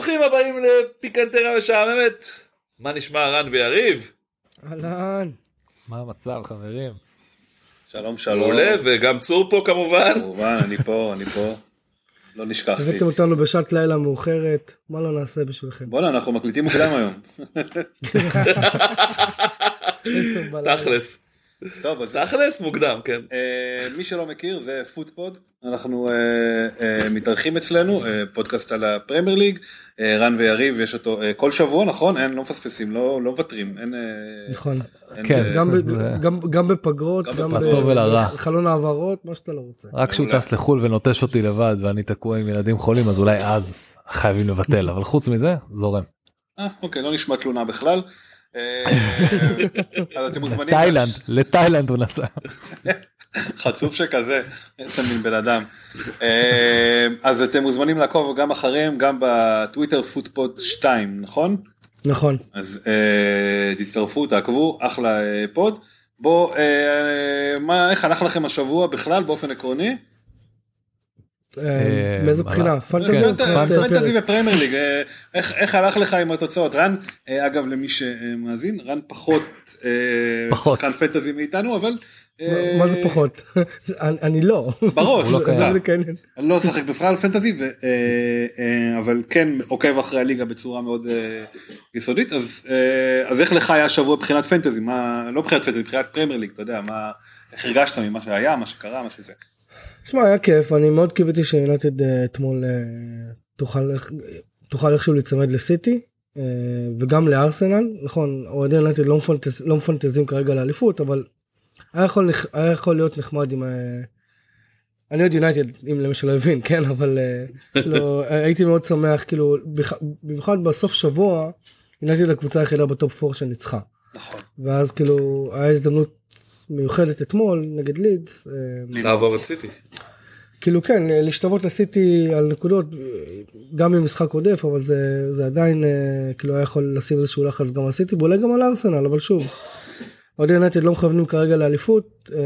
ברוכים הבאים לפיקנטרה משעממת. מה נשמע רן ויריב? אהלן. מה המצב חברים? שלום שלום. מעולה וגם צור פה כמובן. כמובן אני פה אני פה. לא נשכחתי. הבאתם אותנו בשעת לילה מאוחרת, מה לא נעשה בשבילכם? בואנה אנחנו מקליטים מוקדם היום. עשר בלילה. תכלס. טוב אז תכלס מוקדם כן. אה, מי שלא מכיר זה פוטפוד אנחנו אה, אה, מתארחים אצלנו פודקאסט על הפרמייר ליג רן ויריב יש אותו כל שבוע נכון אין לא מפספסים לא לא מוותרים אין. נכון. כן. גם בפגרות, גם. בחלון העברות, מה שאתה לא רוצה. רק כשהוא. טס לחו"ל ונוטש אותי לבד ואני תקוע עם ילדים חולים אז אולי אז חייבים לבטל אבל חוץ מזה זורם. אה, אוקיי לא נשמע תלונה בכלל. אה, אז אתם מוזמנים. תאילנד לתאילנד הוא נסע. חצוף שכזה, איזה מין בן אדם. אה, אז אתם מוזמנים לעקוב גם אחריהם, גם בטוויטר פוטפוד 2, נכון? נכון. אז אה, תצטרפו, תעקבו, אחלה פוד. בוא, מה, איך הלך לכם השבוע בכלל באופן עקרוני? אה, מאיזה מה- בחינה? פנטזי? ופרמייר ליג, אה, איך איך הלך לך עם התוצאות? רן, אה, אגב למי שמאזין, רן פחות אה. שחקן פנטזי מאיתנו, אבל... אה, מה- זה פחות? אני לא. בראש, לא. אני לא אשחק בכלל פנטזי, אה, אה, אבל כן עוקב אחרי הליגה בצורה מאוד אה, יסודית, אז, אה, אז איך לך היה השבוע מבחינת פנטזי, לא מבחינת פנטזי, מבחינת פרמייר ליג, אתה יודע, איך הרגשת ממה שהיה, מה שקרה, מה שזה. שמע, היה כיף, אני מאוד קיוויתי שיונתד אה, אתמול אה, תוכל איך- תוכל איכשהו להיצמד לסיטי. אה, וגם לארסנל, נכון, אוהדי יונתד לא מפנטז- לא מפנטזים כרגע לאליפות, אבל היה יכול, היה יכול להיות נחמד עם... אה, אני אוהד יונייטד, אם למי שלא הבין, כן, אבל אה, כאילו, הייתי מאוד שמח, כאילו, במיוחד בסוף שבוע, יונייטד הקבוצה היחידה בטופ 4 שניצחה. נכון. ואז כאילו, היה הזדמנות מיוחדת אתמול נגד לידס. אה, לעבור את סיטי. כאילו כן להשתוות לסיטי על נקודות גם עם משחק עודף אבל זה זה עדיין אה, כאילו היה יכול לשים איזשהו לחץ גם על סיטי ואולי גם על ארסנל אבל שוב. אוהדי יונתד לא מכוונים כרגע לאליפות אה,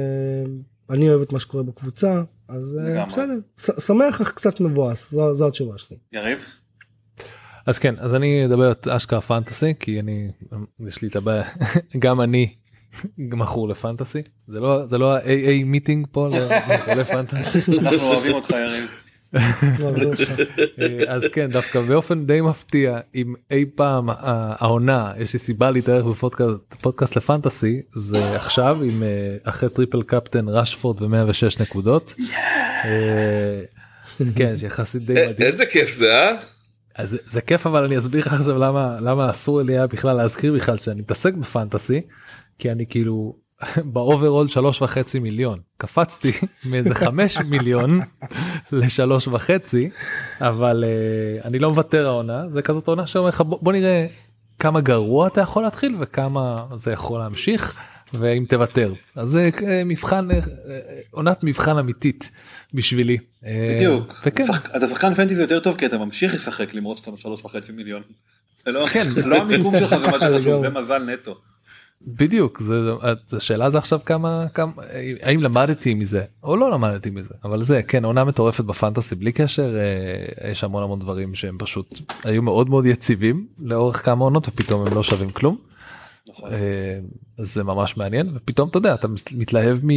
אני אוהב את מה שקורה בקבוצה אז. בסדר שמח אך קצת מבואס זו, זו התשובה שלי. יריב? אז כן אז אני אדבר את אשכרה פנטסי כי אני יש לי את הבעיה גם אני מכור לפנטסי זה לא זה לא ה-AA meeting פה לא-. אנחנו אוהבים אותך יריב. אה, אז כן דווקא באופן די מפתיע אם אי פעם ה- העונה יש לי סיבה להתארח בפודקאסט פודקאסט לפנטסי זה עכשיו עם אה, אחרי triple captain רשפורד ו106 נקודות. אה, כן שיחסית די מדהים. איזה כיף זה אה? אז זה- זה כיף אבל אני אסביר לך עכשיו למה למה אסור לי היה בכלל להזכיר בכלל שאני מתעסק בפנטסי כי אני כאילו ב overall שלוש וחצי מיליון קפצתי מאיזה חמש מיליון לשלוש וחצי אבל uh, אני לא מוותר העונה זה כזאת עונה שאומר לך בוא, בוא נראה כמה גרוע אתה יכול להתחיל וכמה זה יכול להמשיך ואם תוותר אז זה אה, מבחן אה, עונת מבחן אמיתית בשבילי. בדיוק. וכן שחק- אתה שחקן פנטזי יותר טוב כי אתה ממשיך לשחק למרות שאתה בשלוש וחצי מיליון. זה לא- כן. זה לא המיקום שלך זה מה שחשוב. זה מזל נטו. בדיוק זה השאלה זה עכשיו כמה כמה האם למדתי מזה או לא למדתי מזה אבל זה כן עונה מטורפת בפנטסי בלי קשר אה, יש המון המון דברים שהם פשוט היו מאוד מאוד יציבים לאורך כמה עונות ופתאום הם לא שווים כלום. נכון. אה, זה ממש מעניין ופתאום אתה יודע אתה מתלהב מ...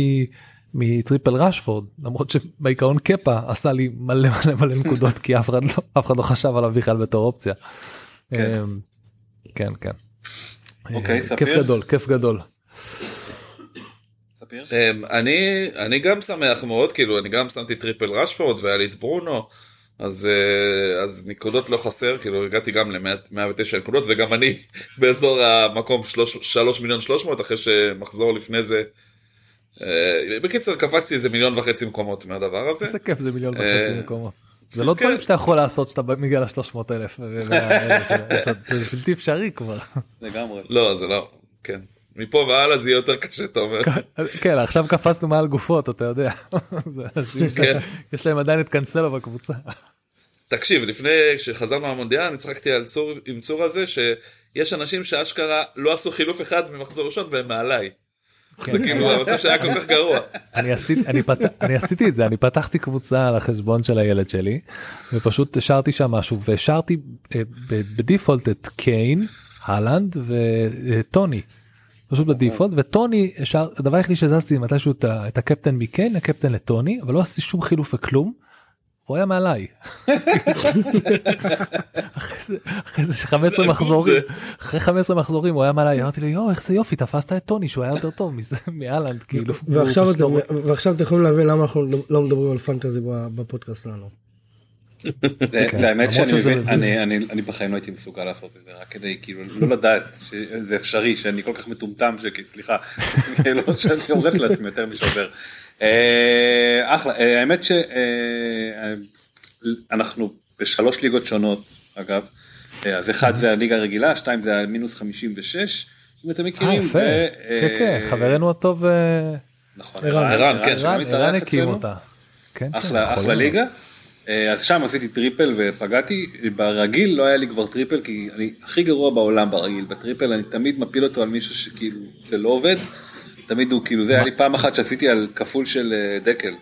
מ triple ראשפורד למרות שבעיקרון קאפה עשה לי מלא מלא מלא נקודות כי אף אחד לא אף אחד לא חשב עליו בכלל בתור אופציה. כן. אה, כן כן. אוקיי, אה, ספיר? כיף גדול כיף גדול. ספיר? אמ, אני אני גם שמח מאוד כאילו אני גם שמתי triple רשפורד והיה לי את ברונו אז אה, אז נקודות לא חסר כאילו הגעתי גם ל-109 נקודות וגם אני באזור המקום 3 מיליון 300 אחרי שמחזור לפני זה. אה, בקיצר קפצתי איזה מיליון וחצי מקומות מהדבר הזה. איזה כיף זה מיליון וחצי מקומות. זה לא כן. דברים שאתה יכול לעשות שאתה מגיע ל-300 אלף. זה בלתי אפשרי כבר. לגמרי. לא זה לא כן מפה והלאה זה יהיה יותר קשה אתה אומר. כן עכשיו קפצנו מעל גופות אתה יודע. כן. שיש להם עדיין את קאנסלו בקבוצה. תקשיב, לפני שחזרנו מהמונדיאל, אני צחקתי על צור, עם צור הזה, שיש אנשים שאשכרה לא עשו חילוף אחד ממחזור ראשון והם מעליי. כן. זה כאילו המצב שהיה כל כך גרוע. אני עשיתי את זה אני פתחתי קבוצה על החשבון של הילד שלי ופשוט השארתי שם משהו והשארתי אה, בדיפולט את קיין הלנד וטוני. פשוט בדיפולט וטוני הדבר היחידי שהזזתי מתישהו את הקפטן מקיין הקפטן לטוני אבל לא עשיתי שום חילוף וכלום. הוא היה מעליי. אחרי זה- אחרי זה 15 זה מחזורים. אחרי 15 מחזורים הוא היה מעליי אמרתי לו יואו איך זה יופי תפסת את טוני שהוא היה יותר טוב מזה מהלנד כאילו. ועכשיו אתם, לא- ועכשיו אתם יכולים להבין למה אנחנו לא מדברים על פנטזי ב- בפודקאסט שלנו. זה כן, זה האמת שאני מבין. אני- אני אני בחיים לא הייתי מסוגל לעשות את זה רק כדי כאילו לא לדעת שזה אפשרי שאני כל כך מטומטם שכאילו סליחה כאילו שאני הורס לעצמי יותר משובר. אה, אחלה אה, האמת שאנחנו בשלוש ליגות שונות אגב אה, אז אחד זה הליגה הרגילה שתיים זה המינוס 56 אם אתם אה מכירים. יפה. ו- כן כן אה, חברנו הטוב אה, נכון, ערן, כן. ערן הקים. אותה. כן, כן, אחלה. ליגה. אה, אז שם עשיתי triple ופגעתי, ברגיל לא היה לי כבר triple כי אני הכי גרוע בעולם ברגיל, ב triple אני תמיד מפיל אותו על מישהו שכאילו זה לא עובד, תמיד הוא כאילו זה היה לי פעם אחת שעשיתי על כפול של אה, דקל,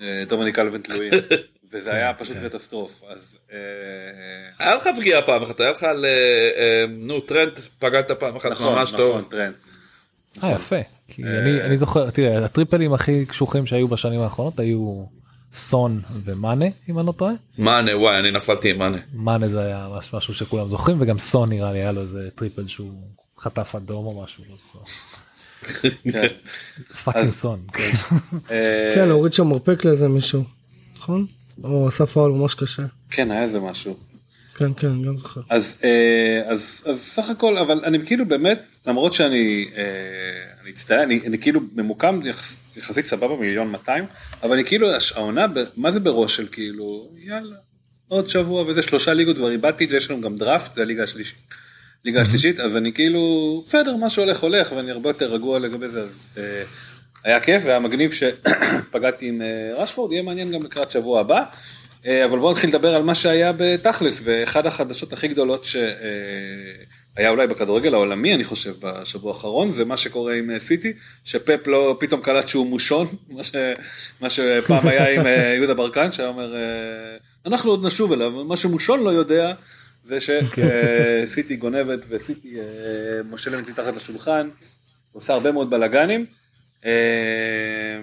אה, דומיניק קלוורט לואין, וזה היה פשוט קטסטרוף, אז אה, היה לך פגיעה פעם אחת, היה לך על, נו, טרנד, פגעת פעם אחת נכון, ממש נכון, טוב. טרנד. אה יפה. כי אני אני זוכר תראה הטריפלים הכי קשוחים שהיו בשנים האחרונות היו סון ומאנה אם אני לא טועה. מאנה, וואי, אני נפלתי עם מאנה. מאנה זה היה מש- משהו שכולם זוכרים וגם סון נראה לי היה לו איזה triple שהוא חטף אדום או משהו. לא זוכר. כן. fucking סון. אה, כן, הוריד שם מרפק לאיזה מישהו, נכון? או עשה פאול ממש קשה. כן, היה איזה משהו. כן, כן, גם זוכר. אז, אה, אז, אז סך הכל, אבל אני כאילו באמת, למרות שאני אה, אני אצטער, אני, אני כאילו ממוקם יחס, יחסית סבבה מיליון 200, אבל אני כאילו, העונה, מה זה בראש של כאילו, יאללה, עוד שבוע וזה שלושה ליגות, כבר איבדתי את זה, יש לנו גם דראפט, זה הליגה השלישית. ליגה השלישית, אז אני כאילו, בסדר, מה שהולך הולך, ואני הרבה יותר רגוע לגבי זה, אז אה, היה כיף והיה מגניב שפגעתי עם אה, רשפורד, יהיה מעניין גם לקראת שבוע הבא. אה, אבל בואו נתחיל לדבר על מה שהיה בתכלס, ואחד החדשות הכי גדולות שהיה אולי בכדורגל העולמי, אני חושב, בשבוע האחרון, זה מה שקורה עם סיטי, שפפ לא פתאום קלט שהוא מושון, מה, ש, מה שפעם היה עם יהודה ברקן, שהיה אומר, אנחנו עוד נשוב אליו, מה שמושון לא יודע, זה שסיטי גונבת וסיטי אה, מושלמת מתחת לשולחן, עושה הרבה מאוד בלאגנים. אה,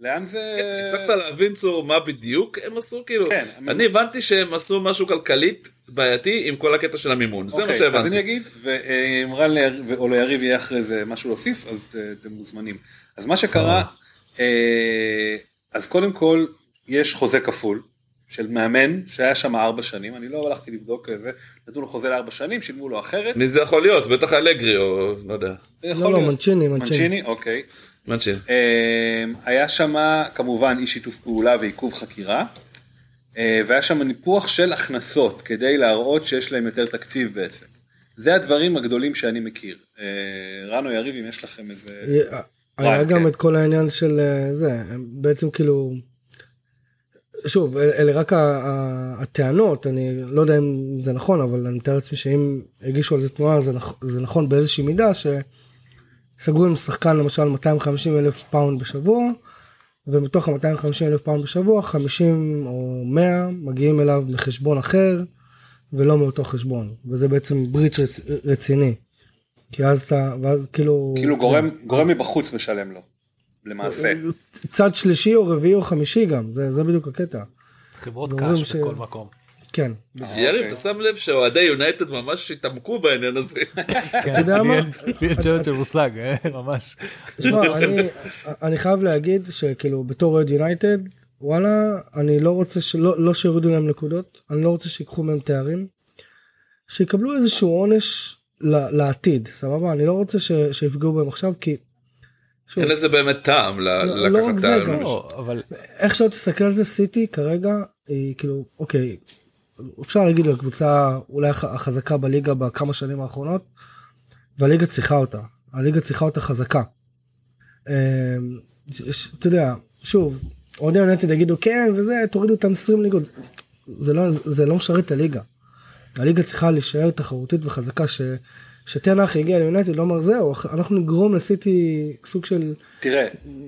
לאן זה... הצלחת להבין צור מה בדיוק הם עשו כאילו כן, אני הבנתי שהם עשו משהו כלכלית בעייתי עם כל הקטע של המימון זה מה אוקיי, אז אני שהבנתי. אגיד, ואם רן או ליריב יהיה אחרי זה משהו להוסיף, אז אתם מוזמנים. אז מה שקרה, אה, אז קודם כל, יש חוזה כפול של מאמן שהיה שם ארבע שנים, אני לא הלכתי לבדוק את זה, נתנו לו חוזה לארבע שנים, שילמו לו אחרת, מי זה יכול להיות בטח אלגרי או לא יודע. לא, יכול לא. מנצ'יני, מנצ'יני. מנצ'יני, אוקיי. מנצ'ין. אה, היה שם כמובן אי שיתוף פעולה ועיכוב חקירה, אה, והיה שם ניפוח של הכנסות כדי להראות שיש להם יותר תקציב בעצם. זה הדברים הגדולים שאני מכיר. אה, רן או יריב אם יש לכם איזה... היה גם כן. את כל העניין של אה, זה, בעצם כאילו, שוב, אל- אלה רק ה- ה- הטענות, אני לא יודע אם זה נכון, אבל אני מתאר לעצמי שאם הגישו על זה תביעה, זה, נכ- זה נכון באיזושהי מידה, שסגרו עם שחקן למשל 250 אלף פאונד בשבוע, ומתוך ה-250 אלף פאונד בשבוע, 50 או 100 מגיעים אליו מחשבון אחר, ולא מאותו חשבון, וזה בעצם בריץ' רצ, רציני. כי אז אתה, ואז כאילו... כאילו גורם גורם מבחוץ משלם לו. למעשה. צד שלישי או רביעי או חמישי גם, זה, זה בדיוק הקטע. חברות קש ש- בכל מקום. כן. יריב. אתה שם לב שאוהדי יונייטד ממש התעמקו בעניין הזה. כן, יודע מה? לי אין שמץ של מושג, אה, ממש. תשמע, אני, אני חייב להגיד שכאילו בתור אוהד יונייטד, וואלה, אני לא רוצה שלא לא שיורידו להם נקודות, אני לא רוצה שיקחו מהם תארים, שיקבלו איזשהו עונש ל- לעתיד, סבבה? אני לא רוצה שיפגעו בהם עכשיו, כי... שוב, אין לזה באמת טעם לא- לא רק לקחת זה. גם- לא, אבל איך שלא תסתכל על זה, סיטי כרגע היא כאילו, אוקיי, אפשר להגיד הקבוצה אולי הח- החזקה בליגה בכמה שנים האחרונות, והליגה צריכה אותה, הליגה צריכה אותה חזקה. ש- אתה יודע, שוב, אוהדי יונטד יגידו כן וזה, תורידו אותם 20 ליגות, זה לא, זה לא משרת את הליגה. הליגה צריכה להישאר תחרותית וחזקה, ש... שתנח יגיע ליונטד, לא אומר זהו, אנחנו נגרום לסיטי סוג של, תראה,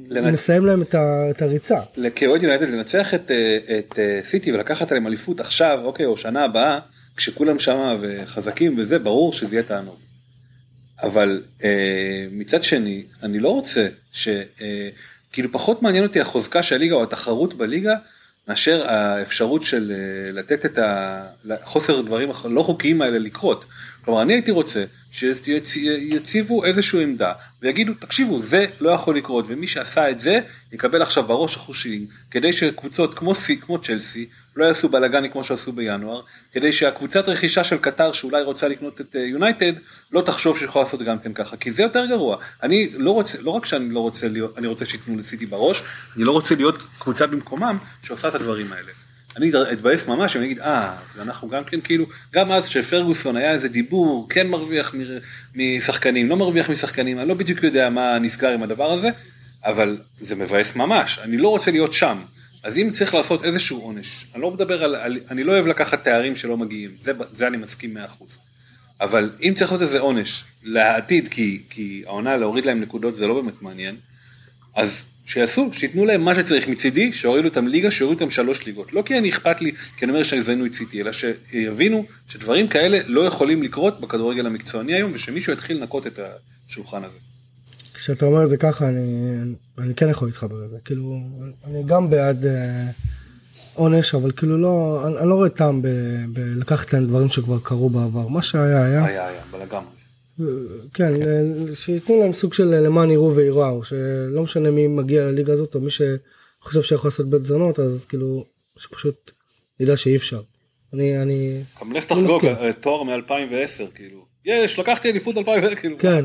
לנצ- נסיים להם את, ה... את הריצה. כאוהד יונייטד לנצח את, אה, את אה, סיטי ולקחת עליהם אליפות עכשיו, אוקיי, או שנה הבאה, כשכולם שמה וחזקים וזה, ברור שזה יהיה תענוג. אבל אה, מצד שני, אני לא רוצה ש... אה, כאילו פחות מעניין אותי החוזקה של הליגה או התחרות בליגה, מאשר האפשרות של אה, לתת את החוסר דברים הח- לא חוקיים האלה לקרות. כלומר, אני הייתי רוצה שיציבו איזושהי עמדה ויגידו, תקשיבו, זה לא יכול לקרות, ומי שעשה את זה יקבל עכשיו בראש החושים, כדי שקבוצות כמו סי, כמו צ'לסי, לא יעשו בלאגני כמו שעשו בינואר, כדי שהקבוצת רכישה של קטר שאולי רוצה לקנות את אה, יונייטד, לא תחשוב שיכולה לעשות גם כן ככה, כי זה יותר גרוע. אני לא רוצה, לא רק שאני לא רוצה להיות, אני רוצה שייתנו לסיטי בראש, אני לא רוצה להיות קבוצה במקומם שעושה את הדברים האלה. אני אתבאס ממש, אני אגיד, אה, אנחנו גם כן כאילו, גם אז שפרגוסון היה איזה דיבור, כן מרוויח משחקנים, לא מרוויח משחקנים, אני לא בדיוק יודע מה נסגר עם הדבר הזה, אבל זה מבאס ממש, אני לא רוצה להיות שם. אז אם צריך לעשות איזשהו עונש, אני לא מדבר על, על אני לא אוהב לקחת תארים שלא מגיעים, זה, זה אני מסכים 100%. אבל אם צריך לעשות איזה עונש לעתיד, כי, כי העונה להוריד להם נקודות זה לא באמת מעניין, אז שיעשו, שייתנו להם מה שצריך מצידי, שהורידו אותם ליגה, שהורידו אותם שלוש ליגות. לא כי אני אכפת לי, כי אני אומר שהזדיינו את סיטי, אלא שיבינו שדברים כאלה לא יכולים לקרות בכדורגל המקצועני היום, ושמישהו יתחיל לנקות את השולחן הזה. כשאתה אומר את זה ככה אני, אני כן יכול להתחבר לזה כאילו אני גם בעד אה, עונש אבל כאילו לא אני, אני לא רואה טעם בלקחת להם דברים שכבר קרו בעבר מה שהיה היה היה, היה, לגמרי. כן אה, שייתנו להם סוג של למען יראו וייראו שלא משנה מי מגיע לליגה הזאת או מי שחושב שיכול לעשות בית זונות אז כאילו שפשוט ידע שאי אפשר. אני אני גם לך אני תחגוג. אה, תואר מ-2010, כאילו. יש, לקחתי אליפות 2010, כאילו. כן.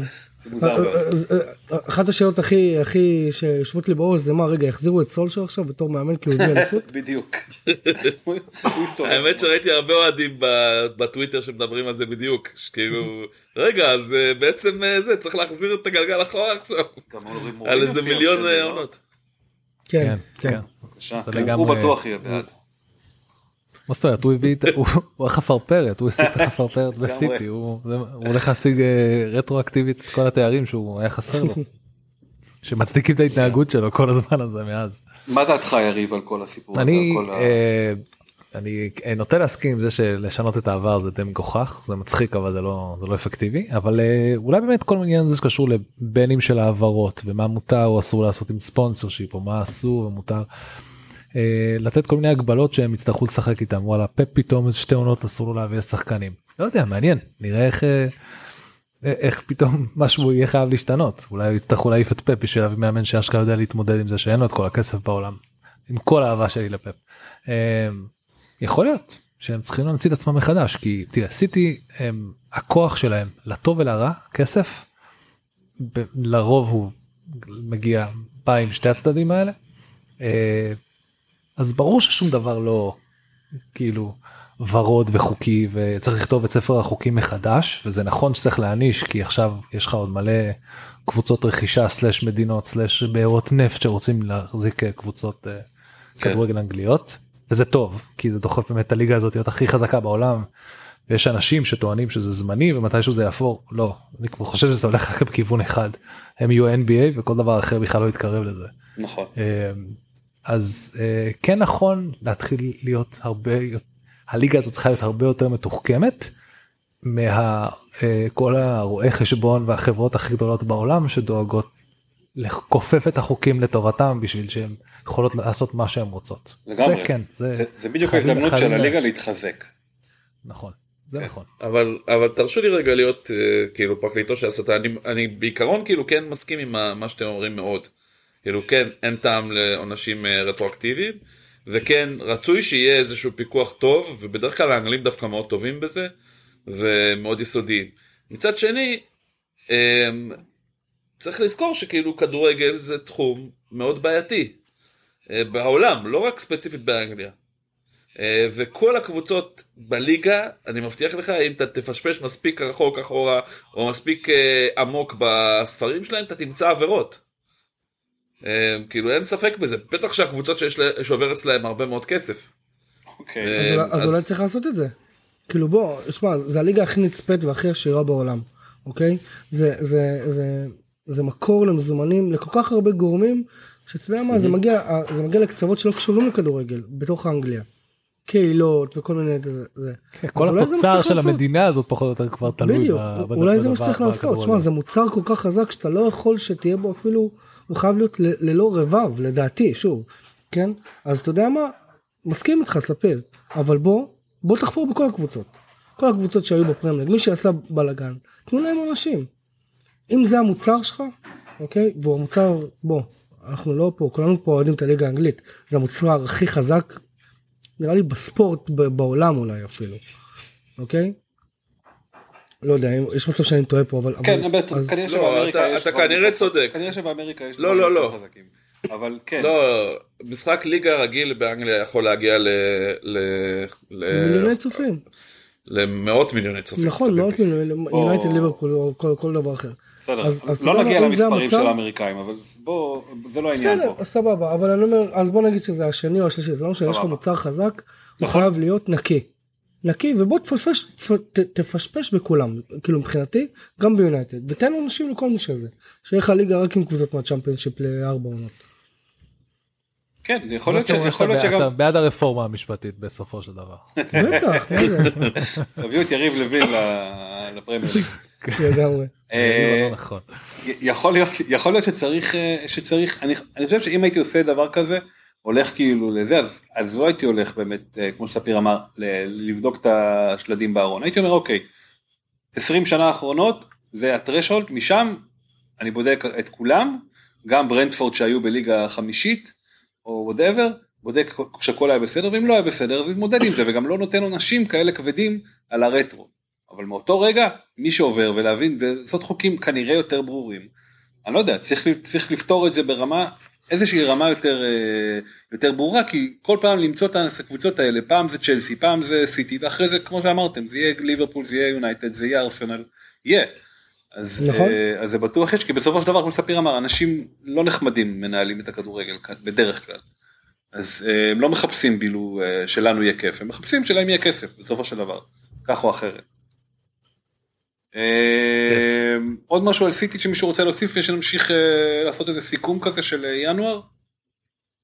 מאוד. אז, אה, אחת השאלות הכי הכי שיושבות לי בראש זה מה רגע יחזירו את סולשר עכשיו בתור מאמן כי הוא הביא אליפות. בדיוק. האמת שראיתי הרבה אוהדים ב- בטוויטר שמדברים על זה בדיוק, שכאילו, רגע, אז אה, בעצם אה, זה, צריך להחזיר את הגלגל אחורה עכשיו, על איזה מיליון אה? עונות. כן כן. כן, לגמרי- הוא בטוח יהיה בעד. מה זאת אומרת הוא הביא את הוא החפרפרת הוא השיג את החפרפרת בסיטי הוא זה- הולך להשיג אה, רטרואקטיבית את כל התארים שהוא היה חסר לו. שמצדיקים את ההתנהגות שלו כל הזמן הזה מאז. מה דעתך יריב על כל הסיפור הזה? אני אה, אה, נוטה להסכים עם זה שלשנות את העבר זה די מגוחך זה מצחיק אבל זה לא זה לא אפקטיבי אבל אולי באמת כל עניין הזה שקשור לבנים של העברות ומה מותר או אסור לעשות עם ספונסר שיפ או מה אסור ומותר. אה, לתת כל מיני הגבלות שהם יצטרכו לשחק איתם וואלה פפ פתאום איזה שתי עונות אסור לו להביא שחקנים לא יודע מעניין נראה איך. אה, איך פתאום משהו יהיה חייב להשתנות אולי יצטרכו להעיף את פפ בשביל להביא מאמן שאשכרה יודע להתמודד עם זה שאין לו את כל הכסף בעולם. עם כל האהבה שלי לפפ. אה, יכול להיות שהם צריכים להמציא את עצמם מחדש כי תראה סיטי הם הכוח שלהם לטוב ולרע כסף ב- לרוב הוא מגיע בא עם שתי הצדדים האלה אה, אז ברור ששום דבר לא כאילו ורוד וחוקי וצריך לכתוב את ספר החוקים מחדש וזה נכון שצריך להעניש כי עכשיו יש לך עוד מלא קבוצות רכישה סלש מדינות סלש בארות נפט שרוצים להחזיק אה, קבוצות אה, כן. כדורגל אנגליות וזה טוב כי זה דוחף באמת את הליגה הזאת להיות הכי חזקה בעולם. ויש אנשים שטוענים שזה זמני ומתישהו זה יעפור לא אני כבר חושב שזה הולך רק בכיוון אחד הם יהיו NBA וכל דבר אחר בכלל לא יתקרב לזה. נכון. אה, אז אה, כן נכון להתחיל להיות הרבה יותר- הליגה הזאת צריכה להיות הרבה יותר מתוחכמת מכל הרואי חשבון והחברות הכי גדולות בעולם שדואגות לכופף את החוקים לטובתם בשביל שהן יכולות לעשות מה שהן רוצות. לגמרי. זה כן זה, זה, זה בדיוק ההזדמנות של הליגה להתחזק. נכון זה כן. נכון. אבל אבל תרשו לי רגע להיות אה, כאילו פרקליטו של הסתה אני אני בעיקרון כאילו כן מסכים עם מה שאתם אומרים מאוד. כאילו כן אין טעם לעונשים אה, רטרואקטיביים וכן רצוי שיהיה איזשהו פיקוח טוב ובדרך כלל האנגלים דווקא מאוד טובים בזה ומאוד יסודיים. מצד שני אה, צריך לזכור שכאילו כדורגל זה תחום מאוד בעייתי אה, בעולם לא רק ספציפית באנגליה. אה, וכל הקבוצות בליגה, אני מבטיח לך, אם אתה תפשפש מספיק רחוק אחורה, או מספיק עמוק בספרים שלהם, אתה תמצא עבירות. אה, כאילו אין ספק בזה, בטח שהקבוצות שיש לה- שעובר אצלהם הרבה מאוד כסף. אוקיי. אה, אז אולי- צריך לעשות את זה. כאילו בוא, שמע, זה הליגה הכי נצפית והכי עשירה בעולם, אוקיי? זה, זה, זה, זה מקור למזומנים לכל כך הרבה גורמים, שאתה יודע מה, זה מגיע, זה מגיע לקצוות שלא קשורים לכדורגל, בתוך אנגליה. קהילות וכל מיני, זה, זה. כל זה מה התוצר של לעשות. המדינה הזאת פחות או יותר כבר תלוי בדיוק, אולי זה מה שצריך לעשות, בכדורגל. שמע, זה מוצר כל כך חזק שאתה לא יכול שתהיה בו אפילו, הוא חייב להיות ל- ללא רבב, לדעתי, שוב, כן? אז אתה יודע מה, מסכים איתך ספיר, אבל בוא, בוא תחפור בכל הקבוצות. כל הקבוצות שהיו בפרמייג, מי שעשה בלאגן, תנו להם אנשים. אם זה המוצר שלך, אוקיי, והוא המוצר, בוא, אנחנו לא פה, כולנו פה אוהדים את הליגה האנגלית, זה המוצר הכי חזק, נראה לי בספורט בעולם אולי אפילו, אוקיי? לא יודע, יש מצב שאני טועה פה, אבל... כן, אבל- בטח, אז- כנראה לא, שבאמריקה אתה- יש... אתה כנראה צודק. כנראה שבאמריקה יש לא, לא, לא. חזקים. אבל כן. לא, משחק ליגה רגיל באנגליה יכול להגיע ל... ל... ל... מיליוני צופים. למאות מיליוני צופים. נכון, מאות מיליוני, או- יונייטד ליברפול או כל- כל דבר אחר. בסדר, אז- אז אתה לא נגיע למספרים של האמריקאים, אבל בוא, זה לא העניין בסדר, פה. סבבה, אבל אני אומר, אז בוא נגיד שזה השני או השלישי, זה לא משנה, יש לך. מוצר חזק, הוא נכון. חייב להיות נקי. נקי, ובוא תפשפש, תפ- ת- תפשפש בכולם, כאילו מבחינתי, גם ביונייטד, ותן אנשים לכל מי שזה. שיהיה לך ליגה רק עם קבוצות מהצ'מפיונשיפ לארבע עונות. כן, יכול להיות ש- יכול להיות שאתה- אתה שגם... בעד הרפורמה המשפטית בסופו של דבר. בטח, מה זה, תביאו את יריב לוין ל- לפרמייר ליג. לגמרי. אה, נכון. יכול להיות שצריך אה, שצריך אני אני חושב שאם הייתי עושה דבר כזה הולך כאילו לזה אז אז לא הייתי הולך באמת אה, כמו שספיר אמר לבדוק את השלדים בארון הייתי אומר אוקיי 20 שנה האחרונות זה ה threshold משם אני בודק את כולם גם ברנטפורד שהיו בליגה חמישית או whatever בודק שהכל היה בסדר ואם לא היה בסדר אז מתמודד עם זה וגם לא נותן עונשים כאלה כבדים על הרטרו. אבל מאותו רגע מי שעובר ולהבין ולעשות חוקים כנראה יותר ברורים. אני לא יודע צריך, צריך לפתור את זה ברמה איזושהי רמה יותר אה, יותר ברורה כי כל פעם למצוא את הקבוצות האלה פעם זה צ'לסי פעם זה סיטי ואחרי זה כמו שאמרתם זה יהיה ליברפול זה יהיה יונייטד זה יהיה ארסנל יהיה. אז, נכון. אה, אז זה בטוח יש כי בסופו של דבר כמו ספיר אמר אנשים לא נחמדים מנהלים את הכדורגל כאן בדרך כלל. אז אה, הם לא מחפשים בילו שלנו יהיה כיף הם מחפשים שלהם יהיה כסף בסופו של דבר כך או אחרת. אה, עוד משהו על סיטי שמישהו רוצה להוסיף ושנמשיך אה, לעשות איזה סיכום כזה של אה, ינואר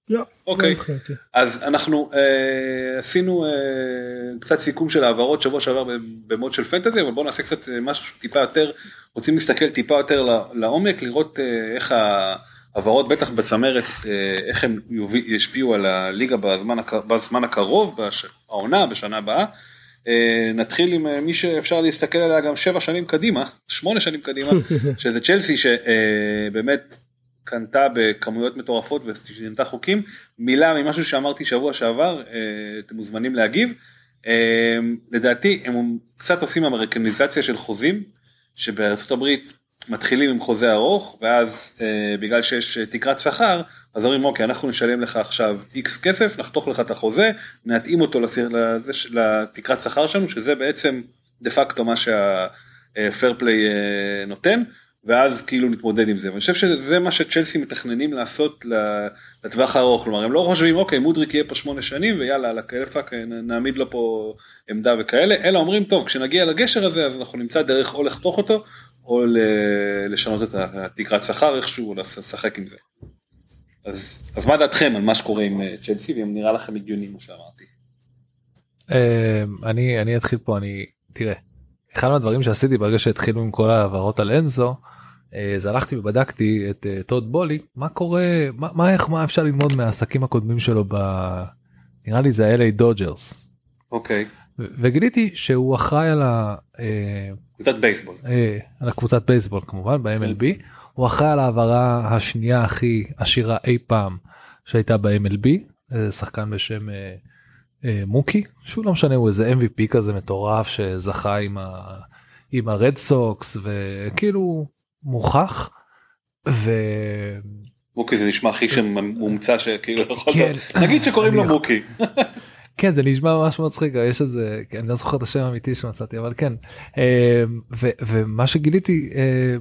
לא, אוקיי. לא. אז אנחנו אה, עשינו קצת סיכום של העברות שבוע שעבר במוד של פנטזי אבל בואו נעשה קצת משהו טיפה יותר רוצים להסתכל טיפה יותר לעומק לראות איך העברות בטח בצמרת איך הם ישפיעו על הליגה בזמן, בזמן הקרוב בעונה בשנה הבאה. אה, נתחיל עם אה, מי שאפשר להסתכל עליה גם שבע שנים קדימה שמונה שנים קדימה שזה צ'לסי שבאמת קנתה בכמויות מטורפות ושינתה חוקים. מילה ממשהו שאמרתי שבוע שעבר, אה, אתם מוזמנים להגיב. אה, לדעתי הם קצת עושים אמריקניזציה של חוזים, שבארצות הברית מתחילים עם חוזה ארוך ואז אה, בגלל שיש אה, תקרת שכר אז אומרים אוקיי אנחנו נשלם לך עכשיו איקס כסף נחתוך לך את החוזה נתאים אותו לסיר, לזה, לתקרת שכר שלנו שזה בעצם דה פקטו מה שהפייר פליי אה, נותן ואז כאילו נתמודד עם זה. ואני חושב שזה מה שצ'לסי מתכננים לעשות לטווח הארוך. כלומר הם לא חושבים אוקיי מודריק יהיה פה שמונה שנים ויאללה על הכאלפק נעמיד לו פה עמדה וכאלה אלא אומרים טוב כשנגיע לגשר הזה אז אנחנו נמצא דרך או לחתוך אותו או לשנות את התקרת שכר איכשהו, או לשחק עם זה. אז, אז מה דעתכם על מה שקורה עם אה, צ'לסי, ואם נראה לכם הגיוני מה שאמרתי. אמ, אני אני אתחיל פה אני תראה אחד מהדברים שעשיתי ברגע שהתחילו עם כל ההעברות על אנזו אה, אז הלכתי ובדקתי את אה, טוד בולי מה קורה מה מה איך מה אפשר ללמוד מהעסקים הקודמים שלו ב... נראה לי זה ה-LA Dodgers אוקיי, וגיליתי שהוא אחראי על ה... אה, קבוצת בייסבול. אה, על הקבוצת בייסבול כמובן ב-MLB הוא אחראי על ההעברה השנייה הכי עשירה אי פעם שהייתה ב-MLB אה, שחקן בשם אה, אה, Mookie שהוא לא משנה הוא איזה MVP כזה מטורף שזכה עם ה... עם ה Red Sox וכאילו מוכח. ו... מוקי זה נשמע הכי שם מומצא שכאילו כן. נגיד שקוראים לו מוקי. כן זה נשמע ממש מצחיק יש איזה אני לא זוכר את השם האמיתי שמצאתי אבל כן אה, ו, ומה שגיליתי אה,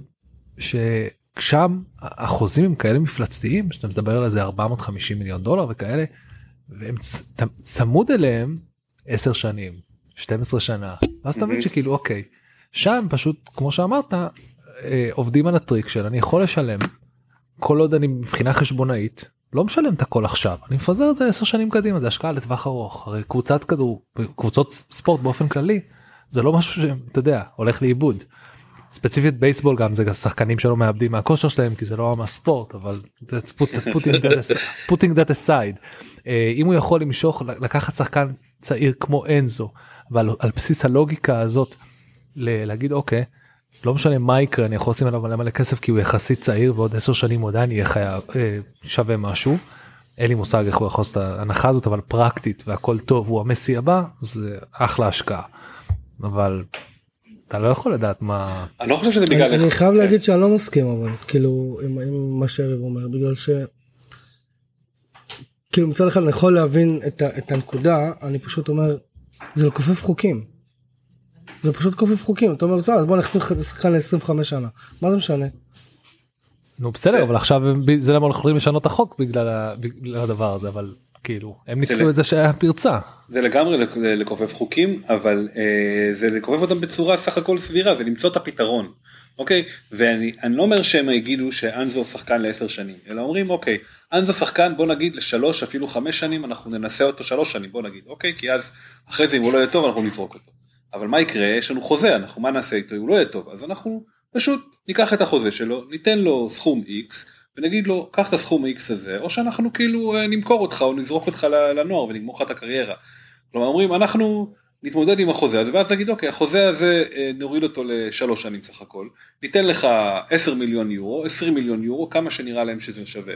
ששם החוזים הם כאלה מפלצתיים שאתה מדבר על איזה 450 מיליון דולר וכאלה והם צמוד אליהם 10 שנים 12 שנה ואז אתה מבין. שכאילו אוקיי שם פשוט כמו שאמרת אה, עובדים על הטריק של אני יכול לשלם כל עוד אני מבחינה חשבונאית לא משלם את הכל עכשיו אני מפזר את זה 10 שנים קדימה זה השקעה לטווח ארוך הרי קבוצת כדור קבוצות ספורט באופן כללי זה לא משהו שאתה יודע הולך לאיבוד. ספציפית בייסבול גם זה גם שחקנים שלא מאבדים מהכושר שלהם כי זה לא ממש ספורט אבל putting that aside- אה, אם הוא יכול למשוך לקחת שחקן צעיר כמו אנזו ועל על בסיס הלוגיקה הזאת להגיד אוקיי לא משנה מה יקרה אני יכול לשים עליו מלא מלא כסף כי הוא יחסית צעיר ועוד 10 שנים הוא עדיין יהיה חייב אה, שווה משהו. אין לי מושג איך הוא יכול לעשות את ההנחה הזאת אבל פרקטית והכל טוב הוא המסי הבא זה אחלה השקעה. אבל אתה לא יכול לדעת מה אני לא חושב שזה בגלל... אני חייב כן. להגיד שאני לא מסכים אבל כאילו עם, עם מה שיריב אומר בגלל ש... כאילו מצד אחד אני יכול להבין את הנקודה אני פשוט אומר זה לכופף חוקים. זה פשוט כופף חוקים אתה אומר "טוב, אז בוא נחתים שחקן ל-25 שנה מה זה משנה. נו בסדר אבל עכשיו זה למה אנחנו יכולים לשנות את החוק בגלל הדבר הזה אבל כאילו הם ניצלו את זה שהיה פרצה. זה לגמרי לכופף חוקים אבל אה, זה לכופף אותם בצורה סך הכל סבירה זה למצוא את הפתרון. אוקיי ואני אני לא אומר שהם יגידו שאנזו שחקן לעשר שנים אלא אומרים אוקיי אנזו שחקן בוא נגיד לשלוש אפילו חמש שנים אנחנו ננסה אותו שלוש שנים בוא נגיד אוקיי כי אז אחרי זה אם הוא לא יהיה טוב אנחנו נזרוק אותו. אבל מה יקרה? יש לנו חוזה אנחנו מה נעשה איתו? הוא לא יהיה טוב אז אנחנו פשוט ניקח את החוזה שלו ניתן לו סכום x ונגיד לו קח את הסכום x הזה או שאנחנו כאילו אה, נמכור אותך או נזרוק אותך לנוער ונגמור לך את הקריירה. כלומר אומרים אנחנו נתמודד עם החוזה הזה ואז נגיד אוקיי החוזה הזה אה, נוריד אותו לשלוש שנים סך הכל. ניתן לך 10 מיליון יורו 20 מיליון יורו כמה שנראה להם שזה שווה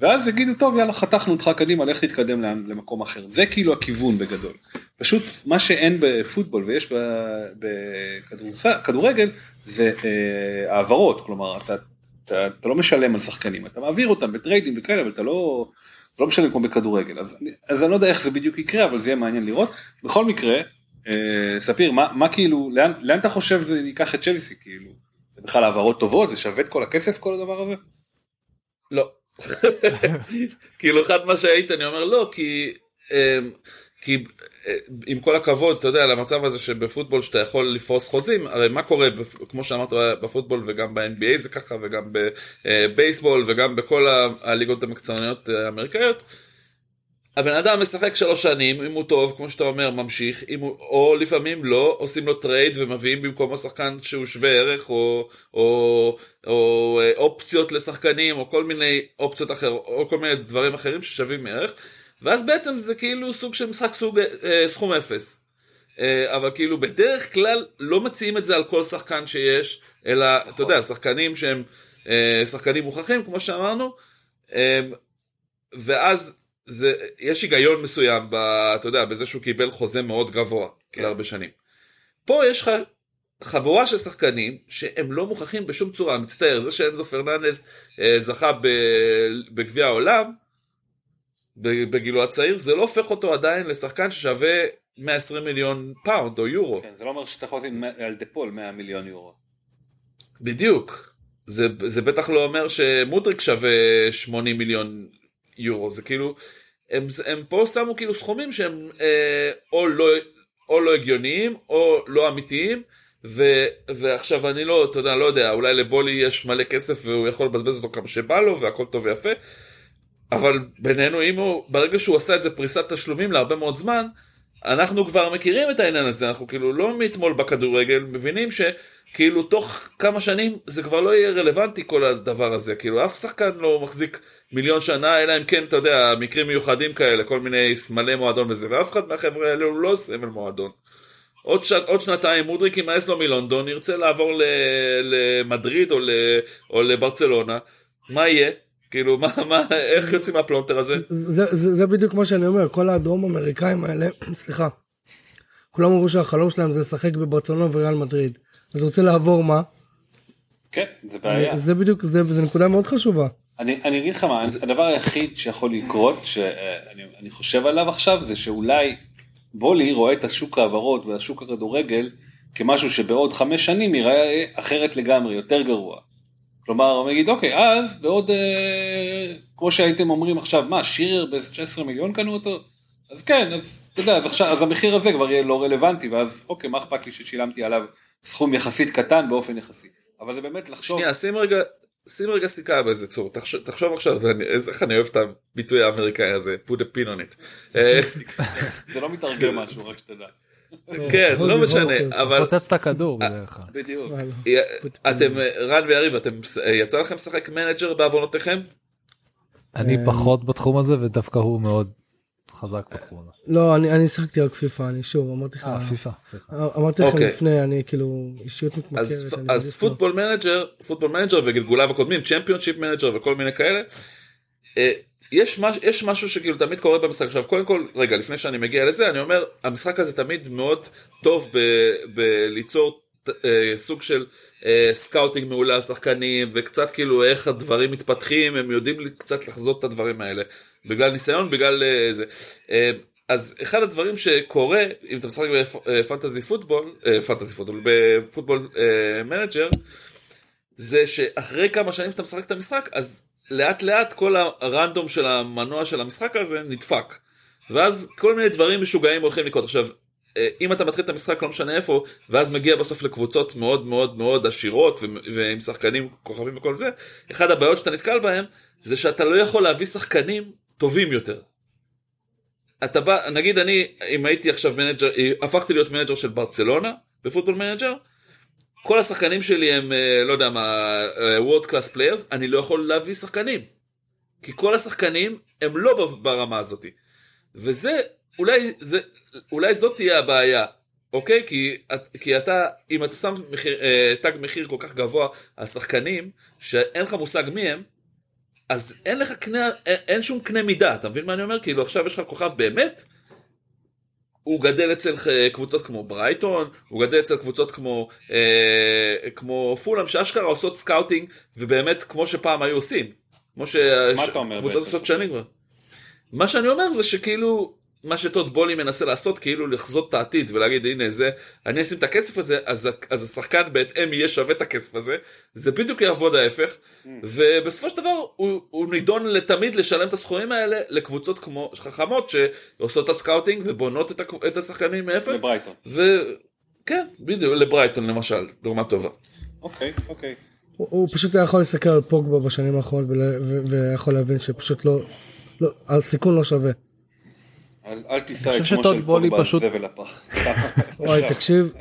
ואז יגידו טוב יאללה חתכנו אותך קדימה לך תתקדם למקום אחר זה כאילו הכיוון בגדול פשוט מה שאין בפוטבול ויש בכדורגל זה אה, העברות כלומר אתה, אתה, אתה לא משלם על שחקנים אתה מעביר אותם בטריידים וכאלה אבל אתה לא. אתה לא משלם כמו בכדורגל אז, אז אני לא יודע איך זה בדיוק יקרה אבל זה יהיה מעניין לראות בכל מקרה אה, ספיר מה, מה כאילו לאן, לאן אתה חושב זה ייקח את צ'לסי כאילו זה בכלל העברות טובות זה שווה את כל הכסף כל הדבר הזה. לא. כאילו חד משמעית אני אומר לא כי אמ, כי אה, עם כל הכבוד אתה יודע למצב הזה שבפוטבול שאתה יכול לפרוס חוזים הרי מה קורה כמו שאמרת בפוטבול וגם ב-NBA זה ככה וגם בבייסבול וגם בכל הליגות המקצועניות אה, האמריקאיות. הבן אדם משחק שלוש שנים אם הוא טוב כמו שאתה אומר ממשיך אם הוא, או לפעמים לא עושים לו trade ומביאים במקומו שחקן שהוא שווה ערך או, או, או אה, אופציות לשחקנים או כל מיני אופציות אחרות או כל מיני דברים אחרים ששווים ערך ואז בעצם זה כאילו סוג של משחק סוג אה, סכום אפס. אה, אבל כאילו בדרך כלל לא מציעים את זה על כל שחקן שיש אלא אתה יודע שחקנים שהם אה, שחקנים מוכחים כמו שאמרנו אה, ואז זה יש היגיון מסוים ב, אתה יודע בזה שהוא קיבל חוזה מאוד גבוה כן. להרבה שנים. פה יש לך חבורה של שחקנים שהם לא מוכרחים בשום צורה, מצטער, זה שאנזו פרננדס אה, זכה בגביע העולם, בגילו הצעיר, זה לא הופך אותו עדיין לשחקן ששווה 120 מיליון פאונד או יורו. כן, זה לא אומר שאתה יכול לשים על דה פול 100 מיליון יורו. בדיוק. זה, זה בטח לא אומר שמודריק שווה 80 מיליון יורו, זה כאילו, הם, הם פה שמו כאילו סכומים שהם אה, או, לא, או לא הגיוניים או לא אמיתיים, ו, ועכשיו אני לא, אתה יודע, לא יודע, אולי לבולי יש מלא כסף והוא יכול לבזבז אותו כמה שבא לו והכל טוב ויפה, אבל בינינו, אם הוא, ברגע שהוא עשה את זה פריסת תשלומים להרבה מאוד זמן, אנחנו כבר מכירים את העניין הזה, אנחנו כאילו לא מאתמול בכדורגל, מבינים שכאילו תוך כמה שנים זה כבר לא יהיה רלוונטי כל הדבר הזה, כאילו אף שחקן לא מחזיק מיליון שנה, אלא אם כן, אתה יודע, מקרים מיוחדים כאלה, כל מיני סמלי מועדון וזה, ואף אחד מהחבר'ה האלה הוא לא סמל מועדון. עוד, ש... עוד שנתיים מודריק יימאס לו מלונדון, ירצה לעבור ל... למדריד או, ל... או לברצלונה, מה יהיה? כאילו מה מה איך יוצאים מהפלונטר הזה? זה, זה, זה בדיוק מה שאני אומר כל הדרום אמריקאים האלה סליחה. כולם אמרו שהחלום שלהם זה לשחק בברצלונה וריאל מדריד אז רוצה לעבור מה? כן זה בעיה. זה בדיוק זה, זה נקודה מאוד חשובה. אני, אני אגיד לך מה הדבר היחיד שיכול לקרות שאני חושב עליו עכשיו זה שאולי בולי רואה את השוק ההעברות והשוק הכדורגל כמשהו שבעוד חמש שנים ייראה אחרת לגמרי יותר גרוע. כלומר, הוא יגיד, אוקיי, אז בעוד, אה, כמו שהייתם אומרים עכשיו, מה, שירר ב-16 מיליון קנו אותו? אז כן, אז אתה יודע, אז עכשיו, אז המחיר הזה כבר יהיה לא רלוונטי, ואז אוקיי, מה אכפת לי ששילמתי עליו סכום יחסית קטן באופן יחסי. אבל זה באמת לחשוב... שנייה, שים רגע, שים רגע סיכה באיזה צור, תחשוב, תחשוב עכשיו, ואני, איך אני אוהב את הביטוי האמריקאי הזה, put a pin on it. אה, זה לא מתרגם משהו, רק שתדע. כן, לא משנה, אבל... פוצץ את הכדור בדרך כלל. בדיוק. אתם, רן ויריב, יצא לכם לשחק manager בעוונותיכם? אני פחות בתחום הזה ודווקא הוא מאוד חזק בתחום הזה. לא אני אני שיחקתי רק פיפא אני שוב אמרתי לך אה, פיפא. סליחה. אמרתי לכם אוקיי. לפני אני כאילו אישיות מתמכרת. אז. Football Manager, Football Manager וגלגוליו הקודמים, Championship Manager וכל מיני כאלה, אה, יש, מש, יש משהו שכאילו תמיד קורה במשחק. עכשיו קודם כל, רגע, לפני שאני מגיע לזה, אני אומר, המשחק הזה תמיד מאוד טוב ב- בליצור אה, סוג של אה, scouting מעולה על שחקנים, וקצת כאילו איך הדברים מתפתחים, הם יודעים קצת לחזות את הדברים האלה. בגלל ניסיון, בגלל אה, זה. אה, אז אחד הדברים שקורה, אם אתה משחק ב Fantasy Football, אה, Fantasy Football, בפוטבול אה, Manager, זה שאחרי כמה שנים שאתה משחק את המשחק, אז לאט לאט כל ה random של המנוע של המשחק הזה נדפק. ואז כל מיני דברים משוגעים הולכים לקרות. עכשיו, אה, אם אתה מתחיל את המשחק לא משנה איפה, ואז מגיע בסוף לקבוצות מאוד מאוד מאוד עשירות ועם שחקנים כוכבים וכל זה, אחד הבעיות שאתה נתקל בהם, זה שאתה לא יכול להביא שחקנים טובים יותר. אתה בא, נגיד אני, אם הייתי עכשיו manager, אה, הפכתי להיות manager של ברצלונה, ב Football Manager, כל השחקנים שלי הם, אה, לא יודע מה, world class players, אני לא יכול להביא שחקנים. כי כל השחקנים הם לא ברמה הזאת. וזה, אולי, זה, אולי זאת תהיה הבעיה, אוקיי? כי, כי אתה, אם אתה שם מחיר, אה, תג מחיר כל כך גבוה על שחקנים, שאין לך מושג מי הם, אז אין לך קנה, אין, אין שום קנה מידה, אתה מבין מה אני אומר? כאילו עכשיו יש לך כוכב באמת, הוא גדל אצל אה, קבוצות כמו ברייטון, הוא גדל אצל קבוצות כמו, אה, כמו פולאם, שאשכרה עושות scouting, ובאמת כמו שפעם היו עושים. כמו שקבוצות? עושות שנים כבר. מה שאני אומר זה שכאילו, מה שטוד בוהלי מנסה לעשות, כאילו לחזות את העתיד ולהגיד הנה זה, אני אשים את הכסף הזה, אז, אז השחקן בהתאם יהיה שווה את הכסף הזה, זה בדיוק יעבוד ההפך, Mm. ובסופו של דבר הוא, הוא נידון לתמיד לשלם את הסכומים האלה לקבוצות כמו חכמות שעושות את ה scouting ובונות את, הקב- את השחקנים מאפס, לברייטון. וכן, בדיוק, לברייטון למשל, דוגמה טובה. אוקיי, אוקיי. הוא, הוא פשוט היה יכול להסתכל על פוגבה בשנים האחרונות ול- ו- ויכול להבין שפשוט לא, לא הסיכון לא שווה. אל אני את חושב שמו של בולי פוגבה פשוט- זבל הפח. וואי תקשיב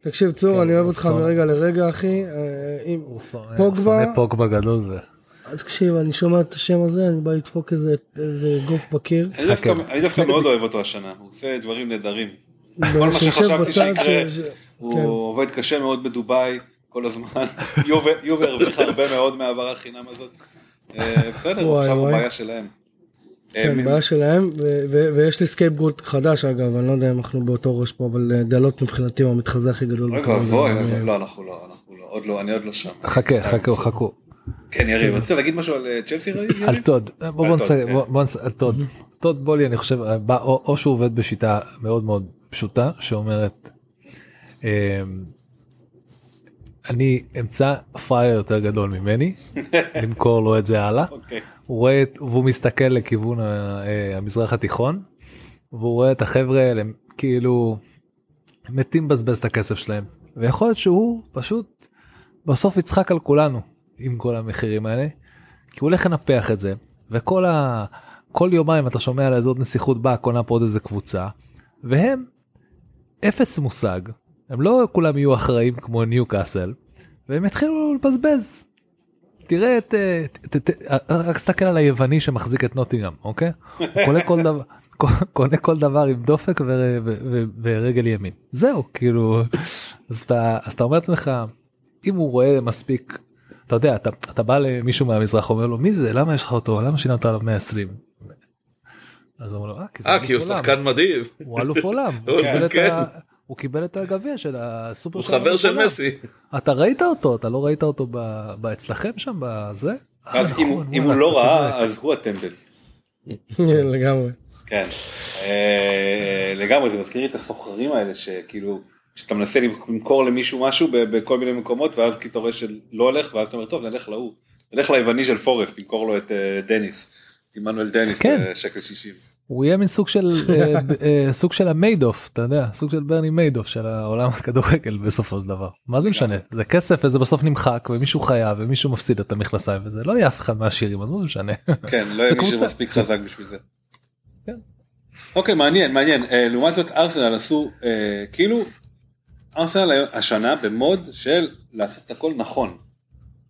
תקשיב צור כן, אני אוהב אותך. מרגע לרגע אחי אה, אם פוגבה- שונא פוגבה גדול זה. תקשיב אני שומע את השם הזה אני בא לדפוק איזה איזה גוף בקיר. אני דווקא- חכה. אני דווקא מאוד אוהב אותו השנה, הוא עושה דברים נהדרים. מה שיושב שחשבתי שיקרה. הוא כן. עובד קשה מאוד בדובאי כל הזמן. יובה הרוויחה הרבה מאוד מהעברה חינם הזאת. אה, בסדר, עכשיו הוא. בעיה שלהם. כן, אה, בעיה שלהם, ויש לי scapegoat חדש אגב, אני לא יודע אם אנחנו באותו ראש פה, אבל אה, דלות מבחינתי הוא המתחזה הכי גדול. אוי בכדורגל. ואבוי, אה, אבל לא, אנחנו לא, אנחנו לא, עוד לא, אני עוד לא שם. חכה חכו חכו. כן, יריב, רצית להגיד משהו על אה, צ'לסי? על טוד בוא בוא טוד, נסיים כן. על טוד טוד בולי אני חושב אה, בא- או שהוא עובד בשיטה מאוד מאוד פשוטה שאומרת אני אמצא פראייר יותר גדול ממני למכור לו את זה הלאה. אוקיי. הוא רואה את- והוא מסתכל לכיוון ה- אה, המזרח התיכון והוא רואה את החבר'ה האלה כאילו מתים לבזבז את הכסף שלהם. ויכול להיות שהוא פשוט בסוף יצחק על כולנו עם כל המחירים האלה כי הוא הולך לנפח את זה. וכל ה... כל יומיים אתה שומע על איזה עוד נסיכות באה קונה פה עוד איזה קבוצה והם אפס מושג הם לא כולם יהיו אחראים כמו ניו קאסל והם יתחילו לבזבז. תראה את אה, ת, ת, ת, רק תסתכל על היווני שמחזיק את נוטינגאם אוקיי הוא קונה כל דבר קונה כל דבר עם דופק ו, ו, ו, ורגל ימין זהו כאילו אז אתה אז אתה אומר לעצמך אם הוא רואה מספיק אתה יודע אתה, אתה בא למישהו מהמזרח אומר לו מי זה למה יש לך אותו למה שילמת עליו 120. אז הוא אומר לו אה כי אה הוא עולם." שחקן מדהים. הוא אלוף עולם הוא כן, קיבל את כן. הגביע של הסופר הוא של חבר של. מסי. אתה ראית אותו אתה לא ראית אותו אצלכם שם בזה. אה, אז אם- נכון, אם הוא לא. ראה, אז הוא הטמבל. לגמרי. כן. אה, לגמרי, זה מזכיר לי את הסוחרים האלה, שכאילו, שאתה מנסה למכור למישהו משהו ב- בכל מיני מקומות, ואז כי אתה רואה שלא הולך, ואז אתה אומר, טוב, נלך להוא. נלך ליווני של פורסט, נמכור לו את אה, דניס. את עמנואל דניס כן. בשקל 60. הוא יהיה מין סוג של אה, אה, סוג של המיידוף אתה יודע סוג של ברני מיידוף של העולם הכדורגל בסופו של דבר מה זה משנה זה כסף וזה בסוף נמחק ומישהו חייב ומישהו מפסיד את המכנסיים וזה לא יהיה אף אחד מהשירים אז מה זה משנה. כן, לא יהיה מישהו. מספיק חזק בשביל זה. כן. אוקיי, מעניין, מעניין. אה, לעומת זאת, ארסנל עשו, כאילו, ארסנל השנה במוד של לעשות את הכל נכון.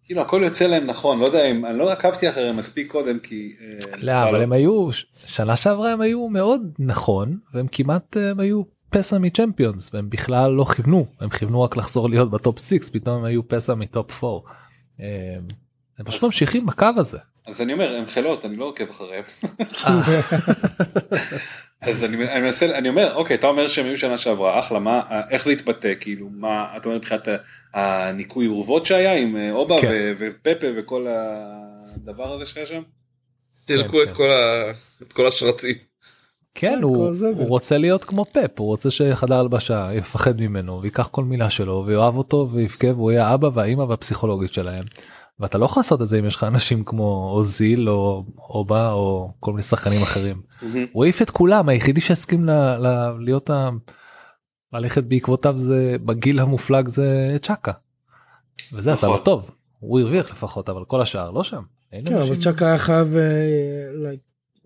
כאילו הכל יוצא להם נכון, לא יודע אם, אני לא עקבתי אחריהם מספיק קודם כי... אה, לא אבל הם היו שנה שעברה הם היו מאוד נכון והם כמעט אה, הם היו פסע מצ'מפיונס והם בכלל לא כיוונו הם כיוונו רק לחזור להיות בטופ 6 פתאום הם היו פסע מטופ 4. אה, הם פשוט ממשיכים בקו הזה. אז אני אומר, הם חילות, אני לא עוקב אחריהם. אז אני, אני מנסה, אני אומר, אוקיי, אתה אומר שהם היו שנה שעברה, אחלה, מה, איך זה התבטא, כאילו, מה, אתה אומר מבחינת הניקוי אורוות שהיה עם אה, אובה כן. ו- ופפה וכל הדבר הזה שהיה שם? תלקו את כן. כל ה- את כל השרצים. כן כן, הוא, כל. הוא רוצה להיות כמו פפ הוא רוצה שחדר הלבשה יפחד ממנו ויקח כל מילה שלו ויאהב אותו ויבכה והוא יהיה האבא והאימא והפסיכולוגית שלהם. ואתה לא יכול לעשות את זה אם יש לך אנשים כמו אוזיל או אובה או כל מיני שחקנים אחרים. הוא העיף את כולם היחידי שהסכים ל, ל, להיות ה... ללכת בעקבותיו זה בגיל המופלג זה צ'אקה. וזה עשה לו נכון. טוב הוא הרוויח לפחות אבל כל השאר לא שם. כן, אבל צ'אקה היה חייב...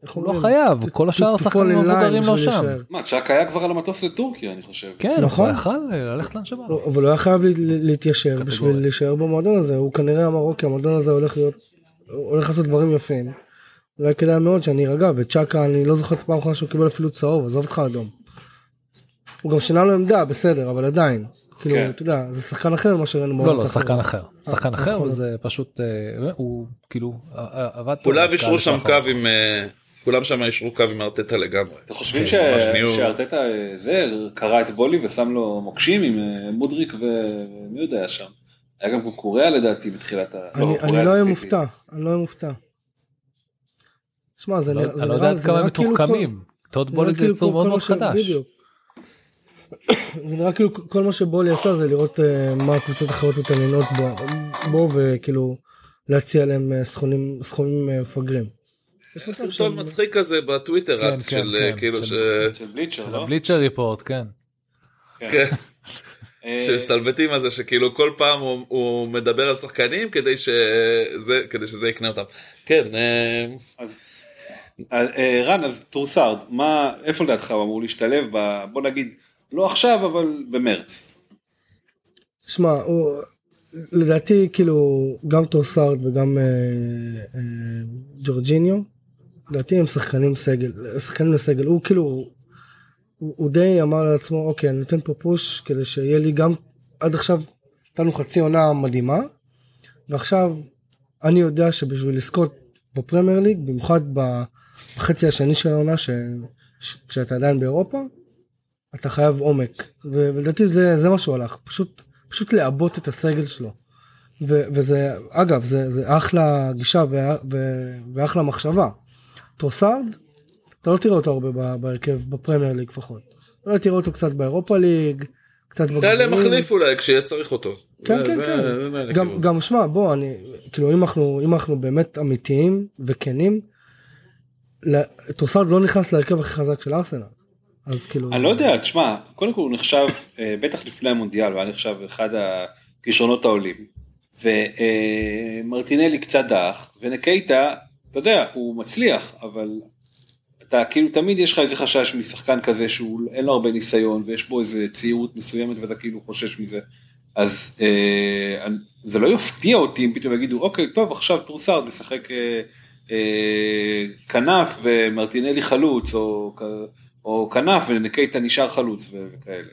אה, הוא לא? חייב כל השאר השחקנים המבוגרים לא שם. מה, צ'אק היה כבר על המטוס לטורקיה, אני חושב. כן נכון. הוא יכל ללכת לאן שבא. אבל הוא היה חייב לה- להתיישר. בשביל להישאר במועדון הזה הוא כנראה אמר אוקיי המועדון הזה הולך להיות הולך לעשות דברים יפים. אולי כדאי מאוד שאני ארגע וצ'אקה אני לא זוכר את הפעם האחרונה שהוא קיבל אפילו צהוב עזוב אותך אדום. הוא גם שינה לו עמדה בסדר אבל עדיין. כאילו כן. אתה יודע זה שחקן אחר ממה שראינו לא בעונות לא אחרות. שחקן אחר שחקן אחר נכון. וזה פשוט אה, הוא כאילו אה, אה, עבד בהשקעה אישרו שם קו עם אה, כולם שם אישרו קו עם ארטטה לגמרי. אתם חושבים כן, שארטטה אה, זה קרא את בולי ושם לו מוקשים עם אה, מודריק ומי יודע שם. היה גם קוריאה לדעתי בתחילת ה... אני לא אהיה. מופתע אני לא אהיה מופתע. שמע זה לא- נראה זה אני לא יודע נראה עד כמה הם כאילו כל- מתוחכמים. טוד בולי זה כאילו יצור מאוד מאוד חדש. זה נראה כאילו כל מה שבולי עשה זה לראות אה, מה הקבוצות האחרות מתעניינות בו- בו וכאילו להציע להם סכומים מפגרים. יש סרטון שהם- מצחיק כזה בטוויטר כן, רץ כן, של אה, כן, כאילו ש... של- של Bleacher, של לא? הבליצ'ר ריפורט כן. כן, אה, שמסתלבטים על זה שכאילו כל פעם הוא, הוא מדבר על שחקנים כדי שזה כדי שזה יקנה אותם. כן, אה, אה, אה, רן, אז טורסארד, מה, איפה לדעתך הוא אמור להשתלב ב... בוא נגיד, לא עכשיו, אבל במרץ. שמע, הוא, לדעתי כאילו גם טורסארד וגם אה, אה, ג'ורג'יניו, לדעתי הם שחקנים סגל, שחקנים לסגל, הוא כאילו, הוא, הוא די אמר לעצמו אוקיי אני נותן פה push כדי שיהיה לי גם, עד עכשיו נתנו חצי עונה מדהימה, ועכשיו אני יודע שבשביל לזכות בפרמייר ליג, במיוחד בחצי השני של העונה, ש- ש- כשאתה עדיין באירופה, אתה חייב עומק, ולדעתי זה, זה מה שהוא הלך, פשוט, פשוט לעבות את הסגל שלו. ו- וזה, אגב, זה, זה אחלה גישה ו- ו- ואחלה מחשבה. טרוסארד, אתה לא תראה אותו הרבה ב- בהרכב, בפרמייר ליג לפחות. אולי תראה אותו קצת באירופה ליג, קצת יעלה בגביעים. מחליף אולי כשיהיה צריך אותו. כן, זה- כן, זה- כן. גם. גם שמע, בוא, אני, כאילו, אם אנחנו, אם אנחנו באמת אמיתיים וכנים, טרוסארד לא נכנס להרכב הכי חזק של ארסנל. אז כאילו... אני לא יודע, תשמע, קודם כל הוא נחשב, אה, בטח לפני המונדיאל, הוא היה נחשב אחד הכישרונות העולים. ומרטינלי קצת דח, ונקייטה, אתה יודע, הוא מצליח, אבל אתה כאילו תמיד יש לך איזה חשש משחקן כזה שהוא אין לו הרבה ניסיון, ויש בו איזה צעירות מסוימת ואתה כאילו חושש מזה. אז אה, זה לא יפתיע אותי אם פתאום יגידו, אוקיי, טוב, עכשיו טרוסארד משחק אה, אה, כנף ומרטינלי חלוץ, או, או כנף ונקייטה נשאר חלוץ וכאלה.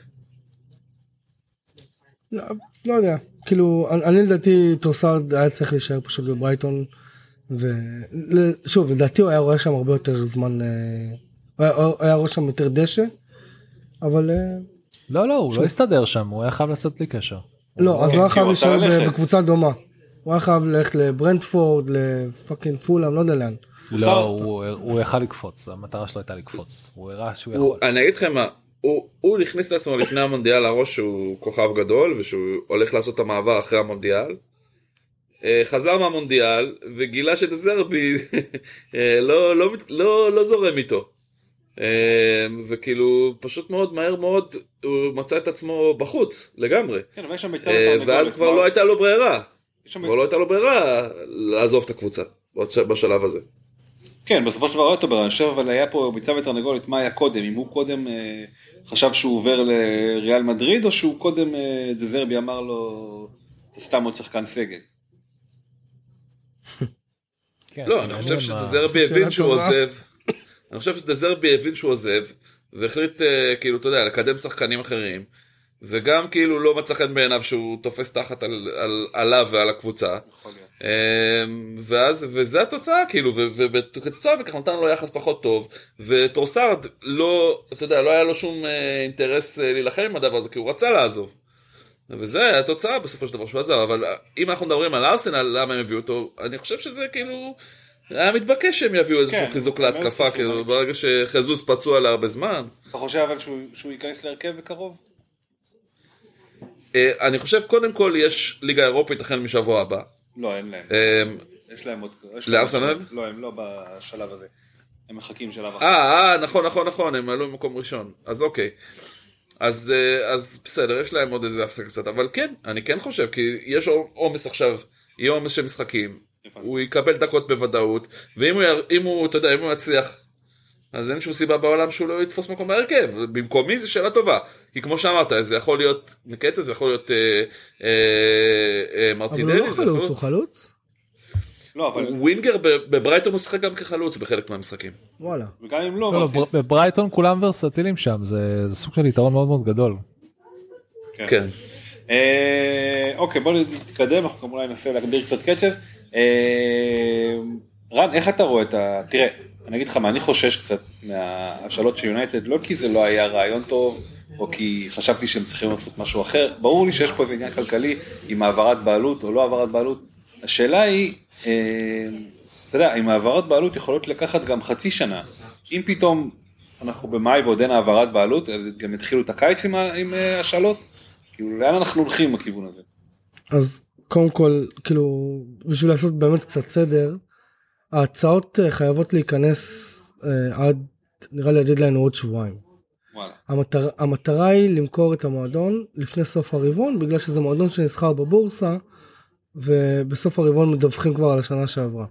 לא, לא יודע, כאילו, אני לדעתי טרוסארד היה צריך להישאר פשוט בברייטון, ושוב, לדעתי הוא היה רואה שם הרבה יותר זמן, אה, הוא היה, רואה שם יותר דשא, אבל אה, לא, לא, הוא שוב. לא הסתדר שם, הוא היה חייב לעשות בלי קשר. לא, אז הוא היה חייב להישאר. בקבוצה דומה. הוא היה חייב ללכת לברנדפורד, לפאקינג פולאם, לא יודע לאן. לא, הוא- הוא יכל לקפוץ, המטרה שלו הייתה לקפוץ. הוא הראה שהוא הוא- יכול. אני אגיד לכם מה, הוא, הוא הכניס לעצמו לפני המונדיאל לראש שהוא כוכב גדול ושהוא הולך לעשות את המעבר אחרי המונדיאל. אה, חזר מהמונדיאל וגילה שדזרבי אה, לא, לא, לא, לא זורם איתו. אה, וכאילו פשוט מאוד מהר מאוד הוא מצא את עצמו בחוץ לגמרי. כן, אבל יש שם ביצה. ואז כבר לא הייתה לו ברירה. כבר לא הייתה לו ברירה לעזוב את הקבוצה בשלב הזה. כן, בסופו של דבר לא הייתה ברירה, אני חושב אבל היה פה ביצה ותרנגולת, מה היה קודם? אם הוא קודם חשב שהוא עובר לריאל מדריד, או שהוא קודם דזרבי אמר לו, אתה סתם עוד שחקן סגל. כן, לא, אני חושב שדזרבי הבין שהוא. עוזב. אני חושב שדזרבי הבין שהוא עוזב, והחליט, אה, כאילו, אתה יודע, לקדם שחקנים אחרים, וגם כאילו לא מצא חן בעיניו שהוא תופס תחת על, על, עליו ועל הקבוצה. אה, ואז, וזה התוצאה, כאילו, וכתוצאה מכך נתן לו יחס פחות טוב, וטרוסארד לא, אתה יודע, לא היה לו שום אה, אינטרס אה, להילחם עם הדבר הזה, כי הוא רצה לעזוב. וזה התוצאה בסופו של דבר שהוא עזב, אבל אם אנחנו מדברים על ארסנל, למה הם הביאו אותו, אני חושב שזה כאילו, היה מתבקש שהם יביאו איזשהו כן, חיזוק באמת להתקפה, כאילו, ברגע שחזוס פצוע להרבה זמן. אתה חושב אבל שהוא שהוא ייכנס להרכב בקרוב? אה, אני חושב קודם כל יש ליגה אירופית החל משבוע הבא. לא, אין להם. אה, יש להם עוד... לארסנל? לא, הם לא בשלב הזה. הם מחכים שלב אחר. אה, אה, נכון, נכון, נכון, הם עלו ממקום ראשון, אז אוקיי. אז, אה, אז בסדר, יש להם עוד איזה הפסקה קצת, אבל כן, אני כן חושב, כי יש עומס עכשיו, יהיה עומס של משחקים, הבנתי. הוא יקבל דקות בוודאות, ואם הוא, יר- אם הוא, אתה יודע, אם הוא יצליח, אז אין שום סיבה בעולם שהוא לא יתפוס מקום בהרכב, במקומי זו שאלה טובה, כי כמו שאמרת, זה יכול להיות נקטה, זה יכול להיות אה, אה, אה, אבל הוא מרטינלי, לא חלוץ. הוא חלוץ? לא, אבל... ווינגר ב- בברייטון הוא שיחק גם כחלוץ בחלק מהמשחקים. וואלה. וגם אם לא, לא, לא, בברייטון כולם ורסטיליים שם, זה זה סוג של יתרון מאוד מאוד גדול. כן. אה, אוקיי, בוא נתקדם, אנחנו גם אולי ננסה להגביר קצת קצב. אה, רן, איך אתה רואה את ה... תראה, אני אגיד לך מה, אני חושש קצת מההשאלות של יונייטד, לא כי זה לא היה רעיון טוב, או כי חשבתי שהם צריכים לעשות משהו אחר, ברור לי שיש פה איזה עניין כלכלי עם העברת בעלות או לא העברת בעלות. השאלה היא, אתה יודע, עם העברת בעלות יכולות לקחת גם חצי שנה. אם פתאום אנחנו במאי ועוד אין העברת בעלות, אז גם התחילו את הקיץ עם אה, השאלות? כאילו, לאן אנחנו הולכים בכיוון הזה? אז קודם כל, כאילו, בשביל לעשות באמת קצת סדר, ההצעות אה, חייבות להיכנס אה, עד, נראה לי הדדליין עוד שבועיים. וואלה. המטר, המטרה היא למכור את המועדון לפני סוף הרבעון, בגלל שזה מועדון שנסחר בבורסה, ובסוף הרבעון מדווחים כבר על השנה שעברה.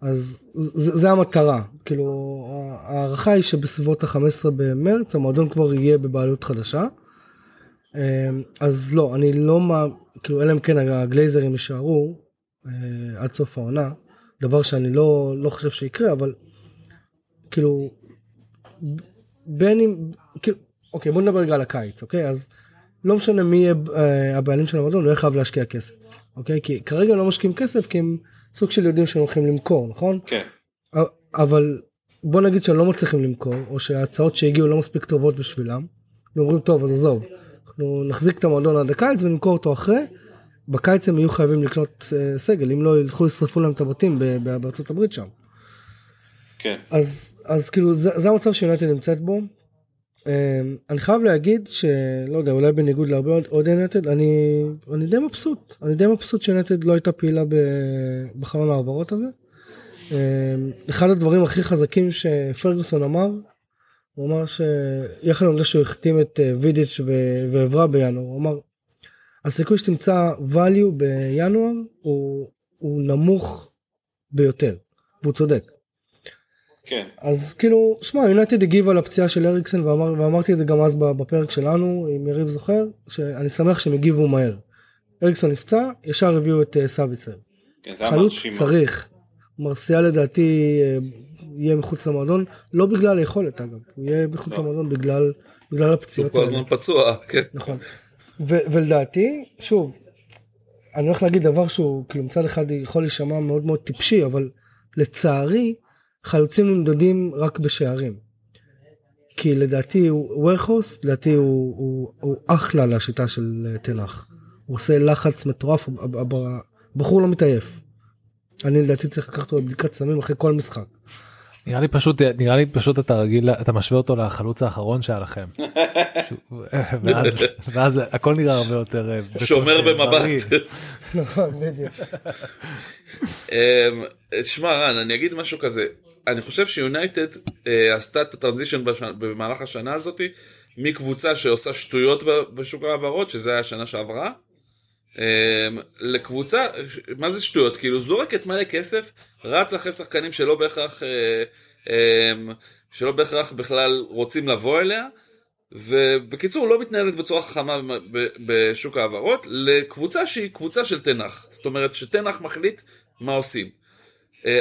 אז זה, זה המטרה, כאילו ההערכה היא שבסביבות ה-15 במרץ המועדון כבר יהיה בבעלות חדשה. אז לא, אני לא מה, כאילו אלא אם כן הגלייזרים יישארו אה, עד סוף העונה, דבר שאני לא, לא חושב שיקרה, אבל כאילו בין אם, כאילו, אוקיי בוא נדבר רגע על הקיץ, אוקיי? אז לא משנה מי יהיה אה, הבעלים של המועדון, הוא יהיה חייב להשקיע כסף, אוקיי? כי כרגע הם לא משקיעים כסף כי הם סוג של יודעים שהם הולכים למכור, נכון? כן. אבל בוא נגיד שהם לא מצליחים למכור, או שההצעות שהגיעו לא מספיק טובות בשבילם, ואומרים טוב אז עזוב, אנחנו נחזיק את המועדון עד הקיץ ונמכור אותו אחרי, בקיץ הם יהיו חייבים לקנות אה, סגל, אם לא ילכו לשרפו להם את הבתים בארצות הברית שם. כן. אז, אז כאילו זה, זה המצב שיונתן נמצאת בו. Um, אני חייב להגיד שלא יודע אולי בניגוד להרבה עוד- יונתד אני אני די מבסוט אני די מבסוט שיונתד לא הייתה פעילה בחלון ההעברות הזה. Um, אחד הדברים הכי חזקים שפרגוסון אמר הוא אמר שיחד עם זה שהוא החתים את אה, וידיץ' ועברה בינואר הוא אמר הסיכוי שתמצא value בינואר הוא, הוא נמוך ביותר והוא צודק. כן. אז כאילו, שמע, יונייטד הגיב על הפציעה של אריקסן ואמר, ואמרתי את זה גם אז בפרק שלנו, אם יריב זוכר, שאני שמח שהם הגיבו מהר. אריקסון נפצע, ישר הביאו את uh, סביצר. כן, זה היה חלוץ. צריך. מרסיאל לדעתי אה, יהיה מחוץ למועדון, לא בגלל היכולת אגב, הוא יהיה מחוץ לא. למועדון בגלל, בגלל הוא הפציעות כל האלה. הזמן פצוע, כן. נכון. ו- ולדעתי, שוב, אני הולך להגיד דבר שהוא כאילו מצד אחד יכול להישמע מאוד מאוד טיפשי, אבל לצערי, חלוצים נמדדים רק בשערים. כי לדעתי הוא וורחוס, לדעתי הוא, הוא, הוא אחלה לשיטה של אה, תנח. הוא עושה לחץ מטורף, הבחור לא מתעייף. אני לדעתי צריך לקחת אותו לבדיקת סמים אחרי כל משחק. נראה לי פשוט נראה לי פשוט אתה רגיל אתה משווה אותו לחלוץ האחרון שהיה לכם. ואז ואז הכל נראה הרבה יותר אה, שומר במבט. נכון, בדיוק. אמ, שמע רן, אני אגיד משהו כזה, אני חושב שיונייטד אה, עשתה את הטרנזישן במהלך השנה הזאתי, מקבוצה שעושה שטויות בשוק ההעברות, שזה היה השנה שעברה, אמ, לקבוצה, מה זה שטויות? כאילו זורקת מלא כסף, רץ אחרי שחקנים שלא בהכרח, אה, אמ, שלא בהכרח בכלל רוצים לבוא אליה, ובקיצור לא מתנהלת בצורה חכמה בשוק ההעברות לקבוצה שהיא קבוצה של תנח זאת אומרת שתנח מחליט מה עושים. אה,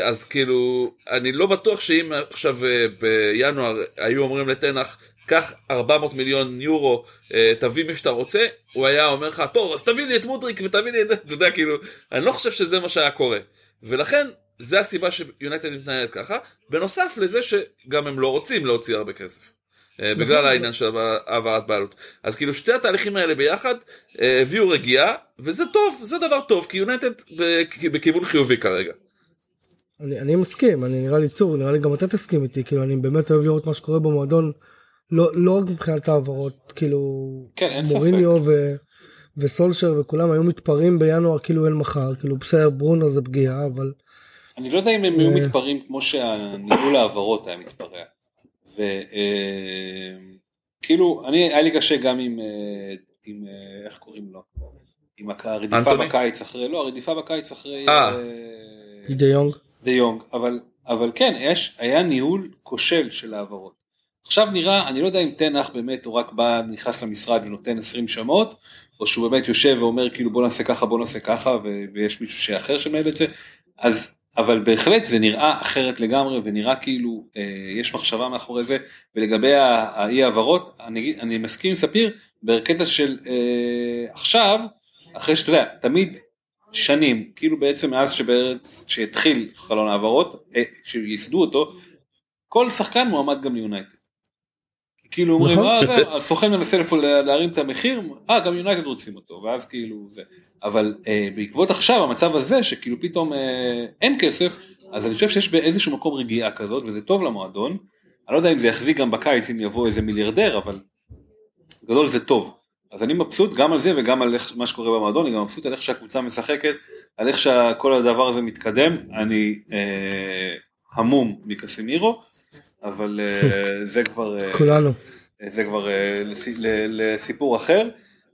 אז כאילו אני לא בטוח שאם עכשיו אה, בינואר היו אומרים לתנח קח 400 מיליון יורו אה, תביא מי שאתה רוצה הוא היה אומר לך טוב אז תביא לי את מודריק ותביא לי את זה אתה יודע כאילו אני לא חושב שזה מה שהיה קורה ולכן זה הסיבה שיונייטד מתנהלת ככה בנוסף לזה שגם הם לא רוצים להוציא הרבה כסף. אה, בגלל העניין של העברת בעלות. אז כאילו שתי התהליכים האלה ביחד אה, הביאו רגיעה, וזה טוב, זה דבר טוב, כי יונטד בכ- בכיוון חיובי כרגע. אני, אני מסכים, אני נראה לי צור, נראה לי גם אתה תסכים איתי, כאילו אני באמת אוהב לראות מה שקורה במועדון, לא, לא רק מבחינת העברות, כאילו כן, אין ספק. מוריניו ו, וסולשר וכולם היו מתפרעים בינואר כאילו אין מחר, כאילו בסדר ברונו זה פגיעה, אבל אני לא יודע אם הם היו אה. מתפרעים כמו שהניהול העברות היה מתפרע. וכאילו, אני, היה לי קשה גם עם, אה, עם אה, איך קוראים לו? עם הרדיפה? בקיץ אחרי, לא, הרדיפה בקיץ אחרי אה. אה, דה יונג, דה יונג, אבל, אבל כן, יש, היה ניהול כושל של העברות. עכשיו נראה, אני לא יודע אם תנח באמת הוא רק בא, נכנס למשרד ונותן 20 שמות, או שהוא באמת יושב ואומר כאילו בוא נעשה ככה, בוא נעשה ככה, ו- ויש מישהו שאחר שמנהל את זה, אז, אבל בהחלט זה נראה אחרת לגמרי, ונראה כאילו אה, יש מחשבה מאחורי זה, ולגבי האי העברות, אני, אני מסכים עם ספיר, בקטע של אה, עכשיו, אחרי שאתה יודע, תמיד שנים, כאילו בעצם מאז שבארץ, שהתחיל חלון העברות, אה, שייסדו אותו, כל שחקן מועמד גם ליונייטד. כאילו אומרים, נכון. אה, הסוכן מנסה להרים את המחיר, אה, גם יונייטד רוצים אותו, ואז כאילו זה. אבל אה, בעקבות עכשיו המצב הזה, שכאילו פתאום אה, אין כסף, אז אני חושב שיש באיזשהו מקום רגיעה כזאת, וזה טוב למועדון. אני לא יודע אם זה יחזיק גם בקיץ אם יבוא איזה מיליארדר, אבל גדול זה טוב. אז אני מבסוט גם על זה וגם על איך, מה שקורה במועדון, אני גם מבסוט על איך שהקבוצה משחקת, על איך שכל הדבר הזה מתקדם, אני אה, המום מקסימירו, אבל אה, זה כבר, אה, כולנו. זה כבר אה, לס, ל, לסיפור אחר.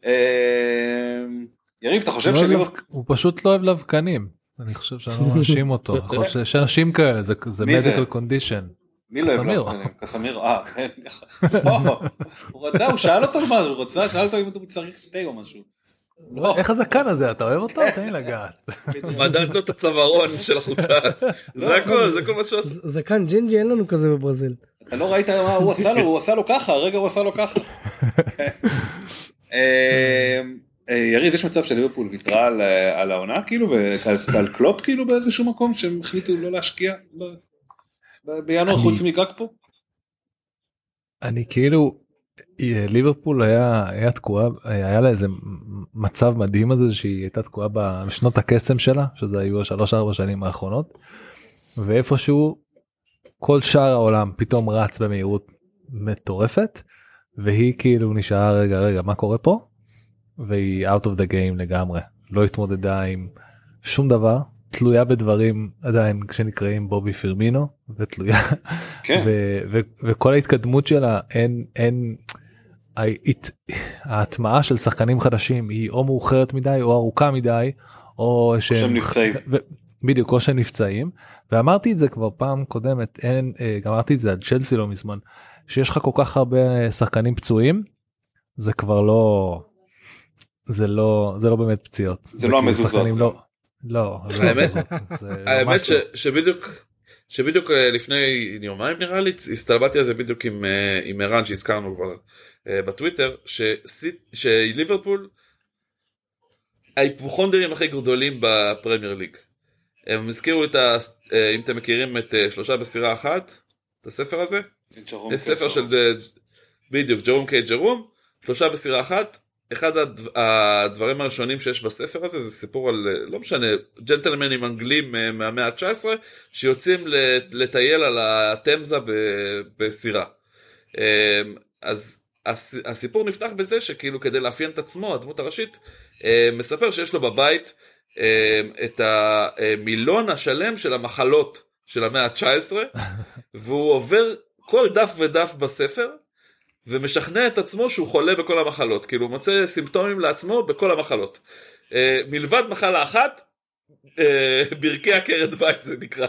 אה, יריב, אתה חושב לא אוהב שליברפול... הוא פשוט לא אוהב לבקנים. אני חושב שאני לא מאשים אותו. שיש אנשים כאלה זה medical condition. מי לא אוהב. לאבקנים? קסמירו, אה, כן, לא, הוא רצה, הוא שאל אותו מה, הוא רצה, שאל אותו אם הוא צריך שתי או משהו. לא, איך הזקן הזה אתה אוהב אותו? תן לי לגעת. מדד לו את הצווארון של החולצה. זה הכל, זה כל מה שהוא עושה. ז- זקן ג'ינג'י אין לנו כזה בברזיל. אתה לא ראית מה הוא עשה לו, הוא עשה לו ככה, הרגע הוא עשה לו ככה. אה, אה, יריב, יש מצב שליברפול ויתרה על, אה, על העונה כאילו, ועל קלופ כאילו באיזשהו מקום שהם החליטו לא להשקיע? בינואר אני- חוץ מגג פה? אני כאילו אה, ליברפול היה היה תקועה היה לה איזה מצב מדהים הזה שהיא הייתה תקועה בשנות הקסם שלה שזה היו השלוש ארבע שנים האחרונות. ואיפשהו כל שאר העולם פתאום רץ במהירות מטורפת והיא כאילו נשארה רגע רגע מה קורה פה והיא out of the game לגמרי לא התמודדה עם שום דבר תלויה בדברים עדיין שנקראים בובי פירמינו ותלויה כן. ו- ו- וכל ההתקדמות שלה אין אין ההת- ההטמעה של שחקנים חדשים היא או מאוחרת מדי או ארוכה מדי או שהם נפצעים. ו- בדיוק או שהם נפצעים ואמרתי את זה כבר פעם קודמת אין אה, גם אמרתי את זה על צ'לסי לא מזמן שיש לך כל כך הרבה שחקנים פצועים זה כבר לא זה לא זה לא באמת פציעות זה לא כאילו המזוזות. שחקנים לא לא האמת-. שבדיוק שבדיוק אה, לפני יומיים נראה לי הסתלבטתי על זה בדיוק עם אה, עם ערן שהזכרנו כבר אה, בטוויטר שליברפול ההיפוכונדרים הכי גדולים בפרמייר ליג. הם הזכירו את ה... אם אתם מכירים את שלושה בסירה אחת את הספר הזה יש ספר. של בדיוק ג'רום קיי ג'רום שלושה בסירה אחת אחד הדב- הדברים הראשונים שיש בספר הזה זה סיפור על לא משנה ג'נטלמנים אנגלים אה, מהמאה ה-19 שיוצאים לט- לטייל על התמזה בסירה. אה, אז הס- הסיפור נפתח בזה שכאילו כדי לאפיין את עצמו הדמות הראשית אה, מספר שיש לו בבית את המילון השלם של המחלות של המאה ה-19 והוא עובר כל דף ודף בספר ומשכנע את עצמו שהוא חולה בכל המחלות כאילו הוא מוצא סימפטומים לעצמו בכל המחלות אה, מלבד מחלה אחת אה, ברכי עקרת בית זה נקרא.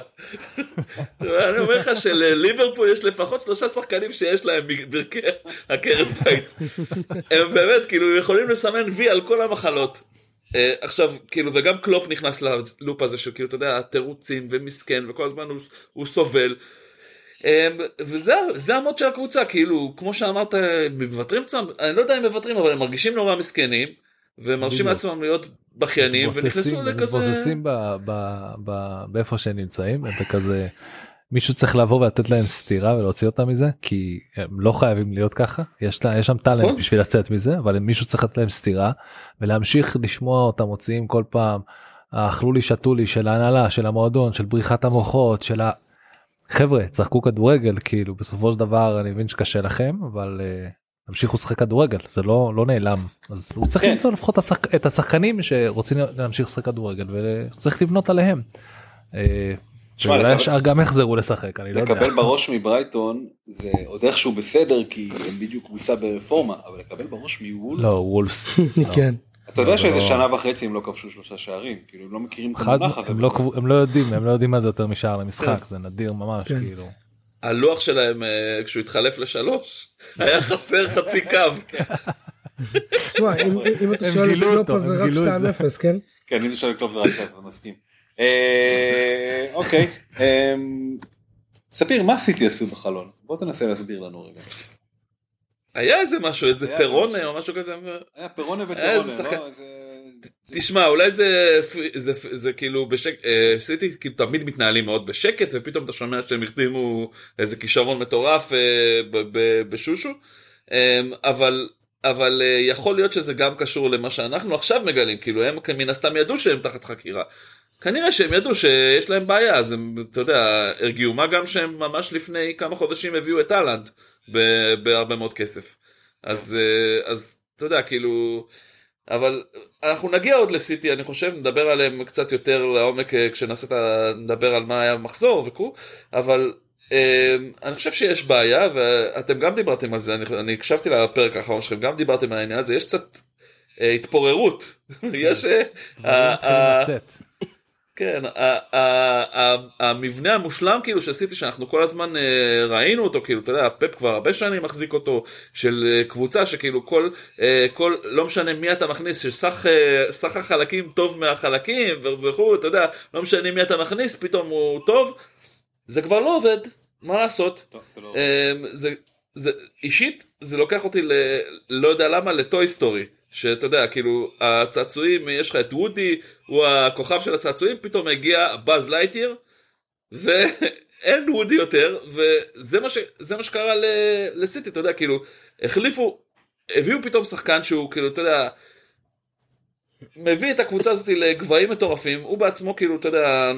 אני אומר לך שלליברפול יש לפחות שלושה שחקנים שיש להם ברכי עקרת בית. הם באמת כאילו יכולים לסמן וי על כל המחלות. אה, עכשיו כאילו וגם קלופ נכנס ללופ הזה של כאילו אתה יודע תירוצים ומסכן וכל הזמן הוא, הוא סובל. אה, וזה זה המוד של הקבוצה כאילו כמו שאמרת מוותרים קצת אני לא יודע אם מוותרים אבל הם מרגישים נורא מסכנים ומרשים. לעצמם להיות בכיינים ונכנסו לכזה מתבוססים באיפה שהם נמצאים וכזה מישהו צריך לבוא ולתת להם סטירה ולהוציא אותם מזה כי הם לא חייבים להיות ככה יש לה יש שם טאלנט נכון. בשביל לצאת מזה אבל מישהו צריך לתת להם סטירה ולהמשיך לשמוע אותם מוציאים כל פעם אכלו לי שתו לי של ההנהלה של המועדון של בריחת המוחות של ה... חבר'ה צחקו כדורגל כאילו בסופו של דבר אני מבין שקשה לכם אבל uh, תמשיכו לשחק כדורגל זה לא לא נעלם אז הוא צריך כן. למצוא לפחות השחק- את השחקנים שרוצים להמשיך לשחק כדורגל וצריך לבנות עליהם. אה, תשמע, ואולי לקבל- השאר גם יחזרו לשחק אני לא יודע. לקבל בראש מברייטון זה עוד איכשהו בסדר כי הם בדיוק קבוצה ברפורמה אבל לקבל בראש מוולף לא וולפס. לא. כן. אתה יודע לא, שאיזה לא. שנה וחצי הם לא כבשו שלושה שערים כאילו הם לא מכירים את המונח הזה. הם לא הם לא יודעים הם לא יודעים מה זה יותר משער למשחק כן. זה נדיר ממש כן. כאילו. הלוח שלהם אה, כשהוא התחלף לשלוש היה חסר חצי קו. תשמע, אם- אם אתה שואל אותו, לא פה זה רק גילו את זה. 2-0, כן? כן אני שואל קלוב זה רק ככה, אני מסכים. אה, אוקיי אמ, ספיר מה סיטי עשו בחלון בוא תנסה להסביר לנו רגע. היה איזה משהו איזה היה פרונה משהו. או משהו כזה. היה וטירונה שחקן. לא? איזה- תשמע אולי זה זה זה כאילו בשקט סיטי כאילו תמיד מתנהלים מאוד בשקט ופתאום אתה שומע שהם החתימו איזה כישרון מטורף אה, ב- ב- בשושו אה, אבל אבל אה, יכול להיות שזה גם קשור למה שאנחנו עכשיו מגלים כאילו הם מן הסתם ידעו שהם תחת חקירה. כנראה שהם ידעו שיש להם בעיה אז הם אתה יודע הרגיעו מה גם שהם ממש לפני כמה חודשים הביאו את אהלנד בהרבה מאוד כסף. אז אה, אז אתה יודע כאילו אבל אנחנו נגיע עוד לסיטי אני חושב נדבר עליהם קצת יותר לעומק אה, כשנעשה את ה... נדבר על מה היה המחזור וכו' אבל אה, אני חושב שיש בעיה ואתם גם דיברתם על זה אני, אני הקשבתי לפרק האחרון שלכם גם דיברתם על העניין הזה יש קצת התפוררות. יש כן, המבנה המושלם כאילו שעשיתי שאנחנו כל הזמן אה, ראינו אותו כאילו אתה יודע פפ כבר הרבה שנים מחזיק אותו של אה, קבוצה שכאילו כל אה, כל לא משנה מי אתה מכניס שסך סך החלקים טוב מהחלקים וכו' אתה יודע לא משנה מי אתה מכניס פתאום הוא טוב זה כבר לא עובד מה לעשות טוב, זה לא- זה, זה, אישית זה לוקח אותי ל... לא יודע למה ל Toy Story. שאתה יודע כאילו הצעצועים יש לך את וודי הוא הכוכב של הצעצועים פתאום הגיע באז לייטיר אין וודי יותר, וזה מה, ש, זה מה שקרה ל- לסיטי, אתה יודע, כאילו, החליפו, הביאו פתאום שחקן שהוא, כאילו, אתה יודע, מביא את הקבוצה הזאת לגבהים מטורפים, הוא בעצמו, כאילו, אתה יודע,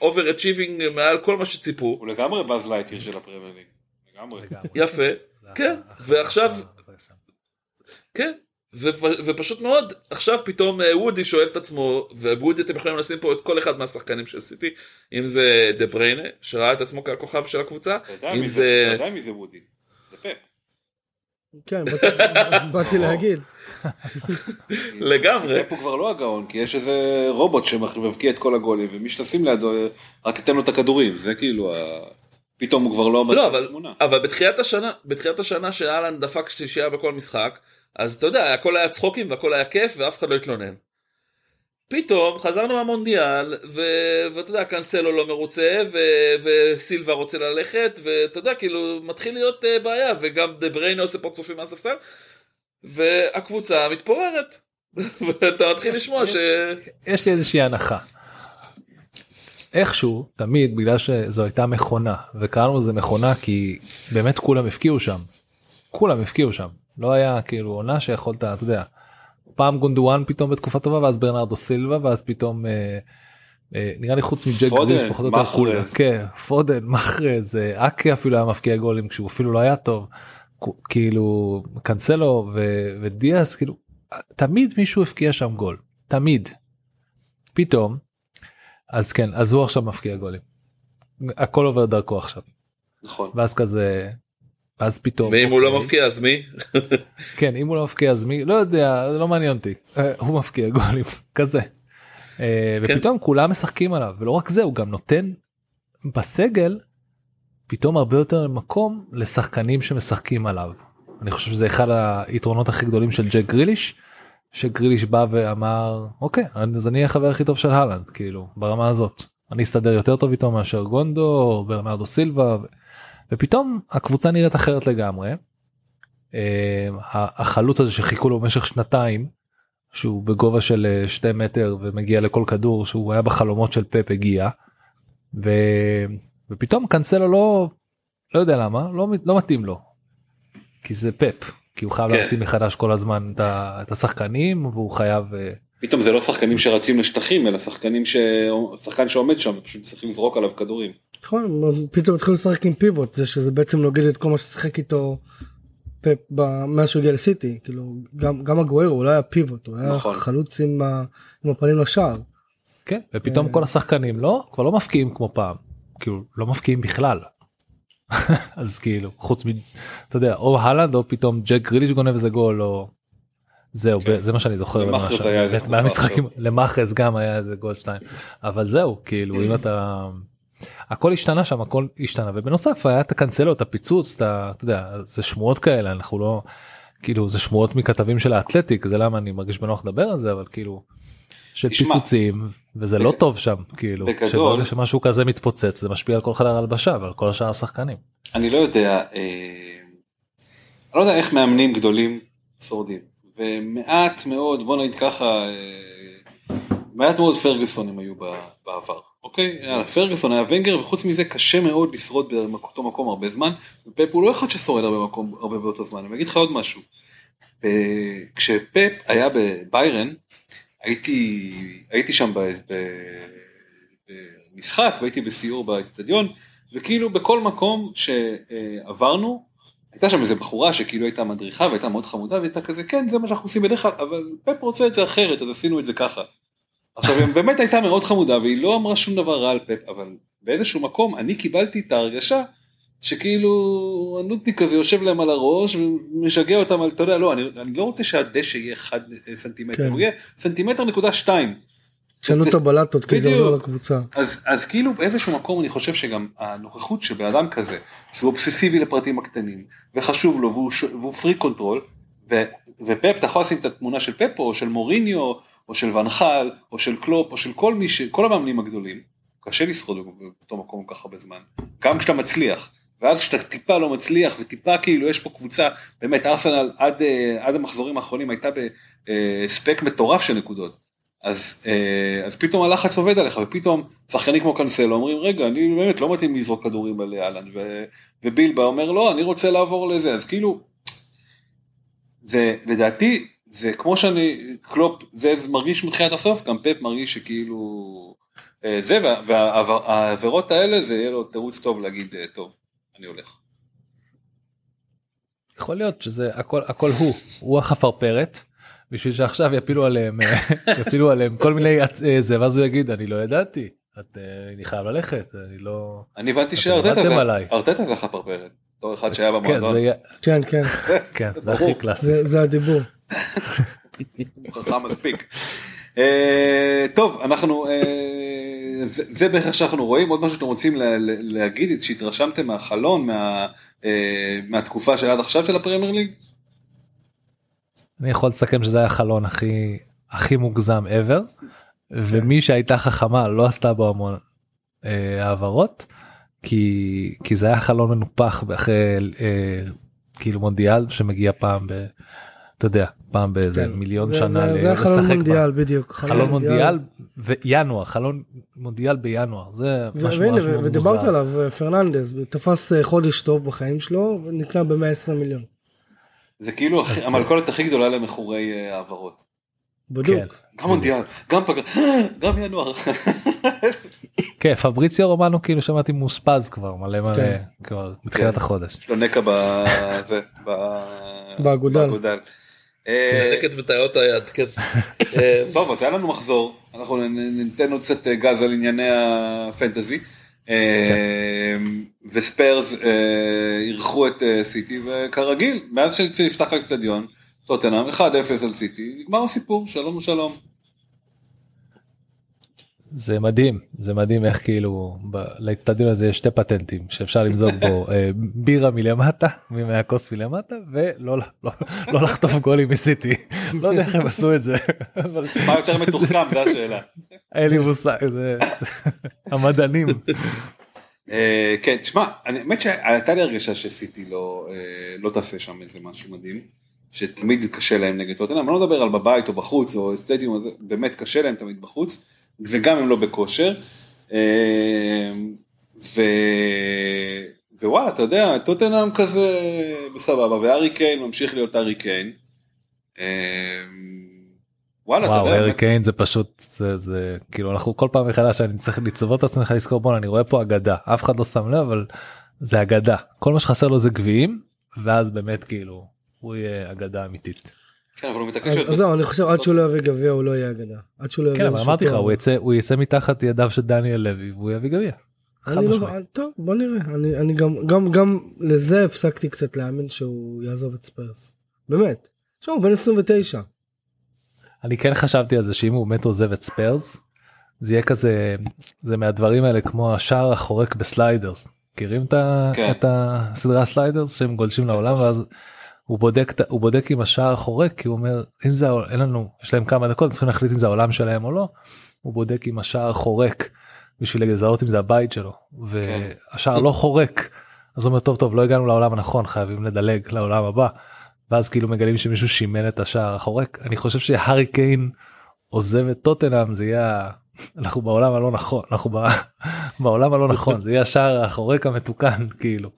overachieving מעל כל מה שציפו, הוא לגמרי באז לייטיר של הפרמייר ליג. לגמרי. יפה, כן, ועכשיו, כן, ו- ופשוט מאוד, עכשיו פתאום אה, וודי שואל את עצמו, ווודי אתם יכולים לשים פה את כל אחד מהשחקנים של סיטי, אם זה דה בריינה, שראה את עצמו ככוכב של הקבוצה, אם זה. אתה יודע מי זה וודי. זה פפ. כן, באתי- באתי להגיד. לגמרי. פפ הוא כבר לא הגאון, כי יש איזה רובוט שמבקיע את כל הגולים, ומי שתשים לידו רק ייתן לו את הכדורים, זה כאילו, ה- פתאום הוא כבר לא עמד לא, אבל, בתמונה. אבל בתחילת השנה, בתחילת השנה שהאלנד דפק שלישייה בכל משחק, אז אתה יודע, הכל היה צחוקים והכל היה כיף ואף אחד לא התלונן. פתאום חזרנו מהמונדיאל, ואתה יודע, קאנסלו לא מרוצה, ו- וסילבה רוצה ללכת, ואתה יודע, כאילו, מתחיל להיות uh, בעיה, וגם דה בריינה עושה פרצופים מהספסל, והקבוצה מתפוררת. ואתה מתחיל לשמוע ש... יש לי איזושהי הנחה. איכשהו תמיד בגלל שזו הייתה מכונה וקראנו לזה מכונה כי באמת כולם הפקיעו שם. כולם הפקיעו שם לא היה כאילו עונה שיכולת אתה יודע. פעם גונדואן פתאום בתקופה טובה ואז ברנרדו סילבה ואז פתאום אה, אה, נראה לי חוץ מג'ק גריש פחות או יותר. כולם. כן פודן מחרז אקי אפילו היה מפקיע גולים כשהוא אפילו לא היה טוב. כאילו קאנסלו ו- ודיאס כאילו תמיד מישהו הפקיע שם גול תמיד. פתאום אז כן אז הוא עכשיו מפקיע גולים. הכל עובר דרכו עכשיו נכון. ואז כזה אז פתאום ואם הוא לא אוקיי. מבקיע אז מי? כן אם הוא לא מפקיע אז מי לא יודע לא מעניין אותי אה, הוא מפקיע גולים כזה. אה, כן. ופתאום כולם משחקים עליו ולא רק זה הוא גם נותן בסגל פתאום הרבה יותר מקום לשחקנים שמשחקים עליו. אני חושב שזה אחד היתרונות הכי גדולים של ג'ק גריליש. שגריליש בא ואמר אוקיי אז אני החבר הכי טוב של הלנד כאילו ברמה הזאת אני אסתדר יותר טוב איתו מאשר גונדו או ברנרדו סילבה ו- ופתאום הקבוצה נראית אחרת לגמרי. אה, החלוץ הזה שחיכו לו במשך שנתיים שהוא בגובה של אה, שתי מטר ומגיע לכל כדור שהוא היה בחלומות של פפ הגיע. ו... ופתאום קאנסלו לא לא יודע למה לא, לא מתאים לו. כי זה פפ כי הוא חייב כן. להמציא מחדש כל הזמן את, ה... את השחקנים והוא חייב אה, פתאום זה לא שחקנים שרצים לשטחים, אלא שחקנים ש... שחקן שעומד שם, פשוט צריכים לזרוק עליו כדורים. נכון, פתאום התחילו לשחק עם פיבוט, זה שזה בעצם נוגד את כל מה ששיחק איתו פפ ב- מאז שהוא הגיע לסיטי, כאילו גם גם הגוארו הוא לא היה פיבוט, הוא היה נכון. חלוץ עם ה- עם הפנים לשער. כן ופתאום אה. כל השחקנים לא כבר לא מפקיעים כמו פעם כאילו לא מפקיעים בכלל. אז כאילו חוץ מ... אתה יודע או הלנד או פתאום ג'ק גריליש גונב איזה גול או זהו כן. זה מה שאני זוכר מהמשחקים. למאחז גם היה איזה גול שתיים אבל זהו כאילו אם אתה הכל השתנה שם הכל השתנה ובנוסף היה את הקנצלות את הפיצוץ אתה יודע זה שמועות כאלה אנחנו לא כאילו זה שמועות מכתבים של האתלטיק זה למה אני מרגיש בנוח לדבר על זה אבל כאילו. של תשמע, פיצוצים וזה לא טוב שם כאילו בגדול- שמשהו כזה מתפוצץ זה משפיע על כל חדר הלבשה ועל כל השאר השחקנים. אני לא יודע, אה, אני לא יודע איך מאמנים גדולים שורדים. ומעט מאוד, בוא נגיד ככה, אה, מעט מאוד פרגוסונים היו בעבר, אוקיי? היה פרגוסון היה ונגר, וחוץ מזה קשה מאוד לשרוד באותו מקום הרבה זמן, ופפ הוא לא אחד ששורד הרבה מקום, הרבה באותו זמן. אני אגיד לך עוד משהו. ב- כשפפ היה בביירן, הייתי, הייתי שם במשחק והייתי בסיור באצטדיון, וכאילו בכל מקום שעברנו, הייתה שם איזה בחורה שכאילו הייתה מדריכה והייתה מאוד חמודה והייתה כזה כן זה מה שאנחנו עושים בדרך כלל אבל פפ רוצה את זה אחרת אז עשינו את זה ככה. עכשיו היא באמת הייתה מאוד חמודה והיא לא אמרה שום דבר רע על פפ אבל באיזשהו מקום אני קיבלתי את ההרגשה שכאילו הנודניק הזה יושב להם על הראש ומשגע אותם על אתה יודע לא אני, אני לא רוצה שהדשא יהיה אחד סנטימטר כן. הוא יהיה סנטימטר נקודה שתיים. תשנו את הבלטות כי זה. עוזר לקבוצה. אז, אז כאילו באיזשהו מקום אני חושב שגם הנוכחות של בן אדם כזה, שהוא אובססיבי לפרטים הקטנים, וחשוב לו, והוא, ש- והוא freak control, ו, ופפ, אתה יכול לשים את התמונה של פפ, או של מוריניו, או של ואן חאל, או של קלופ, או של כל מי ש... כל המאמנים הגדולים, קשה לשרוד באותו מקום כל כך הרבה זמן, גם כשאתה מצליח. ואז כשאתה טיפה לא מצליח וטיפה כאילו יש פה קבוצה באמת ארסנל עד, אה, עד המחזורים האחרונים הייתה בספק מטורף של נקודות אז, אה, אז פתאום הלחץ עובד עליך, ופתאום שחקנים כמו קנסלו אומרים, רגע, אני באמת לא מתאים לזרוק כדורים על אהלן, ובילבה אומר, לא, אני רוצה לעבור לזה, אז כאילו, זה לדעתי, זה כמו שאני, קלופ, זה מרגיש מתחילת הסוף, גם פפ מרגיש שכאילו, אה, זה, וה- והעבירות האלה, זה יהיה לו תירוץ טוב להגיד, אה, טוב, אני הולך. יכול להיות שזה הכל הכל הוא הוא החפרפרת בשביל שעכשיו יפילו עליהם אה, יפילו עליהם כל מיני אה, זה ואז הוא יגיד אני לא ידעתי את אה, אני חייב ללכת אני לא אני הבנתי שארטטה זה. ארטטה זה החפרפרת, בתור אחד שהיה כן במועדון. כן, כן, כן זה הכי. קלאסי זה הדיבור. הוא חכם מספיק. טוב, אנחנו, זה בערך שאנחנו רואים, עוד משהו שאתם רוצים לה- לה- להגיד, שהתרשמתם מהחלון, מה- מהתקופה של עד עכשיו של הפרמייר ליג? אני יכול לסכם שזה היה החלון הכי הכי מוגזם ever ומי שהייתה חכמה לא עשתה בו המון אה, העברות כי כי זה היה חלון מנופח אחרי אה, כאילו מונדיאל שמגיע פעם ב... אתה יודע פעם באיזה כן. מיליון זה- שנה זה- ל- זה חלון לשחק בה. מונדיאל בדיוק. חלון מונדיאל וינואר חלון מונדיאל בינואר זה ו- משהו והנה, ממש ו- ודיברת. עליו, אה, פרננדס, הוא תפס אה, חודש טוב בחיים שלו, ונקנה ב-120 מיליון. זה כאילו הכי- אז- המלכודת הכי גדולה למכורי אה, העברות. בדיוק. גם מונדיאל, גם פגר, גם ינואר. כן פבריציו רומנו כאילו שמעתי מאושפז כבר מלא מלא כן. כבר בתחילת כן. החודש. יש לו נקע בזה, ב- באגודל. אה, נקט בטעיות היד, כן. אה, טוב, אז היה לנו מחזור, אנחנו ניתן עוד קצת אה, גז על ענייני הפנטזי. אה, וספיירס אה, אירחו את אה, סיטי, וכרגיל, מאז שנפתח האצטדיון, טוטנאם 1-0 על סיטי, נגמר הסיפור, שלום ושלום. זה מדהים זה מדהים איך כאילו ב- לאצטדיון הזה יש שתי פטנטים שאפשר למזוג בו אה, בירה מלמטה מהכוס מלמטה ולא לא, לא לחטוף גולים מסיטי. לא יודע איך הם עשו את זה. מה יותר מתוחכם, זו השאלה. אין לי מושג זה המדענים. אה, כן, תשמע, האמת שהייתה לי הרגשה שסיטי לא אה, לא תעשה שם איזה משהו מדהים, שתמיד קשה להם נגד טוטנאם, אני לא מדבר על בבית או בחוץ או סטדיום, הזה, באמת קשה להם תמיד בחוץ, וגם הם לא בכושר. אה, ו... ווואלה, אתה יודע, טוטנאם כזה בסבבה, והארי קיין ממשיך להיות הארי קיין. אה, וואלה, אתה וואו יודע, הארי באמת- קיין זה פשוט זה זה כאילו אנחנו כל פעם מחדש אני צריך לצוות את עצמך לזכור בואנה אני רואה פה אגדה אף אחד לא שם לב אבל זה אגדה כל מה שחסר לו זה גביעים ואז באמת כאילו הוא יהיה אגדה אמיתית. כן, אבל הוא מתעקש אז זהו, אני חושב עד שהוא לא יביא גביע הוא לא יהיה אגדה. עד שהוא לא יביא כן אבל אמרתי לך. הוא יצא הוא יצא מתחת ידיו של דניאל לוי והוא יביא גביע. אני לא, משמעית. טוב בוא נראה אני, אני גם גם גם לזה הפסקתי קצת להאמין שהוא יעזוב את ספרס באמת. תשמע, הוא בן 29 אני כן חשבתי על זה שאם הוא באמת עוזב את ספיירס זה יהיה כזה זה מהדברים האלה כמו השער החורק ב Sliders מכירים את, כן. את הסדרה Sliders שהם גולשים לעולם ואז הוא בודק הוא בודק עם השער החורק כי הוא אומר אם זה אין לנו יש להם כמה דקות צריכים להחליט אם זה העולם שלהם או לא. הוא בודק עם השער חורק בשביל לזהות אם זה הבית שלו והשער לא חורק. אז הוא אומר טוב טוב לא הגענו לעולם הנכון חייבים לדלג לעולם הבא. ואז כאילו מגלים שמישהו שימן את השער החורק. אני חושב שהארי קיין עוזב את טוטנאם זה יהיה אנחנו בעולם הלא נכון אנחנו בעולם הלא נכון זה יהיה השער החורק המתוקן כאילו.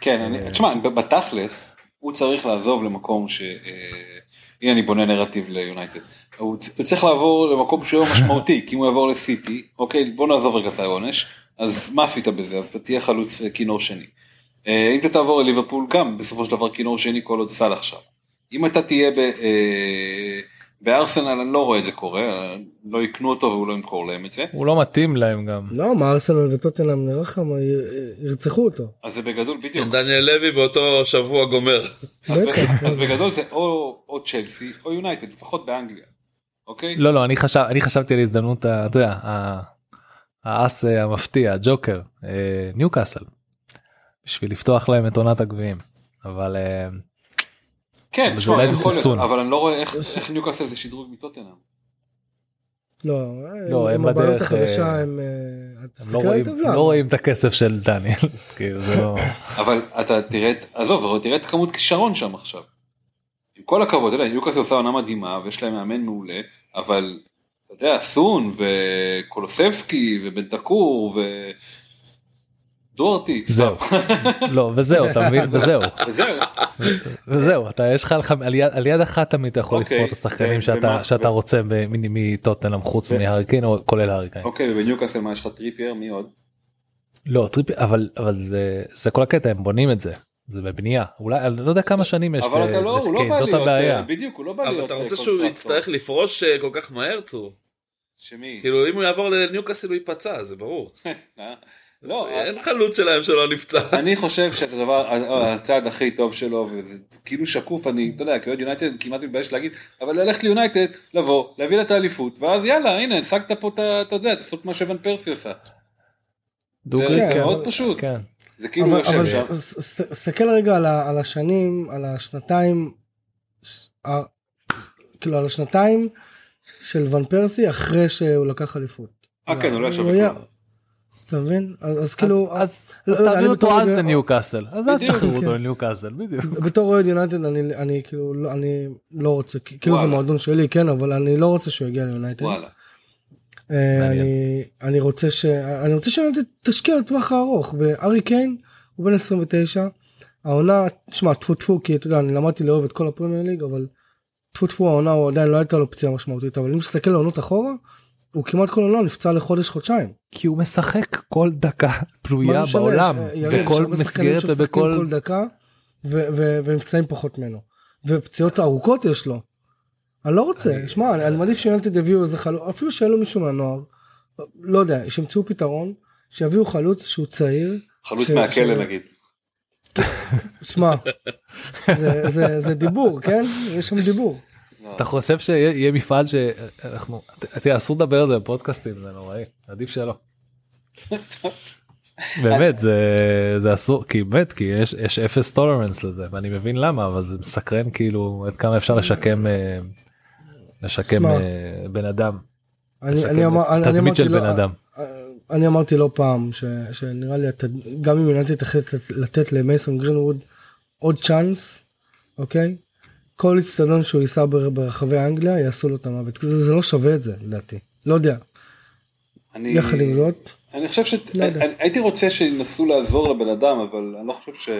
כן, אני, תשמע, בתכלס, הוא צריך לעזוב למקום ש... אה, הנה אני בונה נרטיב ליונייטד. הוא צריך לעבור למקום שהוא משמעותי, כי אם הוא יעבור לסיטי, אוקיי, בוא נעזוב רגע את העונש, אז מה עשית בזה? אז אתה תהיה חלוץ אה, כינור שני. אה, אם אתה תעבור לליברפול גם, בסופו של דבר כינור שני כל עוד סל עכשיו. אם אתה תהיה ב... בארסנל אני לא רואה את זה קורה, לא יקנו אותו והוא לא ימכור להם את זה. הוא לא מתאים להם גם. לא מה ארסנל וטוטנאם נראה לך מה ירצחו אותו. אז זה בגדול בדיוק. כן, דניאל לוי באותו שבוע גומר. אז בגדול זה או, או צ'לסי או יונייטד, לפחות באנגליה. אוקיי? לא לא אני חשב אני חשבתי על הזדמנות אתה יודע האס אה, המפתיע הג'וקר אה, ניוקאסל. בשביל לפתוח להם את עונת הגביעים אבל אה, כן, אבל תשמע, אולי זה יכול להיות. אבל אני לא רואה איך איך ניוקאסל זה שדרוג מטוטנאם. לא, לא, הם בדרך, החדשה אה, הם... אה, הם לא תסתכל על רואים הטבלה. לא רואים את הכסף של דניאל כאילו זה לא אבל אתה תראה, עזוב, תראה את כמות כישרון שם עכשיו. עם כל הכבוד, אתה יודע, ניוקאסל עושה עונה מדהימה ויש להם מאמן מעולה, אבל אתה יודע, סון וקולוסבסקי ובנטקור ו... דוארטי. זהו. לא, וזהו, אתה מבין? וזהו. וזהו. וזהו, אתה יש לך על יד- אחת תמיד אתה יכול אוקיי, לספור את השחקנים ו- שאתה רוצה מטוטנאם חוץ מהריקין או כולל הריקין. אוקיי, ובניוקאסל מה יש לך טריפייר? מי עוד? לא, טריפ, אבל אבל זה זה כל הקטע, הם בונים את זה. זה בבנייה. אולי, אני לא יודע כמה שנים יש אבל אתה לא, הוא לא לקיין, בא להיות, הבעיה. אה, בדיוק, הוא לא בא אבל להיות אתה אה, רוצה שהוא. יצטרך לפרוש אה, כל כך מהר צור? שמי? כאילו אם הוא יעבור לניוקאסל הוא ייפצע זה ברור. אה? לא, אין חלוץ שלהם שלא נפצע. אני חושב שזה הדבר, הצעד הכי טוב שלו, וזה כאילו שקוף, אני, אתה יודע, כאוהד יונייטד כמעט מתבייש להגיד, אבל ללכת ליונייטד, לבוא, להביא לה את האליפות, ואז יאללה, הנה, השגת פה את ה... אתה יודע, לעשות מה שוון פרסי עושה. זה כן. מאוד פשוט. כן. זה כאילו אבל, יושב שם. סתכל רגע על, השנים, על השנתיים, כאילו על השנתיים של ון פרסי אחרי שהוא לקח אליפות. אה, כן, הוא לא ישב בכלום. אתה מבין? אז, אז כאילו, אז לא אז יודע, תעביר אותו אז אוהד- לניוקאסל. אז אז בדיוק, תשחררו כן. אותו לניוקאסל, בדיוק. בתור אוהד יונייטד אני, אני כאילו, לא, אני לא רוצה, כאילו זה. מועדון שלי, כן, אבל אני לא רוצה שהוא יגיע ליונייטד. וואלה. אה, אני רוצה ש... אני רוצה שיונייטד תשקיע לטווח הארוך, וארי קיין הוא בן 29, העונה, תשמע, טפו טפו, כי אתה יודע, אני למדתי לאהוב את כל הפרמייר ליג, אבל טפו טפו העונה הוא עדיין לא הייתה לו פציעה משמעותית, אבל אם תסתכל על עונות אחורה, הוא כמעט כל עונה נפצע לחודש חודשיים. כי הוא משחק כל דקה פנויה בעולם, יש בכל מסגרת ובכל... כל דקה, ונפצעים פחות ממנו. ופציעות ארוכות יש לו. אני לא רוצה, שמע, אני, אני מעדיף שיונתד יביאו איזה חלוץ, אפילו שיהיה לו מישהו מהנוער, לא יודע, שימצאו פתרון, שיביאו חלוץ שהוא צעיר, חלוץ ש- מהכלא ש- נגיד. שמע, זה, זה, זה דיבור, כן? יש שם דיבור. לא. אתה חושב שיהיה מפעל שאנחנו... תראה, אסור לדבר על זה בפודקאסטים, זה נוראי, עדיף שלא. באמת זה זה אסור כי באמת כי יש יש אפס טולרנס לזה ואני מבין למה אבל זה מסקרן כאילו עד כמה אפשר לשקם אה, לשקם. אה, בן אדם. תדמית אמרתי של לא, בן אדם. אני אמרתי לא פעם ש, שנראה לי. גם אם תחליט לתת- לתת למייסון גרינווד עוד צ'אנס, אוקיי? כל אצטדיון שהוא ייסע בר- ברחבי אנגליה יעשו לו את המוות. זה, זה לא שווה את זה לדעתי. לא יודע. אני- יחד עם זאת, אני חושב לא. שהייתי רוצה שינסו לעזור לבן אדם אבל אני לא חושב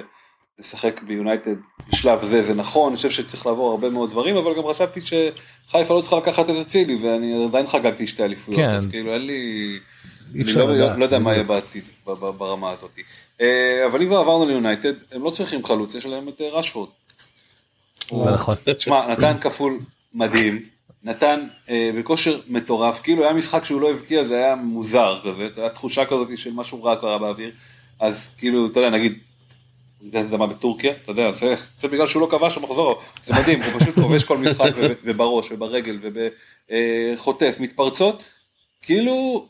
שלשחק ביונייטד בשלב זה זה נכון אני חושב שצריך לעבור הרבה מאוד דברים אבל גם חשבתי שחיפה לא צריכה לקחת את אצילי ואני עדיין חגגתי שתי אליפויות כן. אז כאילו אין לי אני לא, לא יודע מה יהיה. בעתיד ברמה הזאת אה, אבל אם כבר עברנו ליונייטד הם לא צריכים חלוץ יש להם את אה, רשפורד. זה נכון. תשמע נתן כפול מדהים נתן אה, בכושר מטורף כאילו היה משחק שהוא לא הבקיע זה היה מוזר כזה הייתה תחושה כזאת של משהו רע קרה באוויר אז כאילו אתה יודע נגיד רעידת אדמה בטורקיה אתה יודע זה, זה בגלל שהוא לא כבש במחזור זה מדהים הוא פשוט כובש כל משחק וב- ובראש וברגל ובחוטף מתפרצות כאילו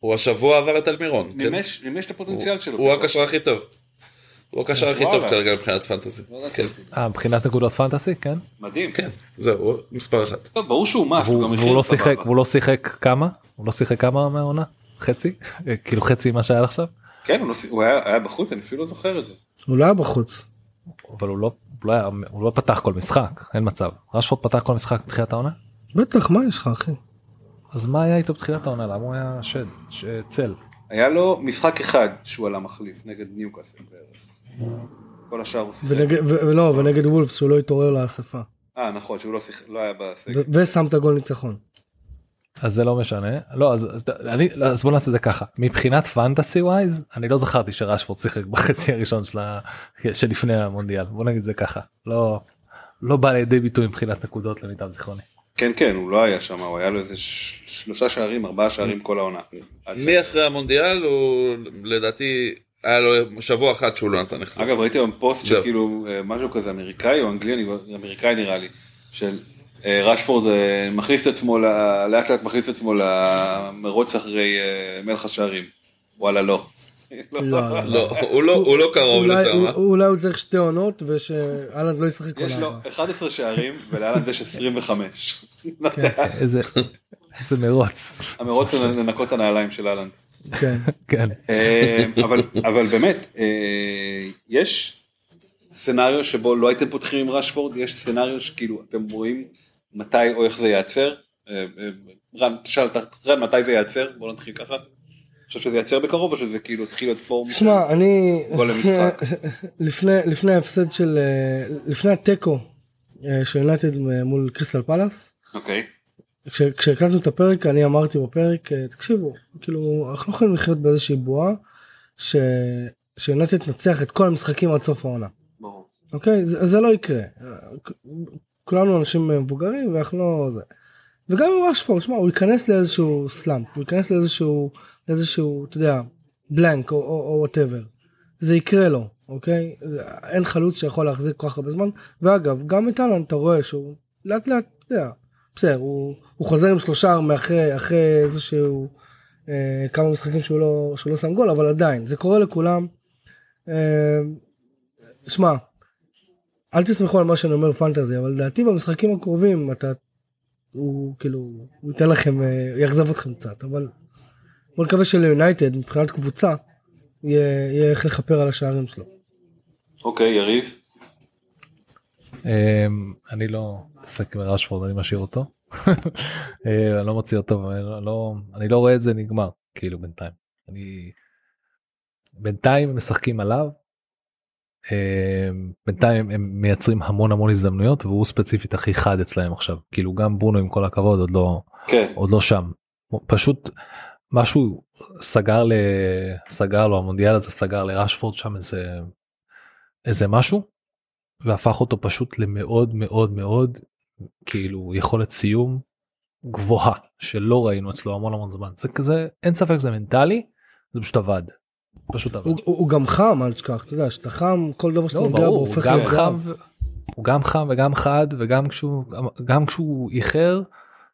הוא השבוע עבר את אלמירון. כן? מימש מימש את הפוטנציאל שלו. הוא הקשר הכי טוב. הוא הקשר הכי טוב. כרגע מבחינת פנטזי. לא. כן, אה, מבחינת נקודות פנטסי כן. מדהים. כן, זהו, הוא מספר אחת. ברור שהוא מס, הוא והוא לא. שיחק והוא לא שיחק כמה הוא לא שיחק כמה מהעונה חצי אה, כאילו חצי מה שהיה עכשיו כן, הוא לא הוא היה בחוץ, אני אפילו לא זוכר את זה. הוא לא היה בחוץ. אבל הוא לא הוא לא הוא לא פתח כל משחק אין מצב רשפורד פתח כל משחק בתחילת העונה בטח, מה יש לך אחי? אז מה היה איתו בתחילת העונה למה הוא היה שד צל היה לו משחק אחד שהוא עלה מחליף נגד ניוקאסל בערך. כל השאר הוא שיחק. ונגד, ו- ולא, ונגד וולפס שהוא לא התעורר לאספה. אה נכון, שהוא לא שיחק, לא היה בסגל. ו- ושם את הגול ניצחון. אז זה לא משנה לא אז, אז, אני, אז בוא נעשה את זה ככה מבחינת פנטסי ווייז אני לא זכרתי שרשפורד שיחק בחצי הראשון של ה- שלפני המונדיאל בוא נגיד זה ככה לא לא בא לידי ביטוי מבחינת נקודות למיטב זיכרוני. כן כן, הוא לא היה שם, הוא היה לו איזה שלושה שערים, ארבעה שערים כל העונה. מי אחרי המונדיאל הוא לדעתי היה לו שבוע אחד שהוא לא נתן החזר. אגב ראיתי היום פוסט. שכאילו אה, משהו כזה אמריקאי או אנגלי, אמריקאי נראה לי, של אה, רשפורד אה, מכניס את עצמו, לאט לאט מכניס את עצמו למרוץ אחרי מלך השערים. וואלה לא. לא, לא. לא, הוא לא- הוא לא קרוב לשם. אה? אולי הוא צריך שתי עונות ושאלנד לא ישחק כל יש לו העונה. 11 שערים ולאלנד יש 25. כן, איזה מרוץ המרוץ זה לנקות את הנעליים של אהלנד. כן. כן אה, אבל אבל באמת אה, יש סצנריו שבו לא הייתם פותחים עם רשפורד יש סצנריו שכאילו אתם רואים מתי או איך זה ייעצר. אה, אה, רן, תשאל, רן, מתי זה ייעצר? בוא נתחיל ככה. חושב שזה ייעצר בקרוב או שזה כאילו התחיל להיות פורום? שמע, אני... גול למשחק. לפני, לפני ההפסד של... לפני התיקו של יונתד מול קריסטל פלאס, אוקיי. כש- כשהקלטנו את הפרק אני אמרתי בפרק אה, תקשיבו כאילו אנחנו לא יכולים לחיות באיזושהי בועה ש... שיונתד תנצח את כל המשחקים עד סוף העונה. ברור. אוקיי זה, זה לא יקרה כולנו אנשים מבוגרים ואנחנו לא זה. וגם עם רשפורד שמע הוא ייכנס לאיזשהו סלאמפ הוא ייכנס לאיזשהו לאיזשהו אתה יודע blank או או whatever זה יקרה לו אוקיי זה, אין חלוץ שיכול להחזיק כל כך הרבה זמן ואגב גם את האלנד אתה רואה שהוא לאט לאט אתה יודע בסדר הוא, הוא חוזר עם שלושה מאחרי אחרי איזשהו אה, כמה משחקים שהוא לא שהוא לא שם גול אבל עדיין זה קורה לכולם. אה, שמע אל תסמכו על מה שאני אומר Fantasy אבל לדעתי במשחקים הקרובים אתה הוא כאילו הוא ייתן לכם אה, יאכזב אתכם קצת אבל בוא נקווה שליונייטד מבחינת קבוצה יהיה איך לכפר על השערים שלו. אוקיי, יריב. אמ, אני לא מתעסק עם רשפורד אני משאיר אותו. אה, אני לא מוציא אותו לא- לא אני לא רואה את זה נגמר כאילו בינתיים. אני בינתיים משחקים עליו. אמ, בינתיים הם מייצרים המון המון הזדמנויות והוא ספציפית הכי חד אצלהם עכשיו כאילו גם ברונו עם כל הכבוד עוד לא כן. עוד לא שם פשוט משהו סגר ל... סגר לו המונדיאל הזה סגר לרשפורד שם איזה איזה משהו והפך אותו פשוט למאוד מאוד מאוד כאילו יכולת סיום גבוהה שלא ראינו אצלו המון המון זמן זה כזה אין ספק זה מנטלי זה פשוט עבד. פשוט עבד. הוא, הוא, הוא גם חם אל תשכח אתה יודע שאתה חם כל דבר שאתה לא, נוגע בו הופך להיות חם. ו- הוא גם חם וגם חד וגם כשהוא גם כשהוא איחר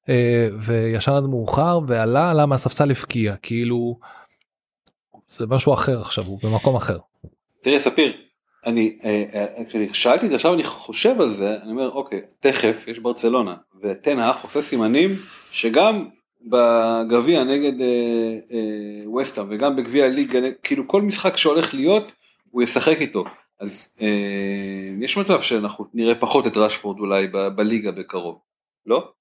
אה, וישן עד מאוחר ועלה עלה מהספסל הבקיע כאילו זה משהו אחר עכשיו הוא במקום אחר. תראה ספיר, אני, אה, אה, כשאני שאלתי את זה עכשיו אני חושב על זה, אני אומר אוקיי, תכף יש ברצלונה, ותן האח עושה סימנים שגם בגביע נגד אה, אה, וסטהאם וגם בגביע הליגה, כאילו כל משחק שהולך להיות הוא ישחק איתו, אז אה, יש מצב שאנחנו נראה פחות את רשפורד אולי ב- בליגה בקרוב, לא?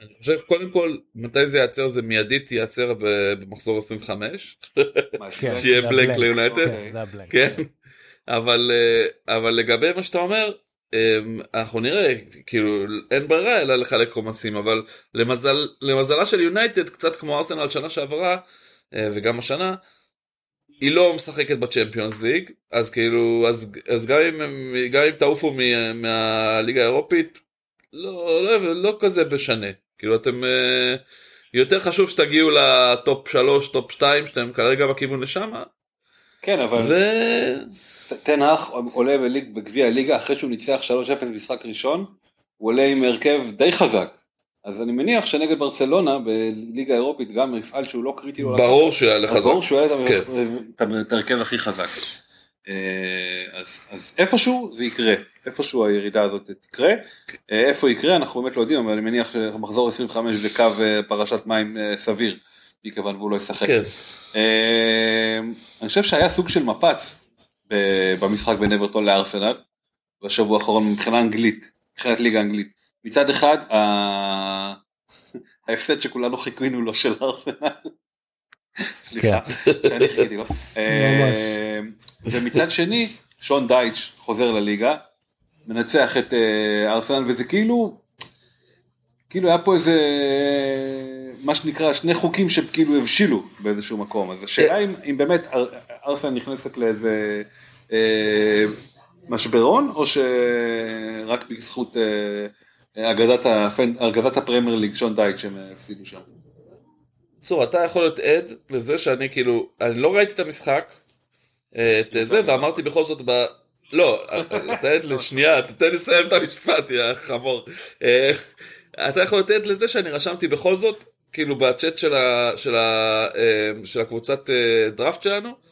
אני חושב קודם כל מתי זה ייעצר זה מיידית ייעצר ב- במחזור 25 מה, כן, שיהיה הבלנק, ליונייטד? כן, זה הבלנק. כן אבל אה, אבל לגבי מה שאתה אומר אה, אנחנו נראה כאילו אין ברירה אלא לחלק קומנסים אבל למזל למזלה של יונייטד קצת כמו ארסנל שנה שעברה אה, וגם השנה. היא לא משחקת בצ'מפיונס ליג אז כאילו אז אז גם אם גם אם תעופו מ- מהליגה האירופית לא לא לא כזה בשנה כאילו אתם יותר חשוב שתגיעו ל top 3 top 2 שאתם כרגע בכיוון לשם כן אבל ו... האח עולה בליג- בגביע הליגה אחרי שהוא ניצח 3-0 במשחק ראשון, הוא עולה עם הרכב די חזק. אז אני מניח שנגד ברצלונה בליגה האירופית גם מפעל שהוא לא קריטי ברור שהיה לך אז ברור שהוא יעלה את כן. ההרכב הכי חזק. אה, אז, אז איפשהו זה יקרה, איפשהו הירידה הזאת תקרה, אה, איפה יקרה אנחנו באמת לא יודעים, אבל אני מניח שמחזור 25 זה קו אה, פרשת מים סביר, מכיוון והוא לא ישחק. כן. אה, אני חושב שהיה סוג של מפץ במשחק בין אברטון לארסנל בשבוע האחרון מבחינה אנגלית, מבחינת ליגה אנגלית. מצד אחד ההפסד שכולנו חיכינו לו של ארסנל. סליחה, שאני חיכיתי לו. אה, ומצד שני שון דייץ' חוזר לליגה, מנצח את אה, ארסנל וזה כאילו, כאילו היה פה איזה מה שנקרא שני חוקים שכאילו הבשילו באיזשהו מקום אז השאלה אם, אם באמת אר- ארסנל נכנסת לאיזה אה, משברון או שרק בזכות אה, אגדת, הפנ... אגדת הפרמייר ליג שון דייט שהם הפסידו שם. צור אתה יכול להיות עד לזה שאני כאילו אני לא ראיתי את המשחק אה, את זה ואמרתי בכל זאת ב... לא אתה עד לשנייה תתן לי לסיים את המשפט יא חמור. אתה יכול עד לזה שאני רשמתי בכל זאת כאילו בצ'אט של, ה... של, ה... אה, של הקבוצת אה, דראפט שלנו.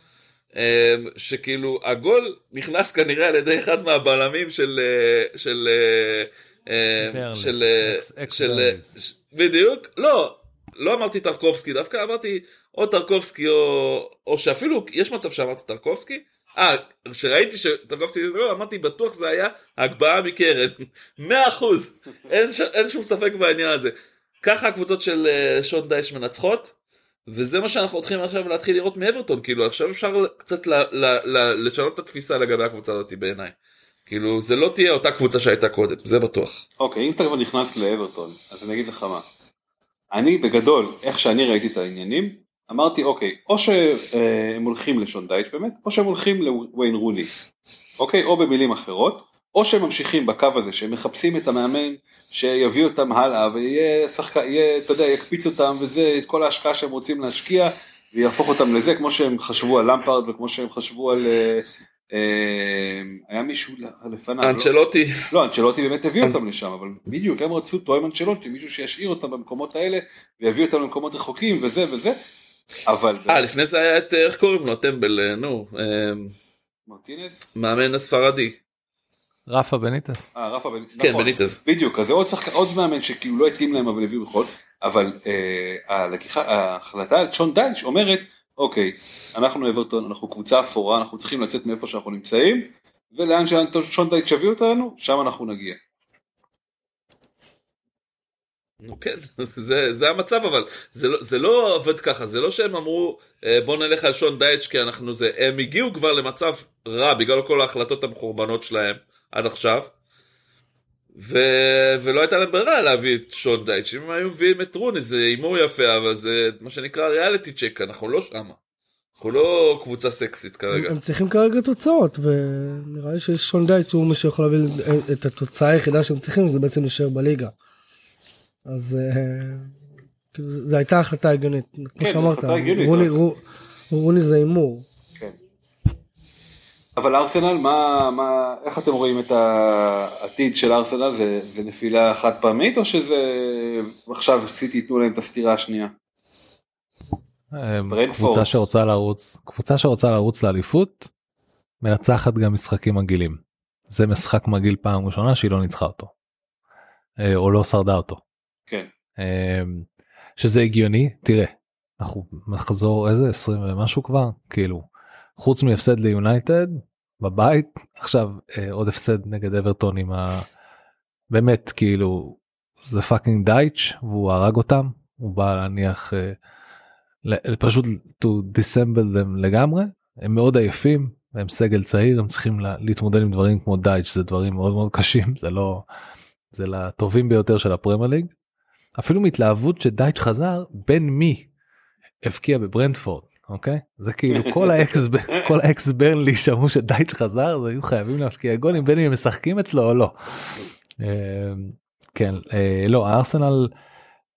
אה, שכאילו הגול נכנס כנראה על ידי אחד מהבלמים של אה, של אה, ברלי. של של בדיוק לא לא אמרתי טרקובסקי דווקא אמרתי או טרקובסקי או או שאפילו יש מצב שאמרתי טרקובסקי אה, כשראיתי שתקפתי את זה, אמרתי בטוח זה היה הגבהה מקרן, 100 אחוז, אין, ש... אין שום ספק בעניין הזה. ככה הקבוצות של uh, שון דייש מנצחות, וזה מה שאנחנו הולכים עכשיו להתחיל לראות מאברטון, כאילו עכשיו אפשר קצת. לשנות את התפיסה לגבי הקבוצה הזאת בעיניי. כאילו זה לא תהיה אותה קבוצה שהייתה קודם, זה בטוח. אוקיי, אם אתה כבר נכנס לאברטון, אז אני אגיד לך מה. אני בגדול, איך שאני ראיתי את העניינים, אמרתי אוקיי, או שהם הולכים לשון דייץ' באמת, או שהם הולכים לוויין רוני, אוקיי, או במילים אחרות, או שהם ממשיכים בקו הזה, שהם מחפשים את המאמן שיביא אותם הלאה ויהיה שחקן, יהיה, אתה יודע, יקפיץ אותם וזה, את כל ההשקעה שהם רוצים להשקיע, ויהפוך אותם לזה, כמו שהם חשבו על למפרד וכמו שהם חשבו על... אה, אה, היה מישהו לפניו, לא? אנצ'לוטי. לא, אנצ'לוטי באמת הביא אותם לשם, אבל בדיוק הם רצו תואם אנצ'לוטי, מישהו שישאיר אותם במקומות האלה ויביא אותם למקומות רחוקים וזה וזה, אבל... אה, לפני זה היה את, איך קוראים לו, טמבל, אה, נו, אה, מרטינס? מאמן הספרדי. רפה בניטס. אה, רפה בניטס. כן, נכון. בניטס. בדיוק, אז זה עוד מאמן שכאילו לא התאים להם אבל הביאו בכל, אבל אה, ההחלטה על צ'ון דיינש אומרת, אוקיי, אנחנו אברטון, אנחנו קבוצה אפורה, אנחנו צריכים לצאת מאיפה שאנחנו נמצאים, ולאן ששון דיינש יביא אותנו, שם אנחנו נגיע. נו כן, זה, זה המצב אבל זה לא, זה לא עובד ככה, זה לא שהם אמרו "אה, בוא נלך על שון דייץ' כי אנחנו זה, הם הגיעו כבר למצב רע בגלל כל ההחלטות המחורבנות שלהם עד עכשיו. ו... ולא הייתה להם ברירה להביא את שון דייץ', אם הם היו מביאים את רוני זה הימור יפה אבל זה מה שנקרא ריאליטי צ'ק, אנחנו לא שמה. אנחנו לא קבוצה סקסית כרגע. הם צריכים כרגע תוצאות ונראה לי ששון דייט הוא מי שיכול להביא את התוצאה היחידה שהם צריכים זה בעצם להישאר בליגה. אז אה, כאילו, זו הייתה החלטה הגיונית. כמו כן, שאמרת, רוני- זה הימור. כן. אבל ארסנל, מה, מה, איך אתם רואים את העתיד של ארסנל? זה, זה נפילה חד פעמית או שזה עכשיו סיטי ייתנו להם את הסטירה השנייה? ברנפורד. קבוצה שרוצה לרוץ קבוצה שרוצה לרוץ לאליפות מנצחת גם משחקים מגעילים. זה משחק מגעיל פעם ראשונה שהיא לא ניצחה אותו. אה, או לא שרדה אותו. כן. אה, שזה הגיוני תראה אנחנו מחזור איזה 20 ומשהו כבר כאילו חוץ מהפסד ליונייטד בבית עכשיו אה, עוד הפסד נגד אברטון עם ה... באמת כאילו זה fucking דייץ' והוא הרג אותם הוא בא להניח אה, פשוט to disassemble them לגמרי הם מאוד עייפים הם סגל צעיר הם צריכים לה, להתמודד עם דברים כמו דייץ' זה דברים מאוד מאוד קשים זה לא זה לטובים ביותר של הפרמייר ליג. אפילו מהתלהבות שדייץ' חזר בין מי הבקיע בברנדפורד אוקיי זה כאילו כל האקס כל האקס ברנלי שמעו שדייץ' חזר אז היו חייבים להבקיע גולים בין אם הם משחקים אצלו או לא. אה, כן אה, לא הארסנל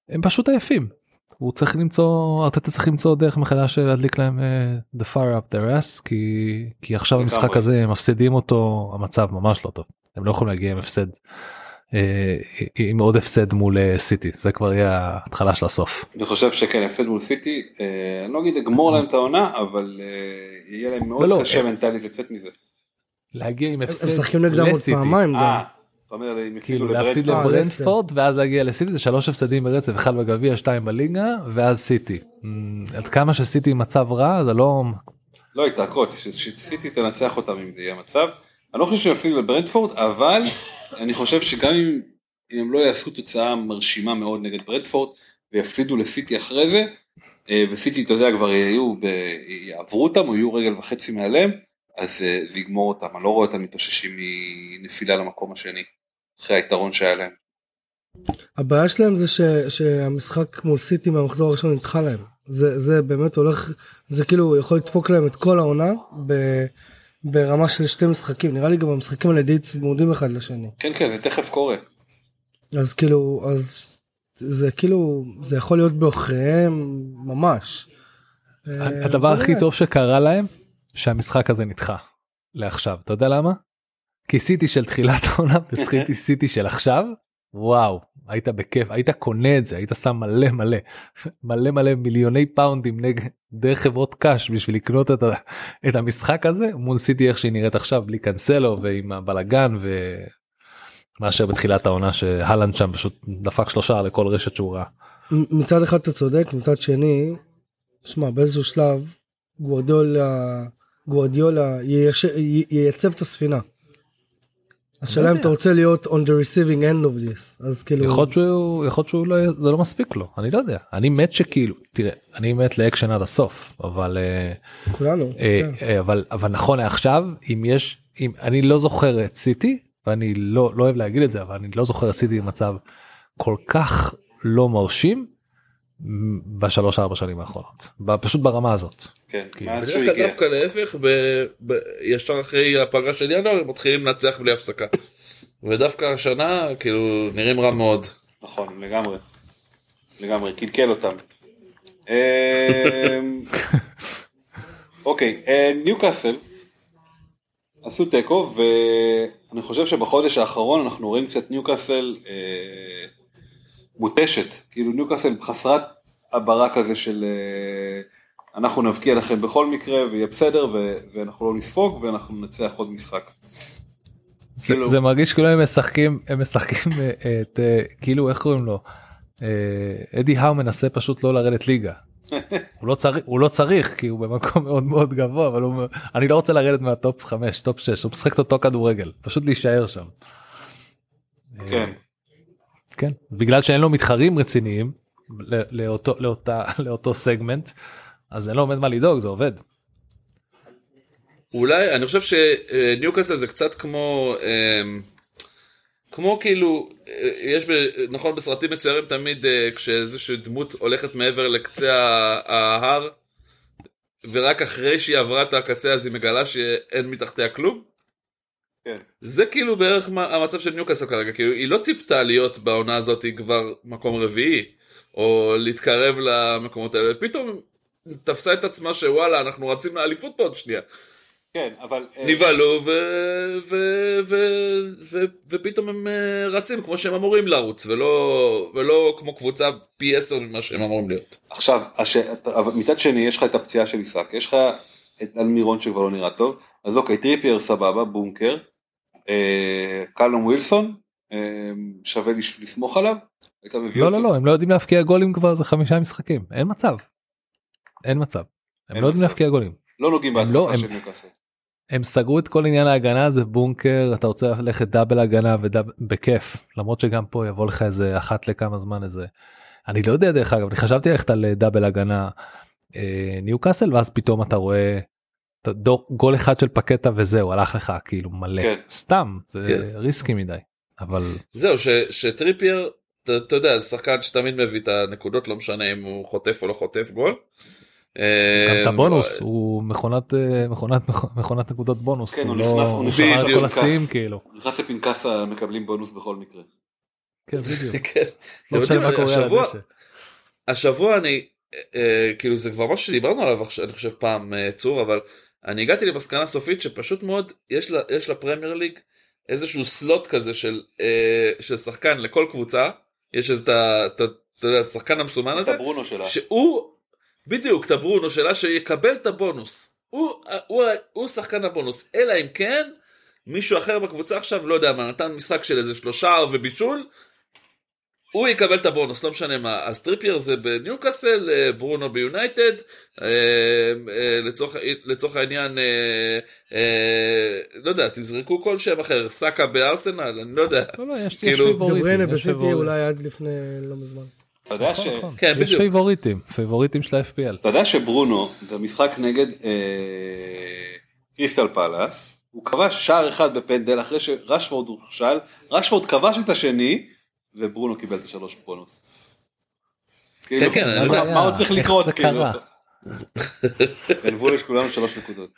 הם פשוט עייפים. הוא צריך למצוא ארטטה צריך למצוא דרך מחדש להדליק להם אה, the fire up their ass כי כי עכשיו. המשחק הזה מפסידים אותו המצב ממש לא טוב הם לא יכולים להגיע עם הפסד עם עוד הפסד מול אה, סיטי זה כבר יהיה ההתחלה של הסוף. אני חושב שכן, הפסד מול סיטי, אה, אני לא אגיד לגמור להם את העונה, אבל אה, יהיה להם מאוד לא, לא, קשה אה, מנטלית לצאת מזה. להגיע עם הם הפסד משחקים נגדם עוד לסיטי. פעמיים גם. אה, הם כאילו להפסיד לברנדפורד. אה, ואז להגיע לסיטי זה שלוש הפסדים ברצף אחד בגביע שתיים בליגה ואז סיטי. אמ, עד כמה שסיטי מצב רע זה לא לא היא תעקוץ, שסיטי תנצח אותם אם זה יהיה מצב. אני לא חושב שהם יפסידו לברנדפורד, אבל אני חושב שגם אם, אם הם לא יעשו תוצאה מרשימה מאוד נגד ברנדפורד ויפסידו לסיטי אחרי זה, אה, וסיטי אתה יודע כבר יהיו, ב, יעברו אותם או יהיו רגל וחצי מעליהם, אז אה, זה יגמור אותם, אני לא רואה אותם מתאוששים מנפילה למקום השני, אחרי היתרון שהיה להם. הבעיה שלהם זה ש, שהמשחק מול סיטי מהמחזור הראשון נדחה להם. זה, זה באמת הולך, זה כאילו יכול לדפוק להם את כל העונה ב, ברמה של שתי משחקים. נראה לי גם המשחקים האלה די צמודים אחד לשני. כן כן זה תכף קורה. אז כאילו, אז זה כאילו, זה יכול להיות בעוכריהם ממש. אה, הדבר הכי. טוב שקרה להם שהמשחק הזה נדחה לעכשיו אתה יודע למה? כי סיטי של תחילת העונה וסיטי סיטי של עכשיו וואו היית בכיף היית קונה את זה היית שם מלא מלא מלא מלא מיליוני פאונדים נגד דרך חברות קאש בשביל לקנות את, ה, את המשחק הזה מול סיטי איך שהיא נראית עכשיו בלי קאנסלו ועם הבלאגן ו... מאשר בתחילת העונה שהלנד שם פשוט דפק שלושה לכל רשת שהוא ראה. מצד אחד אתה צודק, מצד שני, שמע, באיזשהו שלב, גוורדיולה, גוורדיולה ייצב את הספינה. השאלה אם יודע. אתה רוצה להיות on the receiving end of this אז כאילו יכול להיות שהוא יכול להיות שהוא לא זה לא מספיק לו אני לא יודע אני מת שכאילו תראה אני מת לאקשן עד הסוף אבל אה, כולנו. אה, כן. אה, אבל אבל נכון לעכשיו אם יש אם אני לא זוכר את סיטי ואני לא לא אוהב להגיד את זה אבל אני לא זוכר את סיטי במצב כל כך לא מרשים בשלוש ארבע שנים האחרונות פשוט ברמה הזאת. כן, שהוא בדרך כלל. דווקא להפך, ב- ב- ישר אחרי הפגרה של ינואר הם מתחילים לנצח בלי הפסקה. ודווקא השנה כאילו נראים רע מאוד. נכון, לגמרי. לגמרי, קלקל אותם. אמ, אוקיי, אה, ניוקאסל עשו תיקו, ואני חושב שבחודש האחרון אנחנו רואים קצת ניוקאסל אה, מותשת, כאילו ניוקאסל חסרת הכרה כזה של אה, אנחנו נבקיע לכם בכל מקרה ויהיה בסדר ו- ואנחנו לא נספוג ואנחנו ננצח עוד משחק. זה, כאילו- זה מרגיש כאילו הם משחקים הם משחקים אה, את אה, כאילו איך קוראים לו אדי האו מנסה פשוט לא לרדת ליגה. הוא לא צריך הוא לא צריך כי הוא במקום מאוד מאוד גבוה אבל הוא אני לא רוצה לרדת מהטופ 5 טופ 6 הוא משחק את אותו כדורגל פשוט להישאר שם. כן. כן בגלל שאין לו מתחרים רציניים לאותו לאותה לאותו סגמנט אז אין לו עומד מה לדאוג זה עובד. אולי אני חושב שניוקאסל זה קצת כמו אמ, כמו כאילו אה, יש נכון בסרטים מצוירים תמיד אה, כשאיזושהי דמות הולכת מעבר לקצה ההר ורק אחרי שהיא עברה את הקצה אז היא מגלה שאין מתחתיה כלום. כן. זה כאילו בערך מה- המצב של ניוקאסל כרגע כאילו היא לא ציפתה להיות בעונה הזאת כבר מקום רביעי או להתקרב למקומות האלה פתאום תפסה את עצמה שוואלה אנחנו רצים לאליפות פה עוד שנייה. כן, אבל... אה, נבהלו ו... ו... ו... ו... ופתאום הם אה, רצים כמו שהם אמורים לרוץ ולא, ולא כמו קבוצה פי עשר ממה שהם אמורים להיות. עכשיו, הש... מצד שני יש לך את הפציעה של עיסק, יש לך את אלמירון שכבר לא נראה טוב, אז אוקיי, טריפייר סבבה, בונקר, קאלום ווילסון, אה, שווה. לסמוך עליו, לא? לא לא הם לא יודעים להבקיע גולים כבר זה חמישה משחקים אין מצב. אין מצב. הם לא יודעים. להבקיע גולים. לא נוגעים לא, בהתקפה הם- של ניוקאסל. הם סגרו את כל עניין ההגנה זה בונקר אתה רוצה ללכת double הגנה ובכיף למרות שגם פה יבוא לך איזה אחת לכמה זמן איזה אני לא יודע דרך אגב אני חשבתי ללכת על double הגנה אה, ניו קאסל ואז פתאום אתה רואה גול אחד של פקטה וזהו הלך לך כאילו מלא כן. סתם זה כן. ריסקי מדי אבל זהו, ש... שטריפייר, אתה, אתה יודע, זה שחקן שתמיד מביא את הנקודות, לא משנה אם הוא חוטף או לא חוטף גול. גם את אה, הבונוס הוא מכונת אה, מכונת מכונת נקודות בונוס כן, הוא הוא לא נכנס- הוא הוא נכנס כל. השיאים כאילו. הוא נכנס לפנקס המקבלים בונוס בכל מקרה. כן בדיוק. כן. לא משנה מה קורה על הדשא. השבוע אני, אה, כאילו זה כבר משהו שדיברנו עליו, עכשיו, אני חושב פעם אה, צור, אבל אני הגעתי למסקנה סופית שפשוט מאוד יש, לה, יש לפרמייר ליג איזשהו סלוט כזה של, אה, של שחקן לכל קבוצה, יש את השחקן המסומן הזה, הברונו שלה. שהוא, בדיוק, את הברונו שלה, שיקבל את הבונוס. הוא, הוא, הוא שחקן הבונוס, אלא אם כן מישהו אחר בקבוצה עכשיו, לא יודע מה, נתן משחק של איזה שלושה ובישול, הוא יקבל את הבונוס, לא משנה מה. אז טריפייר זה בניוקאסל, אה, ברונו ביונייטד, אה, אה, לצורך, לצורך העניין, לא יודע, תזרקו כל שם אחר, סאקה בארסנל, אני לא יודע. לא, לא, יש יש כאילו, פייבוריטים. דה בריינה יש בסיטי. אולי עד לפני לא מזמן. אתה יודע ש... נכון, נכון. כן, יש בדיוק. פייבוריטים, פייבוריטים של ה-FPL. אתה יודע שברונו במשחק נגד קריסטל פאלאס הוא כבש שער אחד בפנדל אחרי שרשפורד הוכשל רשפורד כבש את השני וברונו קיבל את השלוש בונוס. כאילו, כן, מה- עוד צריך איך לקרות זה כאילו? קרה? גנבו לכולנו שלוש נקודות.